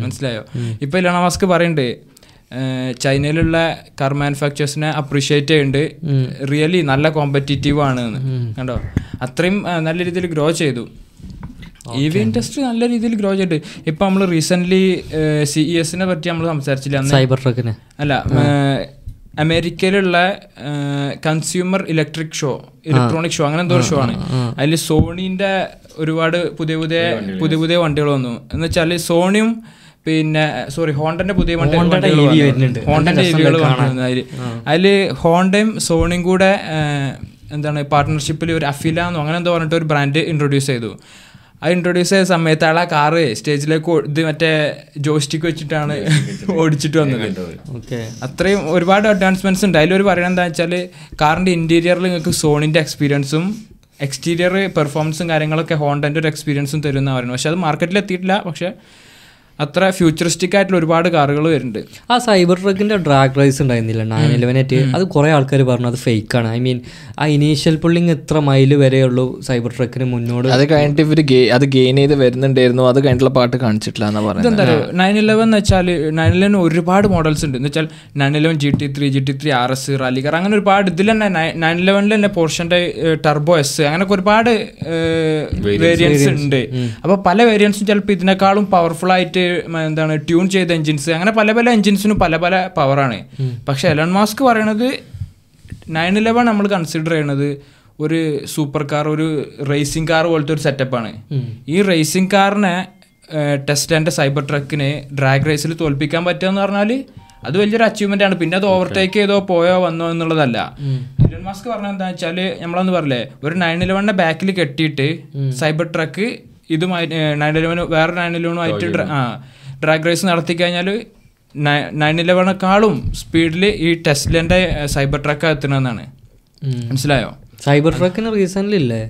Speaker 3: മനസ്സിലായോ? ഇപ്പൊ ഇലണ മാസ്ക് പറയുന്നുണ്ട് ചൈനയിലുള്ള കാർ മാനുഫാക്ചേഴ്സിനെ അപ്രീഷിയേറ്റ് ചെയ്യുന്നുണ്ട്. റിയലി നല്ല കോമ്പറ്റീറ്റീവ് ആണ് എന്ന്. കണ്ടോ? അത്രയും നല്ല രീതിയിൽ ഗ്രോ ചെയ്തു. ഇ വി ഇൻഡസ്ട്രി നല്ല രീതിയിൽ ഗ്രോ ചെയ്തിട്ട്. ഇപ്പൊ നമ്മൾ റീസെന്റ് സി ഇ എസിനെ പറ്റി നമ്മൾ സംസാരിച്ചില്ല
Speaker 1: സൈബർ ട്രക്കിന്
Speaker 3: അല്ല അമേരിക്കയിലുള്ള consumer electric show electronic show അങ്ങനെ എന്തോ ഒരു ഷോ ആണ്. അതിൽ സോണിന്റെ ഒരുപാട് പുതിയ പുതിയ പുതിയ പുതിയ വണ്ടികൾ വന്നു. എന്ന് വെച്ചാൽ സോണിയും പിന്നെ സോറി ഹോണ്ടന്റെ പുതിയ ഹോണ്ടന്റെ
Speaker 1: നല്ല
Speaker 3: EV കൾ അതിൽ. അതിൽ ഹോണ്ടയും സോണിയും കൂടെ എന്താണ് പാർട്ട്ണർഷിപ്പിൽ ഒരു അഫില എന്നോ അങ്ങനെ എന്തോ പറഞ്ഞിട്ട് ഒരു ബ്രാൻഡ് ഇൻട്രൊഡ്യൂസ് ചെയ്തു. അത് ഇൻട്രൊഡ്യൂസ് ചെയ്ത സമയത്ത് ആ കാറ് സ്റ്റേജിലേക്ക് ഇത് മറ്റേ ജോസ്റ്റിക്ക് വെച്ചിട്ടാണ് ഓടിച്ചിട്ട് വന്നത്.
Speaker 1: ഓക്കെ.
Speaker 3: അത്രയും ഒരുപാട് അഡ്വാൻസ്മെന്റ്സ് ഉണ്ട്. അതിലൊരു പറയുന്നത് എന്താ വെച്ചാൽ കാറിന്റെ ഇന്റീരിയറിൽ നിങ്ങൾക്ക് സോണിന്റെ എക്സ്പീരിയൻസും എക്സ്റ്റീരിയർ പെർഫോമൻസും കാര്യങ്ങളൊക്കെ ഹോണ്ടന്റെ ഒരു എക്സ്പീരിയൻസും തരുന്ന പറയുന്നത്. പക്ഷെ അത് മാർക്കറ്റിൽ എത്തിയിട്ടില്ല. പക്ഷെ അത്ര ഫ്യൂച്ചറിസ്റ്റിക് ആയിട്ടുള്ള ഒരുപാട് കാറുകൾ വരുന്നുണ്ട്.
Speaker 1: ആ സൈബർ ട്രക്കിന്റെ ഡ്രാഗ് റൈസ് ഉണ്ടായിരുന്നില്ല. നയൻ ഇലവനായിട്ട് അത് കുറെ ആൾക്കാർ പറഞ്ഞു അത് ഫേക്ക് ആണ്. ഐ മീൻ ആ ഇനീഷ്യൽ പുള്ളിങ് എത്ര മൈൽ വരെയുള്ളൂ സൈബർ ട്രക്കിന് മുന്നോട്ട്
Speaker 2: അത് കഴിഞ്ഞിട്ട് ഇവർ ഗെ- അത് ഗെയിൻ ചെയ്ത് വരുന്നുണ്ടായിരുന്നു. അത് കഴിഞ്ഞിട്ടുള്ള പാട്ട് കാണിച്ചിട്ടില്ല എന്നാ പറയുന്നത്.
Speaker 3: എന്താ പറയുക നയൻ ഇലവൻ എന്ന് വെച്ചാൽ നയൻ ഇലവൻ ഒരുപാട് മോഡൽസ് ഉണ്ട്. എന്ന് വെച്ചാൽ nine eleven G T three G T three R S റാലിക്കർ അങ്ങനെ ഒരുപാട് ഇതിൽ തന്നെ നയൻ ഇലവനിൽ തന്നെ പോർഷന്റെ ടർബോ എസ് അങ്ങനെയൊക്കെ ഒരുപാട് വേരിയൻസ് ഉണ്ട്. അപ്പോൾ പല വേരിയൻസും ചിലപ്പോൾ ഇതിനേക്കാളും പവർഫുൾ ആയിട്ട് എന്താണ് ട്യൂൺ ചെയ്ത എഞ്ചിൻസ് അങ്ങനെ പല പല എഞ്ചിൻസിനും പല പല പവറാണ് പക്ഷെ എലൺ മാസ്ക് പറയണത് നയൻ ഇലവൻ നമ്മൾ കൺസിഡർ ചെയ്യണത് ഒരു സൂപ്പർ കാർ ഒരു റേസിംഗ് കാർ പോലത്തെ ഒരു സെറ്റപ്പാണ് ഈ റേസിംഗ് കാറിനെ ടെസ്റ്റ് ആൻഡ് സൈബർ ട്രക്കിനെ ഡ്രാഗ് റേസിൽ തോൽപ്പിക്കാൻ പറ്റുക എന്ന് പറഞ്ഞാൽ അത് വലിയൊരു അച്ചീവ്മെന്റ് ആണ്. പിന്നെ അത് ഓവർടേക്ക് ചെയ്തോ പോയോ വന്നോ എന്നുള്ളതല്ല. ഇലൺ മാസ്ക് പറഞ്ഞാൽ എന്താ നമ്മളൊന്ന് പറഞ്ഞില്ലേ ഒരു നയൻ ഇലവന്റെ ബാക്കിൽ കെട്ടിയിട്ട് സൈബർ ട്രക്ക് ഇതുമായി നയൻ ഇലവനും വേറെ നയൻ ഇലവനുമായിട്ട് ആയിട്ട് ആ ഡ്രാഗ് റേസ് നടത്തി കഴിഞ്ഞാൽ നയൻ ഇലവനേക്കാളും സ്പീഡിൽ ഈ ടെസ്റ്റിലെ സൈബർ ട്രക്ക് എത്തണമെന്നാണ് മനസ്സിലായോ?
Speaker 1: സൈബർ ട്രക്കിന് റീസണിൽ ഇല്ലേ?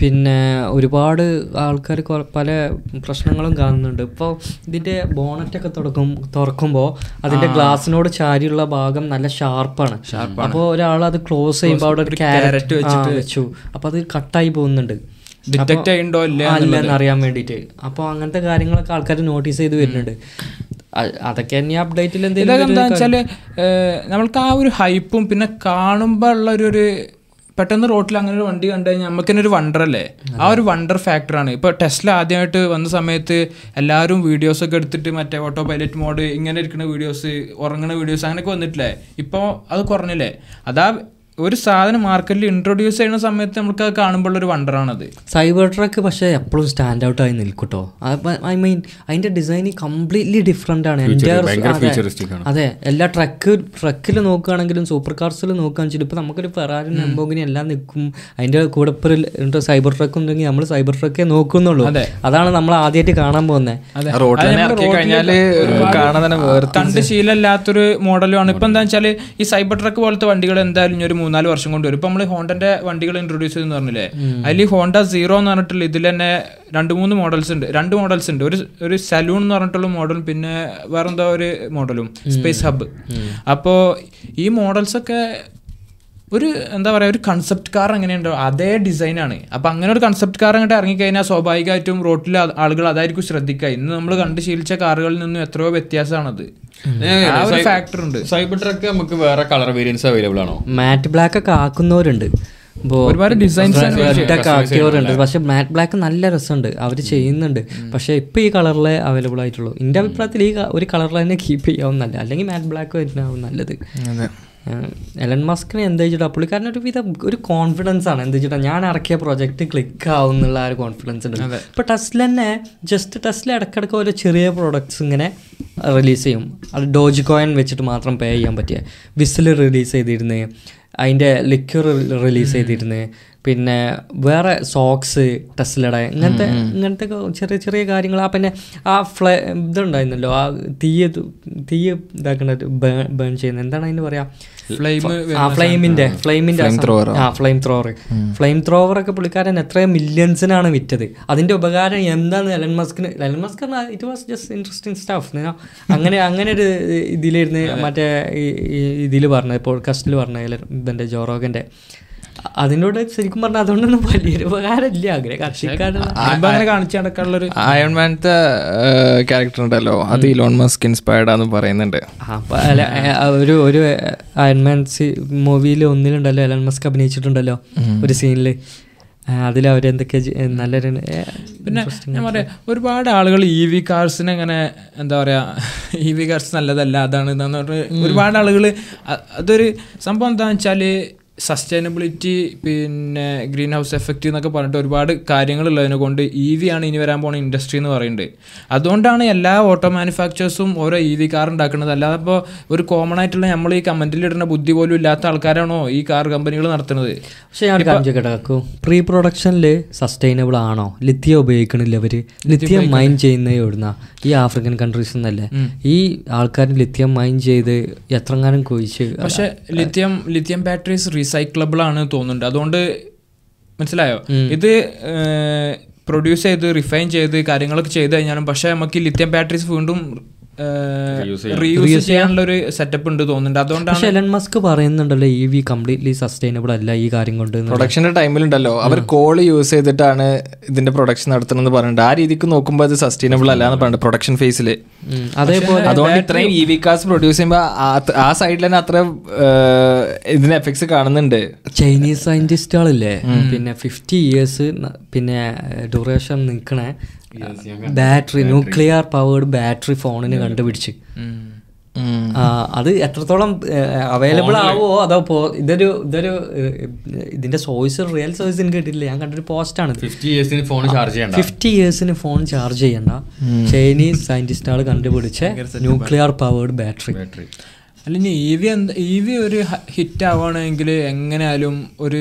Speaker 1: പിന്നെ ഒരുപാട് ആൾക്കാർ പല പ്രശ്നങ്ങളും കാണുന്നുണ്ട്. ഇപ്പോൾ ഇതിന്റെ ബോണറ്റൊക്കെ തുറക്കും തുറക്കുമ്പോൾ അതിന്റെ ഗ്ലാസിനോട് ചാരിയുള്ള ഭാഗം നല്ല ഷാർപ്പാണ്. അപ്പോൾ ഒരാൾ അത് ക്ലോസ് ചെയ്യുമ്പോൾ അവിടെ ഒരു ക്യാരറ്റ് വെച്ചു. അപ്പോൾ അത് കട്ടായി പോകുന്നുണ്ട്.
Speaker 3: ഡിറ്റക്ട് ചെയ്യണ്ടോ
Speaker 1: അല്ല അറിയാൻ വേണ്ടിയിട്ട് അപ്പോൾ അങ്ങനത്തെ കാര്യങ്ങളൊക്കെ ആൾക്കാർ നോട്ടീസ് ചെയ്ത് വരുന്നുണ്ട്. അതൊക്കെ തന്നെ അപ്ഡേറ്റിൽ എന്തെങ്കിലും
Speaker 3: എന്താ നമ്മൾക്ക് ആ ഒരു ഹൈപ്പും പിന്നെ കാണുമ്പോൾ ഉള്ള ഒരു പെട്ടെന്ന് റോട്ടിൽ അങ്ങനെ ഒരു വണ്ടി കണ്ടു കഴിഞ്ഞാൽ നമുക്ക് തന്നെ ഒരു വണ്ടർ അല്ലേ? ആ ഒരു വണ്ടർ ഫാക്ടറാണ് ഇപ്പൊ ടെസ്ല ആദ്യമായിട്ട് വന്ന സമയത്ത് എല്ലാവരും വീഡിയോസ് ഒക്കെ എടുത്തിട്ട് മറ്റേ ഓട്ടോ പൈലറ്റ് മോഡ് ഇങ്ങനെ ഇരിക്കുന്ന വീഡിയോസ് ഉറങ്ങുന്ന വീഡിയോസ് അങ്ങനെയൊക്കെ വന്നിട്ടില്ലേ? ഇപ്പോൾ അത് കുറഞ്ഞില്ലേ? അതാ ഒരു സാധനം മാർക്കറ്റിൽ ഇൻട്രൊഡ്യൂസ് ചെയ്യുന്ന സമയത്ത് നമുക്ക് അത് കാണുമ്പോൾ ഒരു വണ്ടറാണത്
Speaker 1: സൈബർ ട്രക്ക് പക്ഷേ എപ്പോഴും സ്റ്റാൻഡ് ഔട്ട് ആയി നിൽക്കട്ടോ. ഐ മീൻ അതിന്റെ ഡിസൈൻ കംപ്ലീറ്റ്ലി ഡിഫറെന്റ് ആണ്.
Speaker 4: എന്റെ
Speaker 1: അതെ.
Speaker 4: ആണ്.
Speaker 1: അതെ എല്ലാ ട്രക്ക് ട്രക്കിൽ നോക്കുകയാണെങ്കിലും സൂപ്പർ കാർസിൽ നോക്കുകയാണെന്ന് വെച്ചാൽ ഇപ്പൊ നമുക്കൊരു ഫെറാരി നമ്പോഗിനി എല്ലാം നിൽക്കും. അതിന്റെ കൂടെ ഇപ്പോൾ സൈബർ ട്രക്ക് ഉണ്ടെങ്കിൽ നമ്മൾ സൈബർ ട്രക്കേ നോക്കുന്നുള്ളൂ. അതാണ് നമ്മൾ ആദ്യമായിട്ട് കാണാൻ പോകുന്നത്
Speaker 3: കണ്ട് ശീലമില്ലാത്തൊരു മോഡലുമാണ് ഇപ്പൊ എന്താ വെച്ചാൽ ഈ സൈബർ ട്രക്ക് പോലത്തെ വണ്ടികൾ എന്തായാലും ഒരു മൂന്നാൽ വർഷം കൊണ്ട് വരും. ഇപ്പൊ നമ്മൾ ഹോണ്ടന്റെ വണ്ടികൾ ഇൻട്രൊഡ്യൂസ് ചെയ്തെന്ന് പറഞ്ഞില്ലേ? അതിൽ ഹോണ്ട സീറോ എന്ന് പറഞ്ഞിട്ടുള്ള ഇതിൽ തന്നെ രണ്ട് മൂന്ന് മോഡൽസ് ഉണ്ട്. രണ്ട് മോഡൽസ് ഉണ്ട്. ഒരു ഒരു സലൂൺ എന്ന് പറഞ്ഞിട്ടുള്ള മോഡലും പിന്നെ വേറെന്തോ ഒരു മോഡലും സ്പേസ് ഹബ്ബ് അപ്പോൾ ഈ മോഡൽസ് ഒക്കെ ഒരു എന്താ പറയുക ഒരു കൺസെപ്റ്റ് കാർ എങ്ങനെയുണ്ടോ അതേ ഡിസൈനാണ് അപ്പോൾ അങ്ങനെ ഒരു കൺസെപ്റ്റ് കാർ അങ്ങോട്ട് ഇറങ്ങിക്കഴിഞ്ഞാൽ സ്വാഭാവികമായിട്ടും റോട്ടിൽ ആളുകൾ അതായിരിക്കും ശ്രദ്ധിക്കുക. ഇന്ന് നമ്മൾ കണ്ട് ശീലിച്ച കാറുകളിൽ നിന്നും എത്രയോ വ്യത്യാസമാണത്. ഫാക്ടർ ഉണ്ട്.
Speaker 4: സൈബർ ട്രക്ക് നമുക്ക് വേറെ കളർ വേരിയൻസ് അവൈലബിൾ ആണോ?
Speaker 1: മാറ്റ് ബ്ലാക്ക് ഒക്കെ ആക്കുന്നവരുണ്ട്.
Speaker 3: ഒരുപാട്
Speaker 1: ഡിസൈൻസ് ആക്കിയവരുണ്ട്. പക്ഷെ മാറ്റ് ബ്ലാക്ക് നല്ല രസമുണ്ട്. അവർ ചെയ്യുന്നുണ്ട്. പക്ഷെ ഇപ്പൊ ഈ കളറിലെ അവൈലബിൾ ആയിട്ടുള്ളൂ. എന്റെ അഭിപ്രായത്തിൽ ഈ ഒരു കളറിൽ തന്നെ കീപ്പ് ചെയ്യാവുന്നല്ല അല്ലെങ്കിൽ മാറ്റ് ബ്ലാക്ക് വരുന്നതാവും നല്ലത്. എലൻ മസ്കിന് എന്താ വെച്ചിട്ടാ പുള്ളിക്കാരൻ ഒരു വിധ ഒരു കോൺഫിഡൻസ് ആണ്. എന്താ വെച്ചിട്ടാ ഞാൻ ഇറക്കിയ പ്രൊജക്റ്റ് ക്ലിക്ക് ആവും എന്നുള്ള ആ ഒരു കോൺഫിഡൻസ് ഉണ്ട്. ഇപ്പൊ ടെസ്ല തന്നെ ജസ്റ്റ് ടെസ്ല ഇടയ്ക്കിടയ്ക്ക് ഓരോ ചെറിയ പ്രോഡക്ട്സ് ഇങ്ങനെ റിലീസ് ചെയ്യും. അത് ഡോജ് കോയിൻ വെച്ചിട്ട് മാത്രം പേ ചെയ്യാൻ പറ്റിയ. വിസിൽ റിലീസ് ചെയ്തിരുന്നേ. അതിന്റെ ലിക്വർ റിലീസ് ചെയ്തിരുന്നേ. പിന്നെ വേറെ സോക്സ് ടെസ്ലയുടെ ഇങ്ങനത്തെ ഇങ്ങനത്തെ ചെറിയ ചെറിയ കാര്യങ്ങൾ. ആ പിന്നെ ആ ഫ്ലേ ഇതുണ്ടായിരുന്നല്ലോ ആ തീയ തീയ ഇതാക്കണ ബേൺ ചെയ്യുന്ന എന്താണ് അതിന് പറയാ? ആ ഫ്ലെയിമിന്റെ ഫ്ലെയിമിന്റെ ആ ഫ്ലെയിം ത്രോവർ ഫ്ലെയിം ത്രോവർ ഒക്കെ പുള്ളിക്കാരൻ എത്ര മില്യൺസിനാണ് വിറ്റത്. അതിന്റെ ഉപകാരം എന്താണ് Elon മസ്കിന് Elon Musk it was just interesting stuff അങ്ങനെ അങ്ങനെ ഒരു ഇതിലിരുന്ന് മറ്റേ ഇതിൽ പറഞ്ഞത് പോഡ്കാസ്റ്റിൽ പറഞ്ഞ ഇതിന്റെ ജോറോഗന്റെ അതിനോട് ശരിക്കും പറഞ്ഞാൽ അതുകൊണ്ടൊന്നും വലിയൊരു ഉപകാരമില്ല. അങ്ങനെ
Speaker 3: നടക്കാനുള്ളൊരു
Speaker 2: അയൺമാനത്തെ ക്യാരക്ടർ ഉണ്ടല്ലോ. അത് ഇലോൺ മസ്ക് ഇൻസ്പയർഡ് ആണെന്ന് പറയുന്നുണ്ട്.
Speaker 1: ആ, അപ്പൊ അല്ല, ഒരു ഒരു അയൺമാൻ മൂവിയിൽ ഒന്നിലുണ്ടല്ലോ എലൻ മസ്ക് അഭിനയിച്ചിട്ടുണ്ടല്ലോ ഒരു സീനിൽ അതിൽ അവരെന്തൊക്കെ നല്ലൊരു
Speaker 3: പിന്നെ ഞാൻ പറയാം ഒരുപാട് ആളുകൾ ഇ വി കാർസിനെ അങ്ങനെ എന്താ പറയാ ഇ വി കാർസ് നല്ലതല്ല അതാണ് ഇതാന്ന് പറഞ്ഞിട്ട് ഒരുപാട് ആളുകൾ അതൊരു സംഭവം എന്താണെന്ന് വെച്ചാൽ സസ്റ്റൈനബിലിറ്റി പിന്നെ ഗ്രീൻ ഹൗസ് എഫക്റ്റ് എന്നൊക്കെ പറഞ്ഞിട്ട് ഒരുപാട് കാര്യങ്ങളുള്ളതിനെ കൊണ്ട് ഇ വി ആണ് ഇനി വരാൻ പോകുന്ന ഇൻഡസ്ട്രി എന്ന് പറയുന്നത്. അതുകൊണ്ടാണ് എല്ലാ ഓട്ടോ മാനുഫാക്ചേഴ്സും ഓരോ ഇ വി കാർ ഉണ്ടാക്കുന്നത്. അല്ലാതെ ഇപ്പോൾ ഒരു കോമൺ ആയിട്ടുള്ള നമ്മൾ ഈ കമന്റിൽ ഇടുന്ന ബുദ്ധി പോലും ഇല്ലാത്ത ആൾക്കാരാണോ ഈ കാർ കമ്പനികൾ നടത്തുന്നത്?
Speaker 1: പക്ഷേ ഞാൻ ചോദിക്കട്ടെ പ്രീ പ്രൊഡക്ഷനിൽ സസ്റ്റൈനബിൾ ആണോ? ലിത്യം ഉപയോഗിക്കണില്ല അവർ ലിത്യം മൈൻ ചെയ്യുന്ന എവിടുന്ന? ഈ ആഫ്രിക്കൻ കൺട്രീസിൽ നിന്നല്ലേ ഈ ആൾക്കാർ ലിത്യം മൈൻ ചെയ്ത് എത്രങ്ങാനും കുഴിച്ച്
Speaker 3: പക്ഷേ ലിത്യം ലിത്യം ബാറ്ററീസ് റീസൈക്ലബിൾ ആണ് തോന്നുന്നുണ്ട്. അതുകൊണ്ട് മനസ്സിലായോ? ഇത് പ്രൊഡ്യൂസ് ചെയ്ത് റിഫൈൻ ചെയ്ത് കാര്യങ്ങളൊക്കെ ചെയ്ത് കഴിഞ്ഞാലും പക്ഷേ നമുക്ക് ലിത്യം ബാറ്ററീസ് വീണ്ടും റീയൂസ് ചെയ്യാനുള്ള ഒരു സെറ്റപ്പ് ഉണ്ട് തോന്നുന്നുണ്ട്. അതുകൊണ്ടാണ്
Speaker 1: എലൻ മസ്ക് പറയുന്നുണ്ടല്ലോ ഇ വി കംപ്ലീറ്റ്ലി സസ്റ്റൈനബിൾ അല്ല ഈ കാര്യം കൊണ്ട് എന്ന്.
Speaker 2: പ്രൊഡക്ഷന്റെ ടൈമിലുണ്ടല്ലോ അവർ കോൾ യൂസ് ചെയ്തിട്ടാണ് ഇതിന്റെ പ്രൊഡക്ഷൻ നടത്തണമെന്ന് പറഞ്ഞിട്ട് ആ രീതിക്ക് നോക്കുമ്പോൾ അത് സസ്റ്റൈനബിൾ അല്ല എന്ന് പറഞ്ഞിട്ട് പ്രൊഡക്ഷൻ ഫേസിൽ
Speaker 1: അതേപോലെ
Speaker 2: അതുകൊണ്ട് ഇത്രയും ഇ വി കാസ് പ്രൊഡ്യൂസ് ചെയ്യുമ്പോൾ ആ സൈഡിൽ തന്നെ അത്ര ഇതിന് എഫക്ട്സ് കാണുന്നുണ്ട്.
Speaker 1: ചൈനീസ് സയന്റിസ്റ്റുകളില്ലേ പിന്നെ ഫിഫ്റ്റി ഇയേഴ്സ് പിന്നെ ഡ്യൂറേഷൻ നിൽക്കണ ബാറ്ററി ന്യൂക്ലിയർ പവേർഡ് ബാറ്ററി ഫോണിന് കണ്ടുപിടിച്ച്. ആ, അത് എത്രത്തോളം അവൈലബിൾ ആവോ അതോ പോ- ഇതൊരു ഇതൊരു ഇതിന്റെ സോഴ്സ് റിയൽ സോഴ്സ് എനിക്ക് കിട്ടിയില്ല ഞാൻ കണ്ടൊരു പോസ്റ്റാണ്
Speaker 4: ആണ് ഇയേഴ്സിന് ഫോൺ ചാർജ് ചെയ്യണ്ട.
Speaker 1: ഫിഫ്റ്റി ഇയേഴ്സിന് ഫോൺ ചാർജ് ചെയ്യണ്ട. ചൈനീസ് സയന്റിസ്റ്റുകൾ കണ്ടുപിടിച്ച ന്യൂക്ലിയർ പവേർഡ് ബാറ്ററി
Speaker 4: ബാറ്ററി
Speaker 3: അല്ല ഇനി ഇ വി എന്ത് ഇ വി ഒരു ഹിറ്റ് ആവുകയാണെങ്കിൽ എങ്ങനെയാലും ഒരു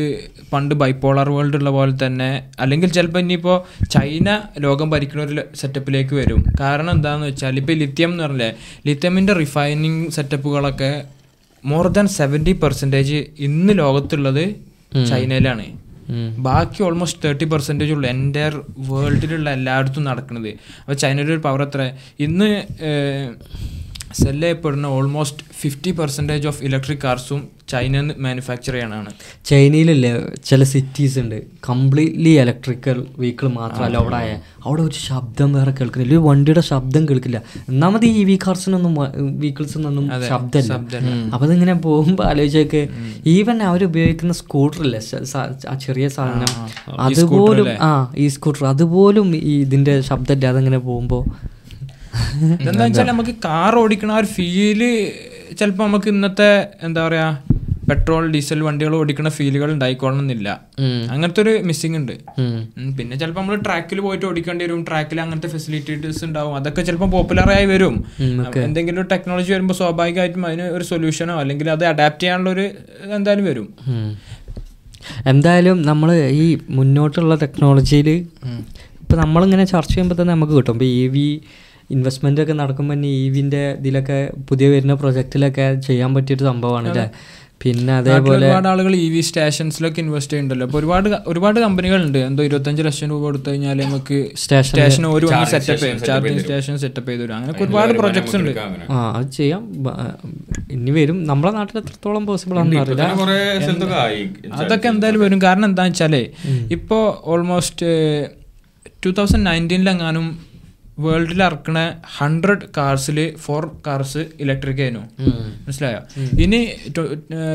Speaker 3: പണ്ട് ബൈപ്പോളർ വേൾഡ് ഉള്ള പോലെ തന്നെ അല്ലെങ്കിൽ ചിലപ്പോൾ ഇനിയിപ്പോൾ ചൈന ലോകം ഭരിക്കുന്ന ഒരു സെറ്റപ്പിലേക്ക് വരും. കാരണം എന്താണെന്ന് വെച്ചാൽ ഇപ്പോൾ ലിത്യം എന്ന് പറഞ്ഞില്ലേ ലിത്യമിന്റെ റിഫൈനിങ് സെറ്റപ്പുകളൊക്കെ മോർ ദാൻ സെവന്റി പെർസെന്റേജ് ഇന്ന് ലോകത്തുള്ളത് ചൈനയിലാണ്. ബാക്കി ഓൾമോസ്റ്റ് തേർട്ടി പെർസെന്റേജ് ഉള്ളു എന്റെ വേൾഡിലുള്ള എല്ലായിടത്തും നടക്കുന്നത് അപ്പോൾ ചൈനയുടെ ഒരു പവർ എത്ര ഇന്ന് സെൽ ചെയ്യപ്പെടുന്ന almost fifty percentage of electric കാർസും China manufacture ചെയ്യാനാണ്
Speaker 1: ചൈനയിലല്ലേ ചില സിറ്റീസ് ഉണ്ട്. കംപ്ലീറ്റ്ലി ഇലക്ട്രിക്കൽ വെഹിക്കിൾ മാത്രമല്ല അവിടെ ആയ. അവിടെ ഒരു ശബ്ദം വേറെ കേൾക്കുന്നില്ല. ഒരു വണ്ടിയുടെ ശബ്ദം കേൾക്കില്ല. ഒന്നാമത് ഈ വി കാർസിനൊന്നും വെഹിക്കിൾസിനൊന്നും ശബ്ദമില്ല. അപ്പം അതിങ്ങനെ പോകുമ്പോൾ ആലോചിച്ചൊക്കെ. ഈവൻ അവർ ഉപയോഗിക്കുന്ന സ്കൂട്ടറില്ലേ ആ ചെറിയ സാധനം. അതുപോലും ആ ഈ സ്കൂട്ടർ അതുപോലും ഈ ഇതിന്റെ ശബ്ദമില്ലാതെ ഇങ്ങനെ പോകുമ്പോൾ
Speaker 3: എന്താ? വെച്ചാൽ നമുക്ക് കാർ ഓടിക്കണ ആ ഒരു ഫീൽ ചിലപ്പോൾ നമുക്ക് ഇന്നത്തെ എന്താ പറയാ പെട്രോൾ ഡീസൽ വണ്ടികൾ ഓടിക്കുന്ന ഫീലുകൾ ഉണ്ടായിക്കോളണമെന്നില്ല. അങ്ങനത്തെ ഒരു മിസ്സിംഗ് ഉണ്ട്. പിന്നെ ചിലപ്പോൾ നമ്മൾ ട്രാക്കിൽ പോയിട്ട് ഓടിക്കേണ്ടി വരും. ട്രാക്കിൽ അങ്ങനത്തെ ഫെസിലിറ്റീസ് ഉണ്ടാവും. അതൊക്കെ ചിലപ്പോൾ പോപ്പുലർ ആയി വരും. എന്തെങ്കിലും ഒരു ടെക്നോളജി വരുമ്പോൾ സ്വാഭാവികമായിട്ടും അതിന് ഒരു സൊല്യൂഷനോ അല്ലെങ്കിൽ അത് അഡാപ്റ്റ് ചെയ്യാനുള്ള ഒരു എന്തായാലും വരും.
Speaker 1: എന്തായാലും നമ്മൾ ഈ മുന്നോട്ടുള്ള ടെക്നോളജിയിൽ ഇപ്പം നമ്മളിങ്ങനെ ചർച്ച ചെയ്യുമ്പോൾ തന്നെ നമുക്ക് കിട്ടും. ഇപ്പോൾ ഇ വി ഇൻവെസ്റ്റ്മെന്റ് ഒക്കെ നടക്കുമ്പോൾ തന്നെ ഈവിന്റെ ഇതിലൊക്കെ പുതിയ വരുന്ന പ്രൊജക്റ്റിലൊക്കെ ചെയ്യാൻ പറ്റിയൊരു സംഭവമാണ് അല്ലേ പിന്നെ അതേപോലെ
Speaker 3: ഒരുപാട് ആളുകൾ ഇ വി സ്റ്റേഷൻസിലൊക്കെ ഇൻവെസ്റ്റ് ചെയ്യുന്നുണ്ടല്ലോ. അപ്പോൾ ഒരുപാട് ഒരുപാട് കമ്പനികളുണ്ട്. എന്തോ ഇരുപത്തഞ്ച് ലക്ഷം രൂപ കൊടുത്തു കഴിഞ്ഞാൽ നമുക്ക്
Speaker 1: സ്റ്റേഷൻ
Speaker 3: സ്റ്റേഷൻ ഒരു സെറ്റപ്പ് ചെയ്യും. ചാർജിങ് സ്റ്റേഷൻ സെറ്റപ്പ് ചെയ്ത് തരും. അങ്ങനെ ഒരുപാട് പ്രൊജക്ട്സ് ഉണ്ട്.
Speaker 1: ആ അത് ചെയ്യാം. ഇനി വരും. നമ്മളെ നാട്ടിൽ എത്രത്തോളം പോസിബിൾ ആണെന്ന് അറിയില്ല.
Speaker 3: അതൊക്കെ എന്തായാലും വരും. കാരണം എന്താണെന്ന് വെച്ചാലേ ഇപ്പോൾ ഓൾമോസ്റ്റ് ടു തൗസൻഡ് നയന്റീനിലെങ്ങാനും വേൾഡിൽ ഇറക്കണ ഹൺഡ്രഡ് കാർസിൽ ഫോർ കാർസ് ഇലക്ട്രിക് ആയിരുന്നു. മനസ്സിലായോ? ഇനി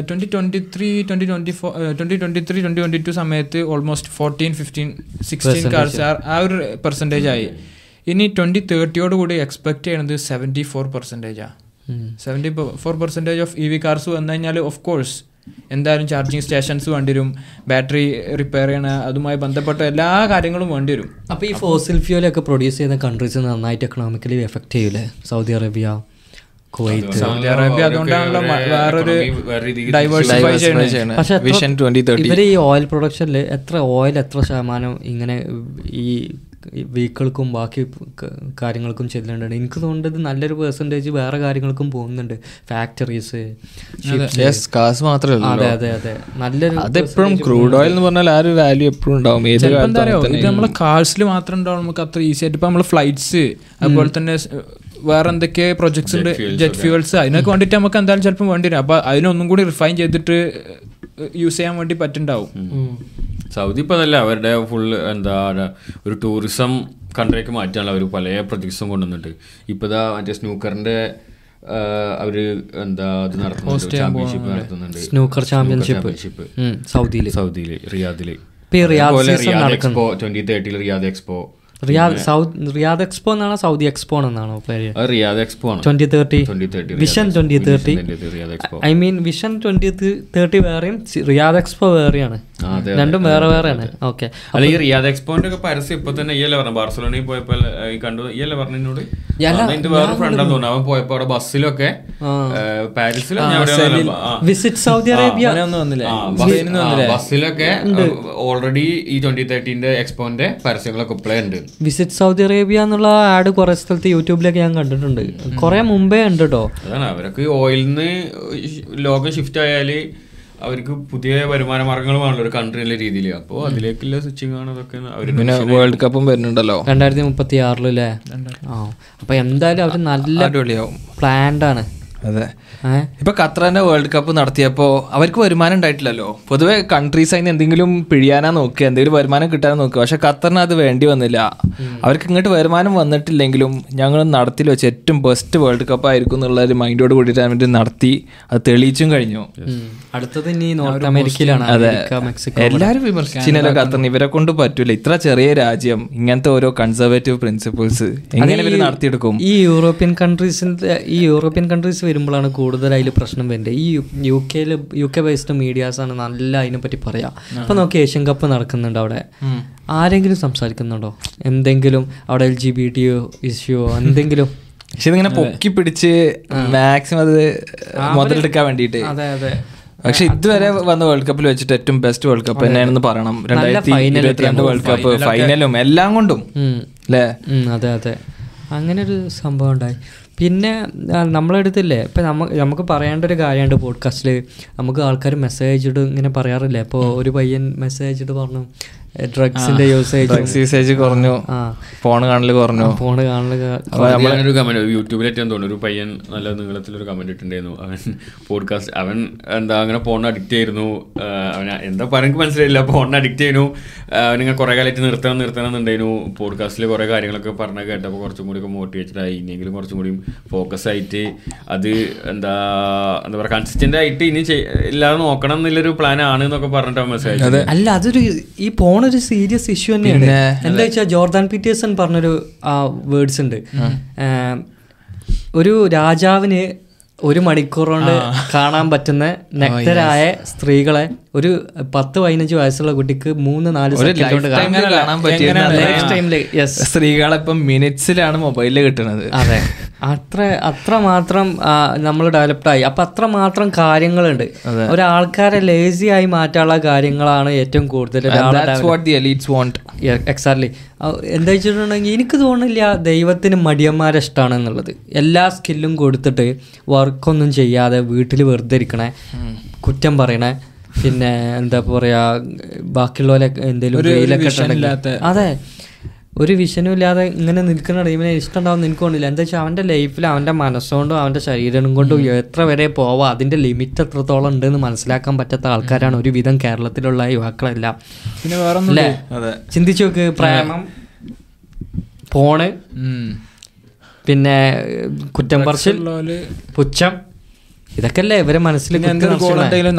Speaker 3: twenty twenty three twenty twenty four twenty twenty three twenty twenty two സമയത്ത് almost fourteen fifteen sixteen cars ആ ഒരു പെർസെന്റേജ് ആയി. ഇനി ട്വന്റി തേർട്ടിയോട് കൂടി എക്സ്പെക്ട് ചെയ്യണത് seventy four പെർസെന്റേജാണ് seventy four percentage of E V cars വന്നു കഴിഞ്ഞാൽ ഓഫ് കോഴ്സ് എന്തായാലും ചാർജിങ് സ്റ്റേഷൻസ് വേണ്ടി വരും ബാറ്ററി റിപ്പയർ ചെയ്യണ അതുമായി ബന്ധപ്പെട്ട എല്ലാ കാര്യങ്ങളും വേണ്ടി വരും
Speaker 1: അപ്പോൾ ഈ ഫോസിൽ ഫ്യൂലൊക്കെ പ്രൊഡ്യൂസ് ചെയ്യുന്ന കൺട്രീസ് നന്നായിട്ട് എക്കണോമിക്കലി എഫക്റ്റ് ചെയ്യൂലേ Saudi Arabia Kuwait
Speaker 3: Saudi Arabia അതുകൊണ്ടാണല്ലോ വേറൊരു ഡൈവേഴ്സിഫൈ
Speaker 1: പക്ഷെ ഇവർ ഈ ഓയിൽ പ്രൊഡക്ഷനിൽ എത്ര ഓയിൽ എത്ര ശതമാനം ഇങ്ങനെ ഈ വെഹിക്കിൾക്കും ബാക്കി കാര്യങ്ങൾക്കും ചെല്ലുന്നുണ്ട്. എനിക്ക് തോന്നുന്നത് നല്ലൊരു പെർസെന്റേജ് വേറെ കാര്യങ്ങൾക്കും പോകുന്നുണ്ട്. ഫാക്ടറീസ്
Speaker 2: യെസ് കാസ് മാത്രമേ
Speaker 1: അതെ അതെ അതെ. നല്ലൊരു
Speaker 2: അതെപ്പോഴും ക്രൂഡ് ഓയിൽ എന്ന് പറഞ്ഞാൽ ആ ഒരു വാല്യൂ എപ്പോഴും ഉണ്ടാവും.
Speaker 3: എന്താ പറയുക ഇത് നമ്മളെ കാഴ്സിൽ മാത്രം ഉണ്ടാവും. നമുക്ക് അത്ര ഈസി ആയിട്ട്. ഇപ്പൊ നമ്മളെ ഫ്ലൈറ്റ്സ് അതുപോലെ തന്നെ വേറെ എന്തൊക്കെ പ്രൊജക്ട്സ് ഉണ്ട്? ജെറ്റ് ഫ്യൂവൽസ് അതിനൊക്കെ വേണ്ടിയിട്ട് നമുക്ക് എന്തായാലും ചിലപ്പോൾ വേണ്ടി വരും. അപ്പൊ അതിനൊന്നും കൂടി റിഫൈൻ ചെയ്തിട്ട് യൂസ് ചെയ്യാൻ വേണ്ടി പറ്റുണ്ടാവും
Speaker 4: സൗദി ഇപ്പൊ അതല്ല അവരുടെ ഫുൾ എന്താ ഒരു ടൂറിസം കൺട്രിയൊക്കെ മാറ്റാനുള്ള അവർ പല പ്രൊജക്ട്സും കൊണ്ടുവന്നിട്ട് ഇപ്പതാ മറ്റേ സ്നൂക്കറിന്റെ അവർ എന്താ അത് നടത്തുന്നുണ്ട് ചാമ്പ്യൻഷിപ്പ് നടത്തുന്നുണ്ട്.
Speaker 1: സ്നൂക്കർ ചാമ്പ്യൻഷിപ്പ് സൗദിയിൽ
Speaker 4: സൗദിയിൽ. റിയാദിൽ.
Speaker 1: ഇപ്പൊ ഈ Riyadh
Speaker 4: expo twenty തേർട്ടിയിൽ Riyadh expo
Speaker 1: Riyadh south Riyadh expo എന്നാണോ? സൗദി എക്സ്പോ എന്നാണോ പേര്?
Speaker 4: റിയാദ് എക്സ്പോ ആണ്.
Speaker 1: Twenty thirty? Vision twenty thirty? I mean vision twenty thirty വേറെയും റിയാദ് എക്സ്പോ വേറെയാണ്. രണ്ടും വേറെ വേറെയാണ്. ഓക്കെ.
Speaker 4: അല്ല ഈ റിയാദ് എക്സ്പോന്റെ ഒക്കെ പരസ്യം ഇപ്പൊ തന്നെ ഈ അല്ലേ പറഞ്ഞു? ബാർസലോണയിൽ പോയപ്പോൾ കണ്ടു? ഈ അല്ലേ പറഞ്ഞു എന്റെ വേറെ ഫ്രണ്ടാന്ന് തോന്നുന്നു. അവൻ പോയപ്പോ അവിടെ ബസ്സിലൊക്കെ പാരീസിലോ
Speaker 1: വിസിറ്റ് സൗദി അറേബ്യ
Speaker 4: ബസ്സിലൊക്കെ ഓൾറെഡി ഈ ട്വന്റി തേർട്ടീന്റെ എക്സ്പോന്റെ പരസ്യങ്ങളൊക്കെ ഇപ്പോഴേ ഉണ്ട്.
Speaker 1: വിസിറ്റ് സൗദി അറേബ്യ എന്നുള്ള ആഡ് കുറെ സ്ഥലത്ത് യൂട്യൂബിലൊക്കെ ഞാൻ കണ്ടിട്ടുണ്ട്. കുറെ മുമ്പേ ഉണ്ട് കേട്ടോ
Speaker 4: അതാണ് അവരൊക്കെ ഓയിലിൽ നിന്ന് ലോകം ഷിഫ്റ്റ് ആയാൽ അവർക്ക് പുതിയ വരുമാന മാർഗങ്ങളുമാണല്ലോ ഒരു കൺട്രി എന്നുള്ള രീതിയിൽ അപ്പോൾ അതിലേക്കുള്ള സ്വിച്ചിങ് ആണ് അതൊക്കെ
Speaker 2: പിന്നെ വേൾഡ് കപ്പും വരുന്നുണ്ടല്ലോ.
Speaker 1: രണ്ടായിരത്തി മുപ്പത്തി ആറിലല്ലേ ആ. അപ്പൊ എന്തായാലും അവർ നല്ല
Speaker 2: അടിപൊളിയാവും.
Speaker 1: പ്ലാൻഡ് ആണ്.
Speaker 2: അതെ. ഇപ്പൊ ഖത്തറിന്റെ വേൾഡ് കപ്പ് നടത്തിയപ്പോ അവർക്ക് വരുമാനം ഉണ്ടായിട്ടില്ലല്ലോ. പൊതുവെ കൺട്രീസ് അതിന് എന്തെങ്കിലും പിഴിയാനാ നോക്കുക എന്തെങ്കിലും വരുമാനം കിട്ടാൻ നോക്കുക. പക്ഷെ ഖത്തറിന് അത് വേണ്ടി വന്നില്ല. അവർക്ക് ഇങ്ങോട്ട് വരുമാനം വന്നിട്ടില്ലെങ്കിലും ഞങ്ങൾ നടത്തിൽ വെച്ച് ഏറ്റവും ബെസ്റ്റ് വേൾഡ് കപ്പ് ആയിരിക്കും എന്നുള്ള ഒരു മൈൻഡോട് കൂടിയിട്ട് അവർ നടത്തി. അത് തെളിയിച്ചും കഴിഞ്ഞു.
Speaker 1: അടുത്തത് ഇനി നോർത്ത് അമേരിക്കയിലാണ് അതെ. മെക്സിക്കോ
Speaker 2: എല്ലാരും വിമർശിച്ചില്ലല്ലോ ഖത്തറിന്? ഇവരെ കൊണ്ട് പറ്റൂല. ഇത്ര ചെറിയ രാജ്യം ഇങ്ങനത്തെ ഓരോ കൺസർവേറ്റീവ് പ്രിൻസിപ്പിൾസ് എങ്ങനെ ഇവർ നടത്തിയെടുക്കും?
Speaker 1: ഈ യൂറോപ്യൻ കൺട്രീസിന്റെ ഈ യൂറോപ്യൻ കൺട്രീസ് വരുമ്പോഴാണ് കൂടുതൽ അതിൽ പ്രശ്നം വരുന്നത്. ഈ യു കെയിൽ യു കെ ബേസ്ഡ് മീഡിയാസാണ് ആണ് നല്ല അതിനെപ്പറ്റി പറയാ. അപ്പം നോക്കി ഏഷ്യൻ കപ്പ് നടക്കുന്നുണ്ട് അവിടെ. ആരെങ്കിലും സംസാരിക്കുന്നുണ്ടോ? എന്തെങ്കിലും അവിടെ L G B T issue എന്തെങ്കിലും?
Speaker 2: പക്ഷെ ഇതിങ്ങനെ പൊക്കി പിടിച്ച് മാക്സിമം അത് മുതലെടുക്കാൻ വേണ്ടിയിട്ട്.
Speaker 1: അതെ അതെ.
Speaker 2: പക്ഷെ ഇതുവരെ വന്ന വേൾഡ് കപ്പിൽ വെച്ചിട്ട് ഏറ്റവും ബെസ്റ്റ് വേൾഡ് കപ്പ് തന്നെയാണെന്ന് പറയണം. രണ്ടായിരത്തി ഇരുപത്തിരണ്ട് വേൾഡ് കപ്പ് ഫൈനലും എല്ലാം കൊണ്ടും. അല്ലേ
Speaker 1: അതെ അതെ. അങ്ങനെ ഒരു സംഭവം ഉണ്ടായി. പിന്നെ നമ്മളെടുത്തില്ലേ? ഇപ്പം നമ്മ നമുക്ക് പറയേണ്ട ഒരു കാര്യമുണ്ട് പോഡ്കാസ്റ്റിൽ നമുക്ക് ആൾക്കാർ മെസ്സേജ് ഇട്ട് ഇങ്ങനെ പറയാറില്ലേ? അപ്പോൾ ഒരു പയ്യൻ മെസ്സേജ് ഇട്ട് പറഞ്ഞു ഡ്രഗ്സിന്റെ യൂസേജ്
Speaker 2: ഡ്രഗ്സ് യൂസേജ് കുറഞ്ഞു. ഫോൺ കാണൽ കുറഞ്ഞു.
Speaker 1: ഫോണ്
Speaker 4: കാണലൊരു കമന്റ് യൂട്യൂബിലേറ്റ് തോന്നുന്നു ഒരു പയ്യൻ നല്ല നീളത്തിലൊരു കമന്റ് ഇട്ടുണ്ടായിരുന്നു അവൻ പോഡ്കാസ്റ്റ് അവൻ എന്താ അങ്ങനെ ഫോണിന് അഡിക്റ്റ് ആയിരുന്നു. അവൻ എന്താ പറയുക മനസ്സിലായില്ല. ഫോണിന് അഡിക്റ്റ് ചെയ്യുന്നു അവനിങ്ങനെ കുറെ കാലമായിട്ട് നിർത്തണം നിർത്തണം എന്നുണ്ടായിരുന്നു. പോഡ്കാസ്റ്റിൽ കുറെ കാര്യങ്ങളൊക്കെ പറഞ്ഞ കേട്ടപ്പോൾ കുറച്ചും കൂടി ഒക്കെ മോട്ടിവേറ്റഡ് ആയി. ഇനിയെങ്കിലും കുറച്ചും കൂടി ഫോക്കസ് ആയിട്ട് അത് എന്താ എന്താ പറയുക കൺസിസ്റ്റന്റ് ആയിട്ട് ഇനി ഇല്ലാതെ നോക്കണം എന്നുള്ളൊരു പ്ലാൻ ആണ് എന്നൊക്കെ പറഞ്ഞിട്ട് അവൻ മെസ്സേജ്
Speaker 1: അല്ല അതൊരു ഈ പോണൊരു സീരിയസ് ഇഷ്യൂ തന്നെയാണ്. എന്താ വെച്ചാൽ ജോർദാൻ പീറ്റേഴ്സൺ പറഞ്ഞൊരു ആ വേർഡ്സ് ഉണ്ട്. ഒരു രാജാവിന് ഒരു മണിക്കൂർ കൊണ്ട് കാണാൻ പറ്റുന്ന നഗ്നരായ സ്ത്രീകളെ ഒരു പത്ത് പതിനഞ്ച് വയസ്സുള്ള കുട്ടിക്ക് മൂന്ന് നാല്
Speaker 2: സ്ത്രീകളെ ഇപ്പം മിനിറ്റ്സിലാണ് മൊബൈലിൽ കിട്ടുന്നത്
Speaker 1: അതെ. അത്ര അത്ര മാത്രം നമ്മൾ ഡെവലപ്ഡ് ആയി. അപ്പൊ അത്ര മാത്രം കാര്യങ്ങളുണ്ട്. ഒരാൾക്കാരെ ലേസി ആയി മാറ്റാനുള്ള കാര്യങ്ങളാണ് ഏറ്റവും കൂടുതൽ ഒരാളെ
Speaker 2: That's what the elites want.
Speaker 1: Exactly എന്താ വെച്ചിട്ടുണ്ടെങ്കിൽ എനിക്ക് തോന്നുന്നില്ല ദൈവത്തിന് മടിയന്മാരെ ഇഷ്ടമാണ് എന്നുള്ളത് എല്ലാ സ്കില്ലും കൊടുത്തിട്ട് വർക്കൊന്നും ചെയ്യാതെ വീട്ടിൽ വെറുതെ ഇരിക്കണേ കുറ്റം പറയണേ പിന്നെ എന്താ പറയാ ബാക്കിയുള്ളവരെ എന്തെങ്കിലും അതെ. ഒരു വിഷനും ഇല്ലാതെ ഇങ്ങനെ നിൽക്കുന്ന ടീമിനെ ഇഷ്ടമുണ്ടാവും എനിക്ക് തോന്നില്ല എന്താ വെച്ചാൽ അവന്റെ ലൈഫിൽ അവന്റെ മനസ്സുകൊണ്ടും അവന്റെ ശരീരം കൊണ്ടും എത്ര വരെ പോവാം അതിന്റെ ലിമിറ്റ് എത്രത്തോളം ഉണ്ടെന്ന് മനസ്സിലാക്കാൻ പറ്റാത്ത ആൾക്കാരാണ് ഒരുവിധം കേരളത്തിലുള്ള യുവാക്കളെല്ലാം.
Speaker 3: പിന്നെ വേറെ
Speaker 1: അതെ. ചിന്തിച്ചു നോക്ക് പ്രേമം ഫോണ് പിന്നെ കുറ്റം പറച്ചിൽ പുച്ഛം ഇതൊക്കെയല്ലേ ഇവരെ മനസ്സിൽ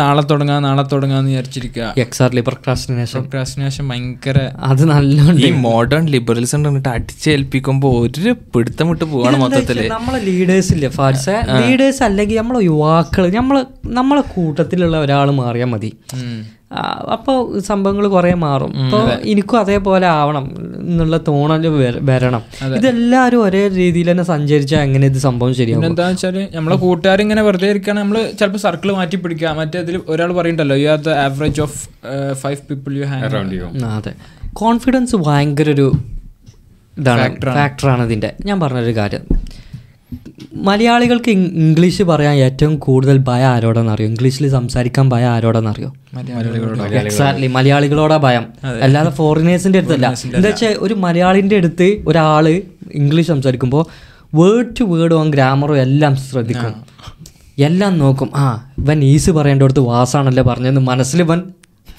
Speaker 3: നാളെ തുടങ്ങാം നാളെ തുടങ്ങാന്ന് വിചാരിച്ചിരിക്കുക
Speaker 1: എക്സാക്ട്ലി പ്രൊക്രാസ്റ്റിനേഷൻ
Speaker 3: പ്രൊക്രാസ്റ്റിനേഷൻ ഭയങ്കര
Speaker 1: അത് നല്ല
Speaker 2: ഈ മോഡേൺ ലിബറൽസ് കണ്ടിട്ട് അടിച്ചേൽപ്പിക്കുമ്പോ ഒരു പിടുത്തം വിട്ട് പോവാണ് മൊത്തത്തിൽ.
Speaker 1: നമ്മളെ ലീഡേഴ്സ് ഇല്ലേ ഫാർസ? ലീഡേഴ്സ് അല്ലെങ്കിൽ നമ്മളെ യുവാക്കൾ നമ്മളെ നമ്മളെ കൂട്ടത്തിലുള്ള ഒരാൾ മാറിയാൽ മതി. അപ്പോൾ സംഭവങ്ങൾ കുറേ മാറും. അപ്പോൾ എനിക്കും അതേപോലെ ആവണം എന്നുള്ള തോന്നൽ വരണം. ഇതെല്ലാവരും ഒരേ രീതിയിൽ തന്നെ സഞ്ചരിച്ചാൽ എങ്ങനെ ഇത് സംഭവം ശരിയാവും.
Speaker 3: എന്താണെന്ന് വെച്ചാൽ നമ്മളെ കൂട്ടുകാർ ഇങ്ങനെ വെറുതെ ഇരിക്കുകയാണ് നമ്മൾ ചിലപ്പോൾ സർക്കിൾ മാറ്റി പിടിക്കുക മറ്റേ ഇതിൽ ഒരാൾ പറയണ്ടല്ലോ you are the average of five people you hang
Speaker 4: around you
Speaker 1: അതെ. കോൺഫിഡൻസ് ഭയങ്കര ഒരു ഇതാണ് ഫാക്ടറാണ് ഇതിന്റെ ഞാൻ പറഞ്ഞൊരു കാര്യം. മലയാളികൾക്ക് ഇംഗ്ലീഷ് പറയാൻ ഏറ്റവും കൂടുതൽ ഭയം ആരോടെന്ന് അറിയോ? ഇംഗ്ലീഷിൽ സംസാരിക്കാൻ ഭയം ആരോടെന്ന് അറിയോ? എക്സാക്ട്ലി മലയാളികളോടാ ഭയം. അല്ലാതെ ഫോറിനേഴ്സിന്റെ അടുത്തല്ല. എന്താ വെച്ചാൽ ഒരു മലയാളിന്റെ അടുത്ത് ഒരാൾ ഇംഗ്ലീഷ് സംസാരിക്കുമ്പോൾ വേർഡ് ടു വേർഡ് ഓൺ ഗ്രാമറും എല്ലാം ശ്രദ്ധിക്കും. എല്ലാം നോക്കും. ആ ഇവൻ ഈസ് പറയേണ്ടടുത്ത് വാസാണല്ലേ പറഞ്ഞതെന്ന് മനസ്സിൽ ഇവൻ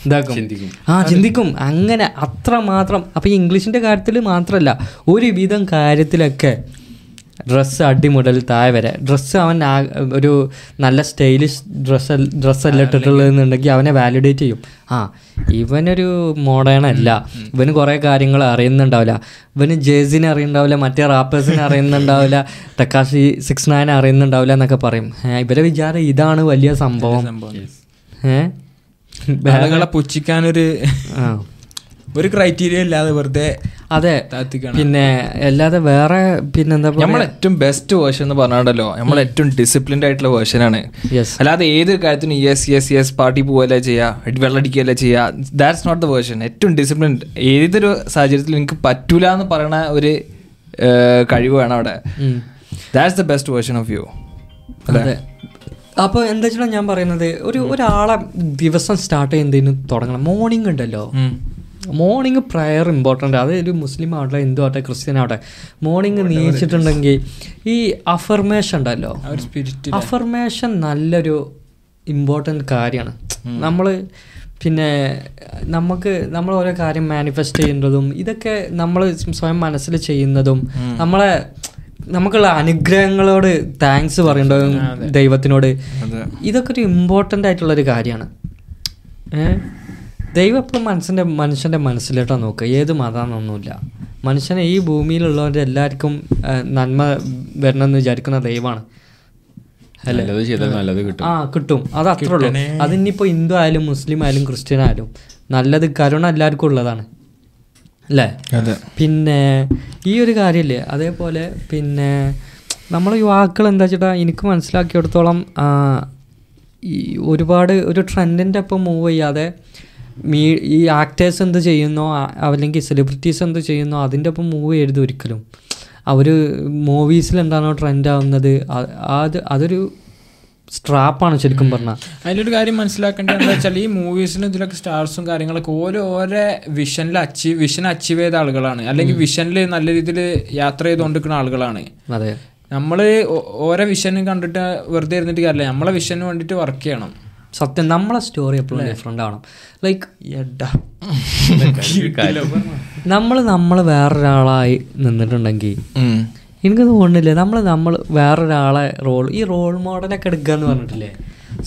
Speaker 1: ഇതാക്കും. ആ ചിന്തിക്കും. അങ്ങനെ അത്ര മാത്രം. അപ്പൊ ഈ ഇംഗ്ലീഷിന്റെ കാര്യത്തിൽ മാത്രമല്ല ഒരുവിധം കാര്യത്തിലൊക്കെ ഡ്രസ്സ് അടി മുതൽ താഴെ വരെ. ഡ്രസ്സ് അവൻ ഒരു നല്ല സ്റ്റൈലിഷ് ഡ്രസ്സ് ഡ്രസ്സല്ല ഇട്ടിട്ടുള്ളതെന്നുണ്ടെങ്കിൽ അവനെ വാലിഡേറ്റ് ചെയ്യും. ആ ഇവനൊരു മോഡേൺ അല്ല. ഇവന് കുറേ കാര്യങ്ങൾ അറിയുന്നുണ്ടാവില്ല. ഇവന് ജേസിനെ അറിയുന്നുണ്ടാവില്ല മറ്റേ റാപ്പേഴ്സിനെ അറിയുന്നുണ്ടാവില്ല തക്കാശി സിക്സ് നയൻ അറിയുന്നുണ്ടാവില്ല എന്നൊക്കെ പറയും. ഇവരെ വിചാരം ഇതാണ് വലിയ സംഭവം. ഏഹ്
Speaker 3: പുച്ഛിക്കാനൊരു
Speaker 1: ആ.
Speaker 3: ഒരു ക്രൈറ്റീരിയ ഇല്ലാതെ വെറുതെ
Speaker 1: അതെ. പിന്നെ അല്ലാതെ വേറെ പിന്നെന്താ
Speaker 2: നമ്മൾ ഏറ്റവും ബെസ്റ്റ് വേർഷൻ എന്ന് പറഞ്ഞാണ്ടല്ലോ. നമ്മൾ ഏറ്റവും ഡിസിപ്ലിൻഡ് ആയിട്ടുള്ള വേർഷനാണ് അല്ലാതെ ഏത് കാര്യത്തിനും യെസ് യെസ് യെസ് പാർട്ടി പോവല്ലേ ചെയ്യുക വെള്ളടിക്കുകയല്ലേ ചെയ്യുക ദാറ്റ്സ് നോട്ട് ദ വേർഷൻ ഏറ്റവും ഡിസിപ്ലിൻഡ് ഏതൊരു സാഹചര്യത്തിൽ എനിക്ക് പറ്റൂല എന്ന് പറയുന്ന ഒരു കഴിവ് വേണം അവിടെ. That's the best version of you
Speaker 1: അതെ. അപ്പോൾ എന്താ വെച്ചാൽ ഞാൻ പറയുന്നത്? ഒരു ഒരാളെ ദിവസം സ്റ്റാർട്ട് ചെയ്യുന്നതിന് തുടങ്ങണം. മോർണിംഗ് ഉണ്ടല്ലോ. മോർണിംഗ് പ്രയർ ഇമ്പോർട്ടന്റ് അത് ഒരു മുസ്ലിം ആവട്ടെ ഹിന്ദു ആവട്ടെ ക്രിസ്ത്യൻ ആവട്ടെ. മോർണിംഗ് നീച്ചിട്ടുണ്ടെങ്കിൽ ഈ അഫർമേഷൻ ഉണ്ടല്ലോ. അഫർമേഷൻ നല്ലൊരു ഇമ്പോർട്ടന്റ് കാര്യമാണ്. നമ്മൾ പിന്നെ നമുക്ക് നമ്മൾ ഓരോ കാര്യം മാനിഫെസ്റ്റ് ചെയ്യുന്നതും ഇതൊക്കെ നമ്മൾ സ്വയം മനസ്സിൽ ചെയ്യുന്നതും നമ്മളെ നമുക്കുള്ള അനുഗ്രഹങ്ങളോട് താങ്ക്സ് പറയേണ്ടതും ദൈവത്തിനോട്? ഇതൊക്കെ ഒരു ഇമ്പോർട്ടന്റ് ആയിട്ടുള്ളൊരു കാര്യമാണ്. ഏഹ് ദൈവം എപ്പോഴും മനസ്സിന്റെ മനുഷ്യന്റെ മനസ്സിലോട്ടാണ് നോക്കുക ഏത് മതമാണെന്നൊന്നുമില്ല മനുഷ്യനെ ഈ ഭൂമിയിലുള്ളവരുടെ എല്ലാവർക്കും നന്മ വരണമെന്ന് വിചാരിക്കുന്ന ദൈവമാണ്. ആ കിട്ടും. അത് അത്രേ ഉള്ളൂ. അതിനിപ്പോൾ ഹിന്ദു ആയാലും മുസ്ലിം ആയാലും ക്രിസ്ത്യൻ ആയാലും നല്ലത് കരുണ എല്ലാവർക്കും ഉള്ളതാണ്. അല്ലേ?
Speaker 2: അതെ.
Speaker 1: പിന്നെ ഈ ഒരു കാര്യമില്ലേ? അതേപോലെ പിന്നെ നമ്മൾ യുവാക്കൾ എന്താ വെച്ചിട്ടാ എനിക്ക് മനസ്സിലാക്കിയെടുത്തോളം ഒരുപാട് ഒരു ട്രെൻഡിന്റെ ഒപ്പം മൂവ് ചെയ്യാതെ മീ ഈ ആക്ടേഴ്സ് എന്ത് ചെയ്യുന്നോ അല്ലെങ്കിൽ സെലിബ്രിറ്റീസ് എന്ത് ചെയ്യുന്നോ അതിന്റെ ഒപ്പം മൂവ് ചെയ്യരുത് ഒരിക്കലും. അവർ മൂവീസിൽ എന്താണോ ട്രെൻഡ് ആവുന്നത് അത് അതൊരു സ്ട്രാപ്പാണ് ശരിക്കും പറഞ്ഞാൽ
Speaker 3: അതിലൊരു കാര്യം മനസ്സിലാക്കേണ്ടത് എന്താ വെച്ചാൽ ഈ മൂവീസിനും ഇതിലൊക്കെ സ്റ്റാർസും കാര്യങ്ങളൊക്കെ ഓരോ ഓരോ വിഷനിൽ അച്ചീവ് വിഷൻ അച്ചീവ് ചെയ്ത ആളുകളാണ്. അല്ലെങ്കിൽ വിഷനിൽ നല്ല രീതിയിൽ യാത്ര ചെയ്തുകൊണ്ടിരിക്കുന്ന ആളുകളാണ്.
Speaker 1: അതെ.
Speaker 3: നമ്മൾ ഓരോ വിഷനും കണ്ടിട്ട് വെറുതെ ഇരുന്നിട്ട് കാര്യമില്ല. നമ്മളെ വിഷന് വേണ്ടിയിട്ട് വർക്ക് ചെയ്യണം.
Speaker 1: സത്യം നമ്മളെ സ്റ്റോറി എപ്പോഴും ഡിഫറെന്റ് ആവണം. ലൈക്ക് നമ്മൾ നമ്മൾ വേറൊരാളായി നിന്നിട്ടുണ്ടെങ്കിൽ എനിക്ക് തോന്നുന്നില്ല? നമ്മൾ നമ്മൾ വേറൊരാളെ റോൾ ഈ റോൾ മോഡലൊക്കെ എടുക്കുക എന്ന് പറഞ്ഞിട്ടില്ലേ?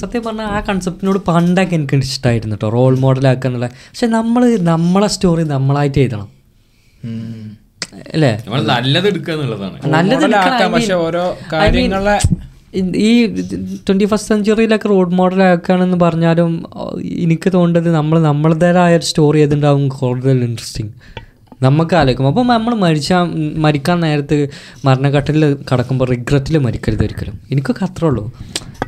Speaker 1: സത്യം പറഞ്ഞാൽ ആ കൺസെപ്റ്റിനോട് പണ്ടൊക്കെ എനിക്ക് ഇഷ്ടമായിരുന്നു കേട്ടോ റോൾ മോഡലാക്കുക എന്നുള്ള പക്ഷെ നമ്മൾ നമ്മളെ സ്റ്റോറി നമ്മളായിട്ട് എഴുതണം. അല്ലേ?
Speaker 4: നമ്മൾ നല്ലത് എടുക്കുക എന്നുള്ളതാണ്
Speaker 1: നല്ലത്
Speaker 3: പക്ഷെ ഓരോ കാര്യങ്ങളെ
Speaker 1: ഈ ട്വന്റി ഫസ്റ്റ് സെഞ്ചുറിയിലൊക്കെ റോഡ് മോഡൽ മോഡലാക്കുകയാണെന്ന് പറഞ്ഞാലും എനിക്ക് തോന്നുന്നത് നമ്മൾ നമ്മളുടേതായ ഒരു സ്റ്റോറി ഏതുണ്ടാവും കൂടുതൽ ഇൻട്രസ്റ്റിംഗ് നമുക്ക് ആലോചിക്കും. അപ്പം നമ്മൾ മരിച്ചാൽ മരിക്കാൻ നേരത്ത് മരണഘട്ടത്തിൽ കടക്കുമ്പോൾ റിഗ്രറ്റിൽ മരിക്കരുത് ഒരിക്കലും. എനിക്കൊക്കെ അത്രേ ഉള്ളൂ.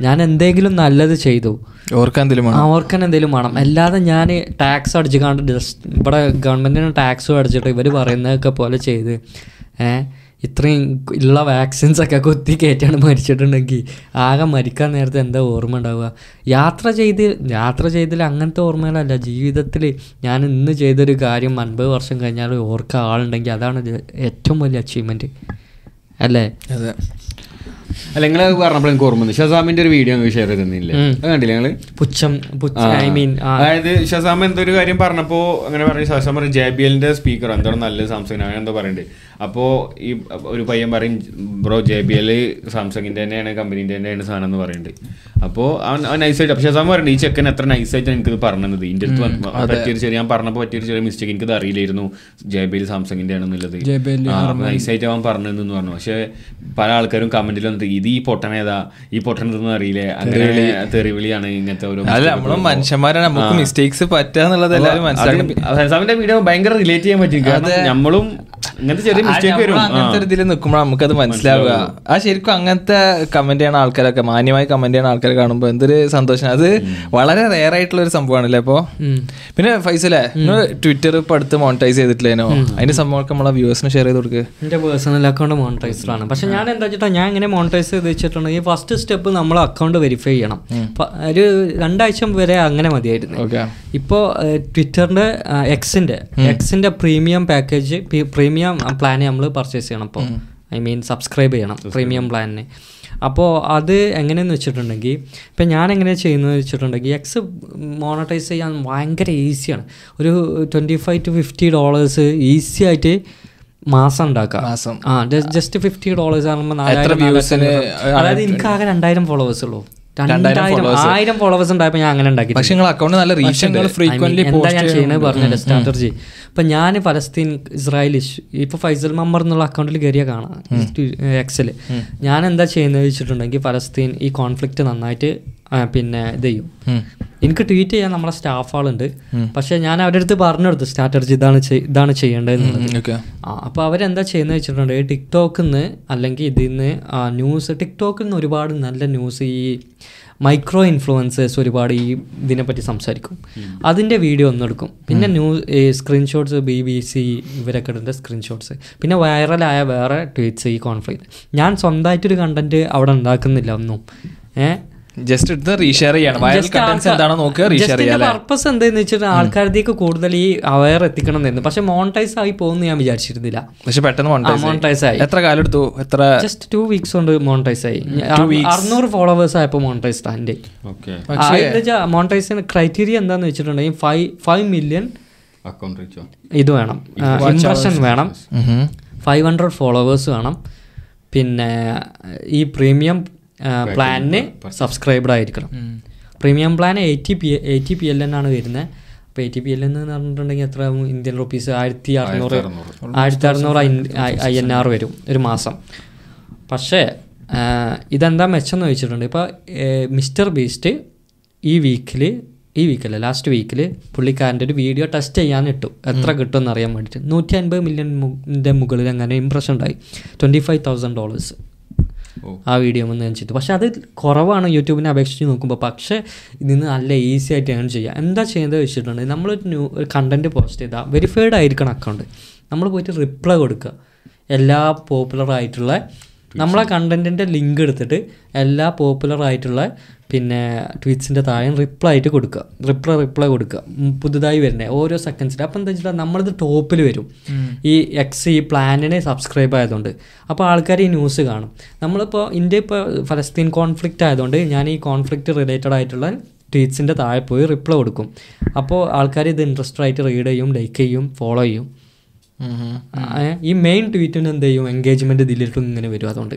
Speaker 1: ഞാൻ എന്തെങ്കിലും നല്ലത് ചെയ്തു.
Speaker 2: ഓർക്കാൻ എന്തെങ്കിലും
Speaker 1: ആ, ഓർക്കാൻ എന്തെങ്കിലും വേണം. അല്ലാതെ ഞാൻ ടാക്സ് അടിച്ചുകാണ്ട് ജസ്റ്റ് ഇവിടെ ഗവൺമെന്റിന് ടാക്സും അടിച്ചിട്ട് ഇവർ പറയുന്നതൊക്കെ പോലെ ചെയ്ത് ഏഹ് ഇത്രയും ഉള്ള വാക്സിൻസ് ഒക്കെ കുത്തി കയറ്റാണ് മരിച്ചിട്ടുണ്ടെങ്കിൽ ആകെ മരിക്കാൻ നേരത്തെ എന്താ ഓർമ്മ ഉണ്ടാവുക? യാത്ര ചെയ്ത് യാത്ര ചെയ്തതിൽ അങ്ങനത്തെ ഓർമ്മകളല്ല. ജീവിതത്തിൽ ഞാൻ ഇന്ന് ചെയ്തൊരു കാര്യം അൻപത് വർഷം കഴിഞ്ഞാൽ ഓർക്കാൻ ആളുണ്ടെങ്കിൽ അതാണ് ഏറ്റവും വലിയ അച്ചീവ്മെന്റ് അല്ലേ?
Speaker 2: അതെ.
Speaker 4: അല്ല നിങ്ങൾ പറഞ്ഞപ്പോൾ എനിക്ക് ഓർമ്മ ഷസാമിന്റെ ഒരു വീഡിയോ അങ്ങ് ഷെയർ ചെയ്തിരുന്നില്ലേ? അത് കണ്ടില്ലേ നിങ്ങൾ?
Speaker 1: പുച്ഛം ഐ മീൻ
Speaker 4: അതായത് ഷസാം എന്തൊരു കാര്യം പറഞ്ഞപ്പോൾ അങ്ങനെ പറഞ്ഞു ഷസാം പറഞ്ഞു ജെ ബി എല്ലിന്റെ സ്പീക്കർ എന്താണ് നല്ല സാംസങ് അങ്ങനെ എന്തോ പറയുന്നുണ്ട് അപ്പോ ഈ ഒരു പയ്യൻ പറയും ബ്രോ ജെ ബി എൽ സാംസങ്ങിന്റെ തന്നെയാണ് കമ്പനീന്റെ തന്നെയാണ് സാധനം എന്ന് പറയുന്നത് അപ്പോൾ അവൻ അവൻ നൈസായിട്ട് പക്ഷേ സാധനം പറയുന്നത് ഈ ചെക്കൻ എത്ര നൈസായിട്ട് എനിക്കത് പറഞ്ഞത്. ഇന്റെ അടുത്ത് പറ്റിയൊരു ചെറിയ ഞാൻ പറഞ്ഞപ്പോൾ പറ്റിയൊരു ചെറിയ മിസ്റ്റേക്ക് എനിക്കത് അറിയില്ലായിരുന്നു. ജെ ബി എൽ സാംസങ്ങിന്റെ ആണെന്നുള്ളത്
Speaker 3: JBL
Speaker 4: നൈസായിട്ട് അവൻ പറഞ്ഞതെന്ന് പറഞ്ഞു. പക്ഷേ പല ആൾക്കാരും കമന്റിൽ വന്നിട്ട് ഇത് ഈ പൊട്ടനേതാ ഈ പൊട്ടനതൊന്നും അറിയില്ലേ അങ്ങനെ തെറിവിളിയാണ് ഇങ്ങനത്തെ ഓരോ
Speaker 2: നമ്മളും മനുഷ്യന്മാരാണ്. നമുക്ക് മിസ്റ്റേക്സ് പറ്റുക എല്ലാവരും മനസ്സിലാക്കണം.
Speaker 4: സാമിന്റെ വീഡിയോ ഭയങ്കര റിലേറ്റ് ചെയ്യാൻ പറ്റും. കാരണം നമ്മളും ഇങ്ങനത്തെ ചെറിയ മിസ്റ്റേക്ക് വരും.
Speaker 2: അങ്ങനത്തെ ഒരു ഇതിൽ നിൽക്കുമ്പോൾ നമുക്കത് മനസ്സിലാവുക. ആ ശരിക്കും അങ്ങനത്തെ കമന്റ് ചെയ്യണ ആൾക്കാരൊക്കെ മാന്യമായി കമന്റ് ചെയ്യണ ആൾക്കാരെ കാണുമ്പോൾ എന്തൊരു സന്തോഷം. അത് വളരെ റെയർ ആയിട്ടുള്ള ഒരു സംഭവമാണല്ലേ അപ്പോ? പിന്നെ ഫൈസലേ ട്വിറ്റർ ഇപ്പൊ അടുത്ത് മോണിറ്റൈസ് ചെയ്തിട്ടില്ലേനോ? അതിന്റെ സംഭവമൊക്കെ നമ്മളെ വ്യൂവേഴ്സിന് ഷെയർ ചെയ്ത് കൊടുക്കുക
Speaker 1: എന്റെ പേഴ്സണൽ അക്കൗണ്ട് മോണിറ്റൈസ്ഡാണ് ആണ് പക്ഷെ ഞാൻ എന്താ വെച്ചിട്ടാ ഞാൻ ഇങ്ങനെ മോണിറ്റൈസ് ചെയ്ത് വെച്ചിട്ടുണ്ടെങ്കിൽ ഫസ്റ്റ് സ്റ്റെപ്പ് നമ്മൾ അക്കൗണ്ട് വെരിഫൈ ചെയ്യണം. ഒരു രണ്ടാഴ്ച വരെ അങ്ങനെ മതിയായിരുന്നു.
Speaker 2: ഇപ്പോ
Speaker 1: ഇപ്പോൾ ട്വിറ്ററിന്റെ എക്സിന്റെ എക്സിന്റെ പ്രീമിയം പാക്കേജ് പ്രീമിയം പ്ലാൻ നമ്മൾ പർച്ചേസ് ചെയ്യണം അപ്പോൾ ഐ മീൻ സബ്സ്ക്രൈബ് ചെയ്യണം പ്രീമിയം പ്ലാനിന് അപ്പോൾ അത് എങ്ങനെയെന്ന് വെച്ചിട്ടുണ്ടെങ്കിൽ ഇപ്പം ഞാൻ എങ്ങനെ ചെയ്യുന്നത് വെച്ചിട്ടുണ്ടെങ്കിൽ എക്സ് മോണറ്റൈസ് ചെയ്യാൻ ഭയങ്കര ഈസിയാണ് ഒരു twenty five to fifty dollars easy ആയിട്ട് മാസം ഉണ്ടാക്കാം
Speaker 2: മാസം.
Speaker 1: ആ ജസ്റ്റ് ഫിഫ്റ്റി ഡോളേഴ്സ് ആകുമ്പോൾ നാലായിരം അതായത് എനിക്ക് ആകെ രണ്ടായിരം ഫോളോവേഴ്സ് ഉള്ളൂ. രണ്ടായിരം ആയിരം ഫോളോവേഴ്സ് ഉണ്ടായപ്പോൾ ഞാൻ അങ്ങനെ ഉണ്ടാക്കി
Speaker 2: പക്ഷെ നിങ്ങൾ അക്കൗണ്ട് നല്ല റീച്ച് ഉണ്ട്.
Speaker 3: ഫ്രീക്വന്റ്ലി
Speaker 1: എന്താ ഞാൻ ചെയ്യുന്നത് പറഞ്ഞില്ല സ്ട്രാറ്റജി ഇപ്പൊ ഞാൻ ഫലസ്തീൻ ഇസ്രായേൽ ഇഷ്യൂ ഇപ്പൊ ഫൈസൽ മമ്മർ എന്നുള്ള അക്കൗണ്ടിൽ കയറിയ കാണാം. എക്സൽ ഞാൻ എന്താ ചെയ്യുന്നത് വെച്ചിട്ടുണ്ടെങ്കിൽ ഫലസ്തീൻ ഈ കോൺഫ്ലിക്റ്റ് നന്നായിട്ട് പിന്നെ ഇത് ചെയ്യും എനിക്ക് ട്വീറ്റ് ചെയ്യാൻ നമ്മളെ സ്റ്റാഫ് ആളുണ്ട്. പക്ഷെ ഞാൻ അവരുടെ അടുത്ത് പറഞ്ഞു കൊടുത്തു സ്ട്രാറ്റജി ഇതാണ് ഇതാണ് ചെയ്യേണ്ടത് അപ്പോൾ അവരെന്താ ചെയ്യുന്നത് വെച്ചിട്ടുണ്ടെങ്കിൽ ടിക്ടോക്കിൽ നിന്ന് അല്ലെങ്കിൽ ഇതിൽ നിന്ന് ന്യൂസ് ടിക്ടോക്കിൽ നിന്ന് ഒരുപാട് നല്ല ന്യൂസ് ഈ മൈക്രോ ഇൻഫ്ലുവൻസേഴ്സ് ഒരുപാട് ഈ ഇതിനെപ്പറ്റി സംസാരിക്കും. അതിന്റെ വീഡിയോ എടുക്കും. പിന്നെ ന്യൂസ് ഈ സ്ക്രീൻഷോട്ട്സ് ബി ബി സി ഇവരൊക്കെ ഇടുന്ന സ്ക്രീൻഷോട്ട്സ്. പിന്നെ വൈറലായ വേറെ ട്വീറ്റ്സ് ഈ കോൺഫ്ലിക്റ്റ്. ഞാൻ സ്വന്തമായിട്ടൊരു കണ്ടന്റ് അവിടെ ഉണ്ടാക്കുന്നില്ല ഒന്നും. ഏഹ്
Speaker 2: ജസ്റ്റ് എടുത്ത് റീഷെയർ ചെയ്യണം. വൈറൽ കണ്ടന്റ്സ് എന്താണോ നോക്കുക റീഷെയർ ചെയ്യാം
Speaker 1: പർപ്പസ് എന്താണെന്ന് വെച്ചിട്ട് ആൾക്കാരിലേക്ക് കൂടുതൽ ഈ അവയർ എത്തിക്കണം എന്നായിരുന്നു പക്ഷെ മോണിറ്റൈസ് ആയി പോകുന്നു ഞാൻ വിചാരിച്ചിരുന്നില്ല.
Speaker 2: പക്ഷെ പെട്ടെന്ന്.
Speaker 1: മോണിറ്റൈസ് ആയി.
Speaker 2: എത്ര കാലം എടുത്തു? എത്ര
Speaker 1: ജസ്റ്റ് ടു വീക്സ് കൊണ്ട് മോണിറ്റൈസ് ആയി. അറുന്നൂറ് ഫോളോവേഴ്സ് ആയപ്പോൾ മോണിറ്റൈസ്
Speaker 4: എന്റെ.
Speaker 1: മോണിറ്റൈസ് ക്രൈറ്റീരിയ എന്താന്ന് വെച്ചിട്ടുണ്ടെങ്കിൽ ഫൈവ് ഫൈവ് മില്യൺ ഇത് വേണം. ഇംപ്രഷൻ വേണം. ഫൈവ് ഹൺഡ്രഡ് ഫോളോവേഴ്സ് വേണം. പിന്നെ ഈ പ്രീമിയം പ്ലാനിന് സബ്സ്ക്രൈബ്ഡ് ആയിരിക്കണം. Premium plan eighty P eighty P L എന്നാണ് വരുന്നത് അപ്പോൾ എയ്റ്റി പി എൽ എന്ന് പറഞ്ഞിട്ടുണ്ടെങ്കിൽ എത്ര ഇന്ത്യൻ റുപ്പീസ് ആയിരത്തി അറുന്നൂറ് ആയിരത്തി അറുന്നൂറ് ഐ എൻ ആർ വരും ഒരു മാസം. പക്ഷേ ഇതെന്താ മെച്ചം എന്ന് വെച്ചിട്ടുണ്ട് ഇപ്പോൾ മിസ്റ്റർ ബീസ്റ്റ് ഈ വീക്കിൽ ഈ വീക്കല്ല ലാസ്റ്റ് വീക്കിൽ പുള്ളിക്കാരന്റെ ഒരു വീഡിയോ ടെസ്റ്റ് ചെയ്യാൻ ഇട്ടു. എത്ര കിട്ടുമെന്ന് അറിയാൻ വേണ്ടിയിട്ട്. നൂറ്റി അൻപത് മില്യന്റെ മുകളിൽ അങ്ങനെ ഇമ്പ്രഷൻ ഉണ്ടായി. ട്വന്റി ഫൈവ് തൗസൻഡ് ഡോളേഴ്സ് ആ വീഡിയോ ഒന്ന് ഞാൻ ചെയ്തു. പക്ഷെ അത് കുറവാണ് യൂട്യൂബിനെ അപേക്ഷിച്ച് നോക്കുമ്പോൾ പക്ഷേ ഇതിന് നല്ല ഈസി ആയിട്ട് ഏൺ ചെയ്യുക എന്താ ചെയ്യുന്നത് വെച്ചിട്ടുണ്ടെങ്കിൽ നമ്മളൊരു ന്യൂ ഒരു കണ്ടന്റ് പോസ്റ്റ് ചെയ്താൽ വെരിഫൈഡ് ആയിരിക്കണം അക്കൗണ്ട് നമ്മൾ പോയിട്ട് റിപ്ലൈ കൊടുക്കുക. എല്ലാ പോപ്പുലർ ആയിട്ടുള്ള നമ്മളെ കണ്ടന്റിന്റെ ലിങ്ക് എടുത്തിട്ട് എല്ലാ പോപ്പുലർ ആയിട്ടുള്ള പിന്നെ ട്വീറ്റ്സിന്റെ താഴെ റിപ്ലൈ ആയിട്ട് കൊടുക്കുക. റിപ്ലൈ റിപ്ലൈ കൊടുക്കുക. പുതുതായി വരുന്നത് ഓരോ സെക്കൻഡ്സിൽ അപ്പോൾ എന്താ വെച്ചാൽ നമ്മളിത് ടോപ്പിൽ വരും. ഈ എക്സ് ഈ പ്ലാനിനെ സബ്സ്ക്രൈബ് ആയതുകൊണ്ട്. അപ്പോൾ ആൾക്കാർ ഈ ന്യൂസ് കാണും. നമ്മളിപ്പോൾ ഇന്ത്യ ഇപ്പോൾ ഫലസ്തീൻ കോൺഫ്ലിക്റ്റ് ആയതുകൊണ്ട് ഞാൻ ഈ കോൺഫ്ലിക്റ്റ് റിലേറ്റഡ് ആയിട്ടുള്ള ട്വീറ്റ്സിന്റെ താഴെ പോയി റിപ്ലൈ കൊടുക്കും. അപ്പോൾ ആൾക്കാർ ഇത് ഇൻട്രസ്റ്റഡ് ആയിട്ട് റീഡ് ചെയ്യും ലൈക്ക് ചെയ്യും ഫോളോ ചെയ്യും. ഈ മെയിൻ ട്വീറ്റിന് എന്ത് ചെയ്യും? എൻഗേജ്മെന്റ് ഇതിലിട്ട് ഇങ്ങനെ വരും അതുകൊണ്ട്.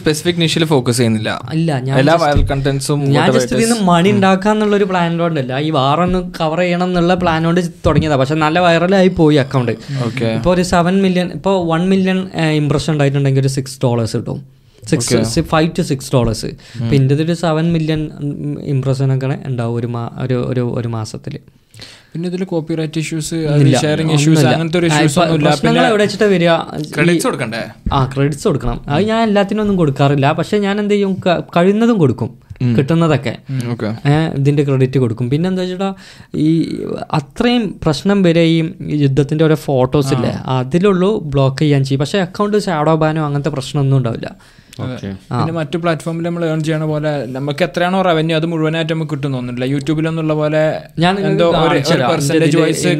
Speaker 2: സ്പെസിഫിക് നിഷിൽ ഫോക്കസ് ചെയ്യുന്നില്ല.
Speaker 1: ഇല്ല ഞാൻ
Speaker 2: എല്ലാ വൈറൽ കണ്ടന്റ്സും
Speaker 1: ഞാൻ ജസ്റ്റ് ഇതിൽ നിന്ന് മണി ഉണ്ടാക്കാന്നുള്ള ഒരു പ്ലാനിലോണ്ടല്ല ഈ വാറൊന്ന് കവർ ചെയ്യണം എന്നുള്ള പ്ലാനോട് തുടങ്ങിയതാ. പക്ഷെ നല്ല വൈറലായി പോയി അക്കൗണ്ട്
Speaker 2: ഇപ്പൊ
Speaker 1: ഇപ്പോൾ ഒരു സെവൻ മില്യൺ ഇപ്പോൾ വൺ മില്യൺ ഇംപ്രഷൻ ഉണ്ടായിട്ടുണ്ടെങ്കിൽ ഒരു സിക്സ് ഡോളേഴ്സ് കിട്ടും. Six five two six dollars ഇപ്പം ഇന്ത്യത്തിൽ ഒരു സെവൻ മില്യൺ ഇംപ്രഷൻ ഒക്കെ ഉണ്ടാവും ഒരു മാ ഒരു ഒരു ഒരു മാസത്തിൽ
Speaker 3: പിന്നെ ഇതിൽ കോപ്പിറൈറ്റ് ഇഷ്യൂസ് ഷെയറിംഗ് ഇഷ്യൂസ് അങ്ങനത്തെ ഒരു ഇഷ്യൂസ് ഒന്നുമില്ല.
Speaker 1: പിന്നെ എവിടെ വെച്ചിട്ട് വരിക?
Speaker 2: ക്രെഡിറ്റ്സ് കൊടുക്കണ്ടേ?
Speaker 1: ആ ക്രെഡിറ്റ്സ് കൊടുക്കണം. അത് ഞാൻ എല്ലാത്തിനും ഒന്നും കൊടുക്കാറില്ല. പക്ഷെ ഞാൻ എന്ത് ചെയ്യും? കഴിയുന്നതും കൊടുക്കും. കിട്ടുന്നതൊക്കെ. ഇതിന്റെ ക്രെഡിറ്റ് കൊടുക്കും. പിന്നെ എന്താ വെച്ചാ ഈ അത്രയും പ്രശ്നം വരെ ഈ യുദ്ധത്തിന്റെ ഓരോ ഫോട്ടോസ് ഇല്ലേ അതിലുള്ളൂ ബ്ലോക്ക് ചെയ്യാൻ ചെയ്യും. പക്ഷെ അക്കൗണ്ട് ഷാഡോ ബാനോ അങ്ങനത്തെ പ്രശ്നമൊന്നും ഉണ്ടാവില്ല.
Speaker 3: പിന്നെ മറ്റു പ്ലാറ്റ്ഫോമിൽ നമ്മൾ ഏൺ ചെയ്യണ പോലെ നമുക്ക് എത്രയാണോ റവന്യൂ അത് മുഴുവനായിട്ട് നമുക്ക് കിട്ടും തോന്നുന്നില്ല. യൂട്യൂബിലൊന്നുള്ള പോലെ
Speaker 1: ഞാൻ
Speaker 3: എന്തോ വൈസ്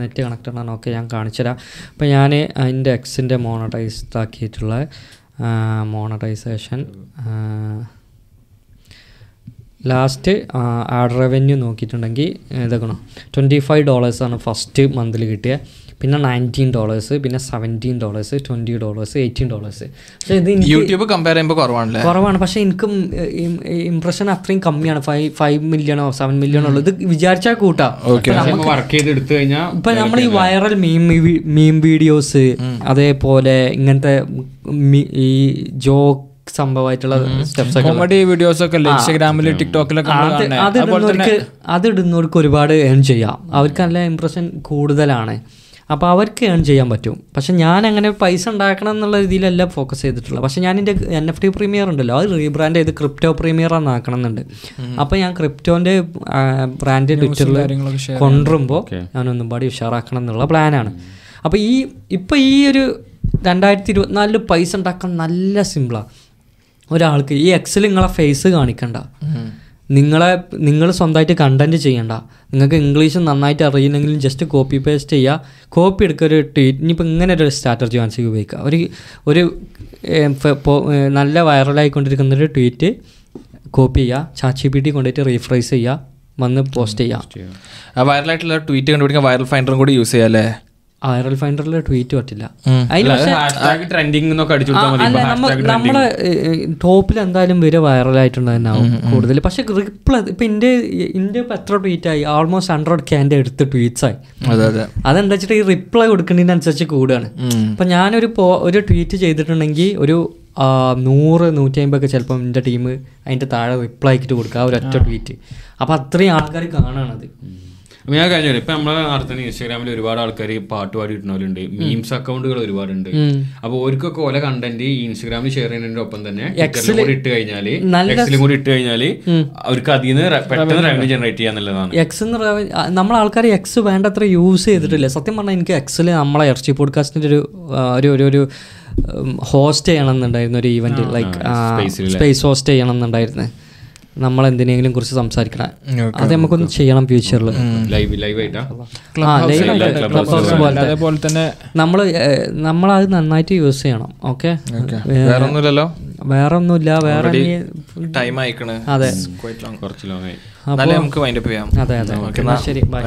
Speaker 1: നെറ്റ് കണക്ട് ആണ്. ഓക്കെ ഞാൻ കാണിച്ചുതരാം അപ്പം ഞാൻ അതിന്റെ എക്സിന്റെ മോണറ്റൈസ് ആക്കിയിട്ടുള്ള മോണറ്റൈസേഷൻ ലാസ്റ്റ് ആഡ് റവന്യൂ നോക്കിയിട്ടുണ്ടെങ്കിൽ ഇതാക്കണോ ട്വന്റി ഫൈവ് ഡോളേഴ്സാണ് ഫസ്റ്റ് മന്തിൽ കിട്ടിയത് പിന്നെ നയന്റീൻ ഡോളേഴ്സ് പിന്നെ seventeen dollars twenty dollars eighteen dollars പക്ഷേ ഇത്
Speaker 2: യൂട്യൂബ് കമ്പയർ ചെയ്യുമ്പോൾ കുറവാണല്ലേ?
Speaker 1: കുറവാണ്. പക്ഷേ എനിക്ക് ഇംപ്രഷൻ അത്രയും കമ്മിയാണ്. ഫൈവ് ഫൈവ് മില്യണോ സെവൻ മില്യണോ ഉള്ളത്. ഇത് വിചാരിച്ചാൽ കൂട്ടാം.
Speaker 4: വർക്ക് ചെയ്ത് എടുത്തു കഴിഞ്ഞാൽ
Speaker 1: ഇപ്പം നമ്മൾ ഈ വൈറൽ മീം മീം വീഡിയോസ് അതേപോലെ ഇങ്ങനത്തെ ഈ ജോക്ക് സംഭവമായിട്ടുള്ള സ്റ്റെപ്സ് ഒക്കെ
Speaker 3: കോമഡി വീഡിയോസ് ഒക്കെ ഇൻസ്റ്റാഗ്രാമിൽ ടിക്ടോക്കിലൊക്കെ
Speaker 1: അത് ഇടുന്നവർക്ക് ഒരുപാട് ഏൺ ചെയ്യാം. അവർക്ക് നല്ല ഇമ്പ്രഷൻ കൂടുതലാണ്. അപ്പോൾ അവർക്ക് ഏൺ ചെയ്യാൻ പറ്റും. പക്ഷെ ഞാൻ അങ്ങനെ പൈസ ഉണ്ടാക്കണം എന്നുള്ള രീതിയിലല്ല ഫോക്കസ് ചെയ്തിട്ടുള്ളത്. പക്ഷെ ഞാൻ എന്റെ എൻ എഫ് ടി പ്രീമിയർ ഉണ്ടല്ലോ. അത് റീബ്രാൻഡ് ചെയ്ത് ക്രിപ്റ്റോ പ്രീമിയർ ആക്കണം എന്നുണ്ട് അപ്പോൾ ഞാൻ ക്രിപ്റ്റോന്റെ ബ്രാൻഡ് ട്വിറ്ററിൽ കൊണ്ടുവരുമ്പോൾ ഞാൻ ഒന്നും പാടി ഉഷാറാക്കണം എന്നുള്ള പ്ലാനാണ് അപ്പോൾ ഈ ഇപ്പോൾ ഈ ഒരു രണ്ടായിരത്തി ഇരുപത്തിനാലിൽ പൈസ ഉണ്ടാക്കാൻ നല്ല സിമ്പിളാണ് ഒരാൾക്ക് ഈ എക്സിൽ നിങ്ങളെ ഫേസ് കാണിക്കണ്ട. നിങ്ങളെ നിങ്ങൾ സ്വന്തമായിട്ട് കണ്ടന്റ് ചെയ്യണ്ട. നിങ്ങൾക്ക് ഇംഗ്ലീഷ് നന്നായിട്ട് അറിയില്ലെങ്കിൽ ജസ്റ്റ് കോപ്പി പേസ്റ്റ് ചെയ്യുക കോപ്പി എടുക്കുക ഒരു ട്വീറ്റ് ഇനിയിപ്പോൾ ഇങ്ങനെ ഒരു സ്ട്രാറ്റജി മനസ്സിൽ ഉപയോഗിക്കുക ഒരു ഒരു നല്ല വൈറലായിക്കൊണ്ടിരിക്കുന്ന ഒരു ട്വീറ്റ് കോപ്പി ചെയ്യുക ചാച്ചി പി ടി കൊണ്ടുപോയിട്ട് റീഫ്രൈസ് ചെയ്യുക വന്ന് പോസ്റ്റ് ചെയ്യുക
Speaker 2: വൈറലായിട്ടുള്ള ട്വീറ്റ് കണ്ടുപിടിക്കാൻ വൈറൽ ഫൈൻഡറും കൂടി യൂസ് ചെയ്യാം അല്ലേ?
Speaker 1: വൈറൽ ഫൈൻഡറിൽ ട്വീറ്റ് പറ്റില്ല. നമ്മളെ ടോപ്പിൽ എന്തായാലും വരെ വൈറലായിട്ടുണ്ടാവും കൂടുതൽ പക്ഷെ റിപ്ലൈ ഇപ്പൊ ഇന്ത്യ ഇന്ത്യ ഇപ്പൊ എത്ര ട്വീറ്റ് ആയി? ഓൾമോസ്റ്റ് ഹൺഡ്രഡ് ക്യാന്റെ എടുത്ത് ട്വീറ്റ്സ് ആയി.
Speaker 2: അതെ അതെ.
Speaker 1: അതെന്താ വെച്ചിട്ട് ഈ റിപ്ലൈ കൊടുക്കുന്നതിനനുസരിച്ച് കൂടുകയാണ് ഇപ്പൊ ഞാനൊരു ഒരു ട്വീറ്റ് ചെയ്തിട്ടുണ്ടെങ്കിൽ ഒരു നൂറ് നൂറ്റി അമ്പതൊക്കെ ചിലപ്പം എന്റെ ടീം അതിന്റെ താഴെ റിപ്ലൈ ആക്കിയിട്ട് കൊടുക്കുക ആ ഒരൊറ്റ ട്വീറ്റ് അപ്പോൾ അത്രയും ആൾക്കാർ കാണാണത്.
Speaker 4: അപ്പൊ ഞാൻ കഴിഞ്ഞു ഇപ്പൊ നമ്മളെ നടത്തുന്ന ഇൻസ്റ്റാഗ്രാമിൽ ഒരുപാട് ആൾക്കാർ പാട്ട് പാടി ഇടുന്നവരുണ്ട് മീംസ് അക്കൗണ്ടുകൾ ഒരുപാടുണ്ട്. അപ്പൊ ഓർക്കൊക്കെ ഓല കണ്ടന്റ് ഈ ഇൻസ്റ്റാഗ്രാമിൽ ഷെയർ ചെയ്യുന്നതിന്റെ ഒപ്പം തന്നെ എക്സിലും കൂടി ഇട്ട്
Speaker 1: കഴിഞ്ഞാൽ
Speaker 4: എക്സിലും കൂടി ഇട്ട് കഴിഞ്ഞാൽ അവർക്ക് അതിൽ നിന്ന് പെട്ടെന്ന് റവന്യൂ ജനറേറ്റ് ചെയ്യാന്നുള്ളതാണ്
Speaker 1: എക്സ് നമ്മളെ ആൾക്കാർ എക്സ് വേണ്ടത്ര യൂസ് ചെയ്തിട്ടില്ല. സത്യം പറഞ്ഞാൽ എനിക്ക് എക്സിൽ നമ്മളെ ഇറച്ചി പോഡ്കാസ്റ്റിന്റെ ഒരു ഒരു ഒരു ഒരു ഹോസ്റ്റ് ചെയ്യണം എന്നുണ്ടായിരുന്നു ഒരു ഇവന്റ് ലൈക്ക് സ്പേസ് ഹോസ്റ്റ് ചെയ്യണം എന്നുണ്ടായിരുന്നു നമ്മൾ എന്തിനെങ്കിലും കുറിച്ച് സംസാരിക്കണം. അത് നമുക്കൊന്ന് ചെയ്യണം ഫ്യൂച്ചറിൽ
Speaker 3: അതേപോലെ തന്നെ
Speaker 1: നമ്മൾ നമ്മളത് നന്നായിട്ട് യൂസ് ചെയ്യണം ഓക്കെ.
Speaker 2: വേറെ ഒന്നുമില്ലല്ലോ
Speaker 1: വേറെ ഒന്നുമില്ല വേറെ
Speaker 2: ടൈം ആയിക്കണ്.
Speaker 1: അതെ.
Speaker 4: കുറച്ച് ലോങ് ആയി.
Speaker 2: നമുക്ക് വൈൻഡപ്പ് ചെയ്യാം.
Speaker 1: അതെ അതെ. ഓക്കെ ശരി
Speaker 4: ബൈ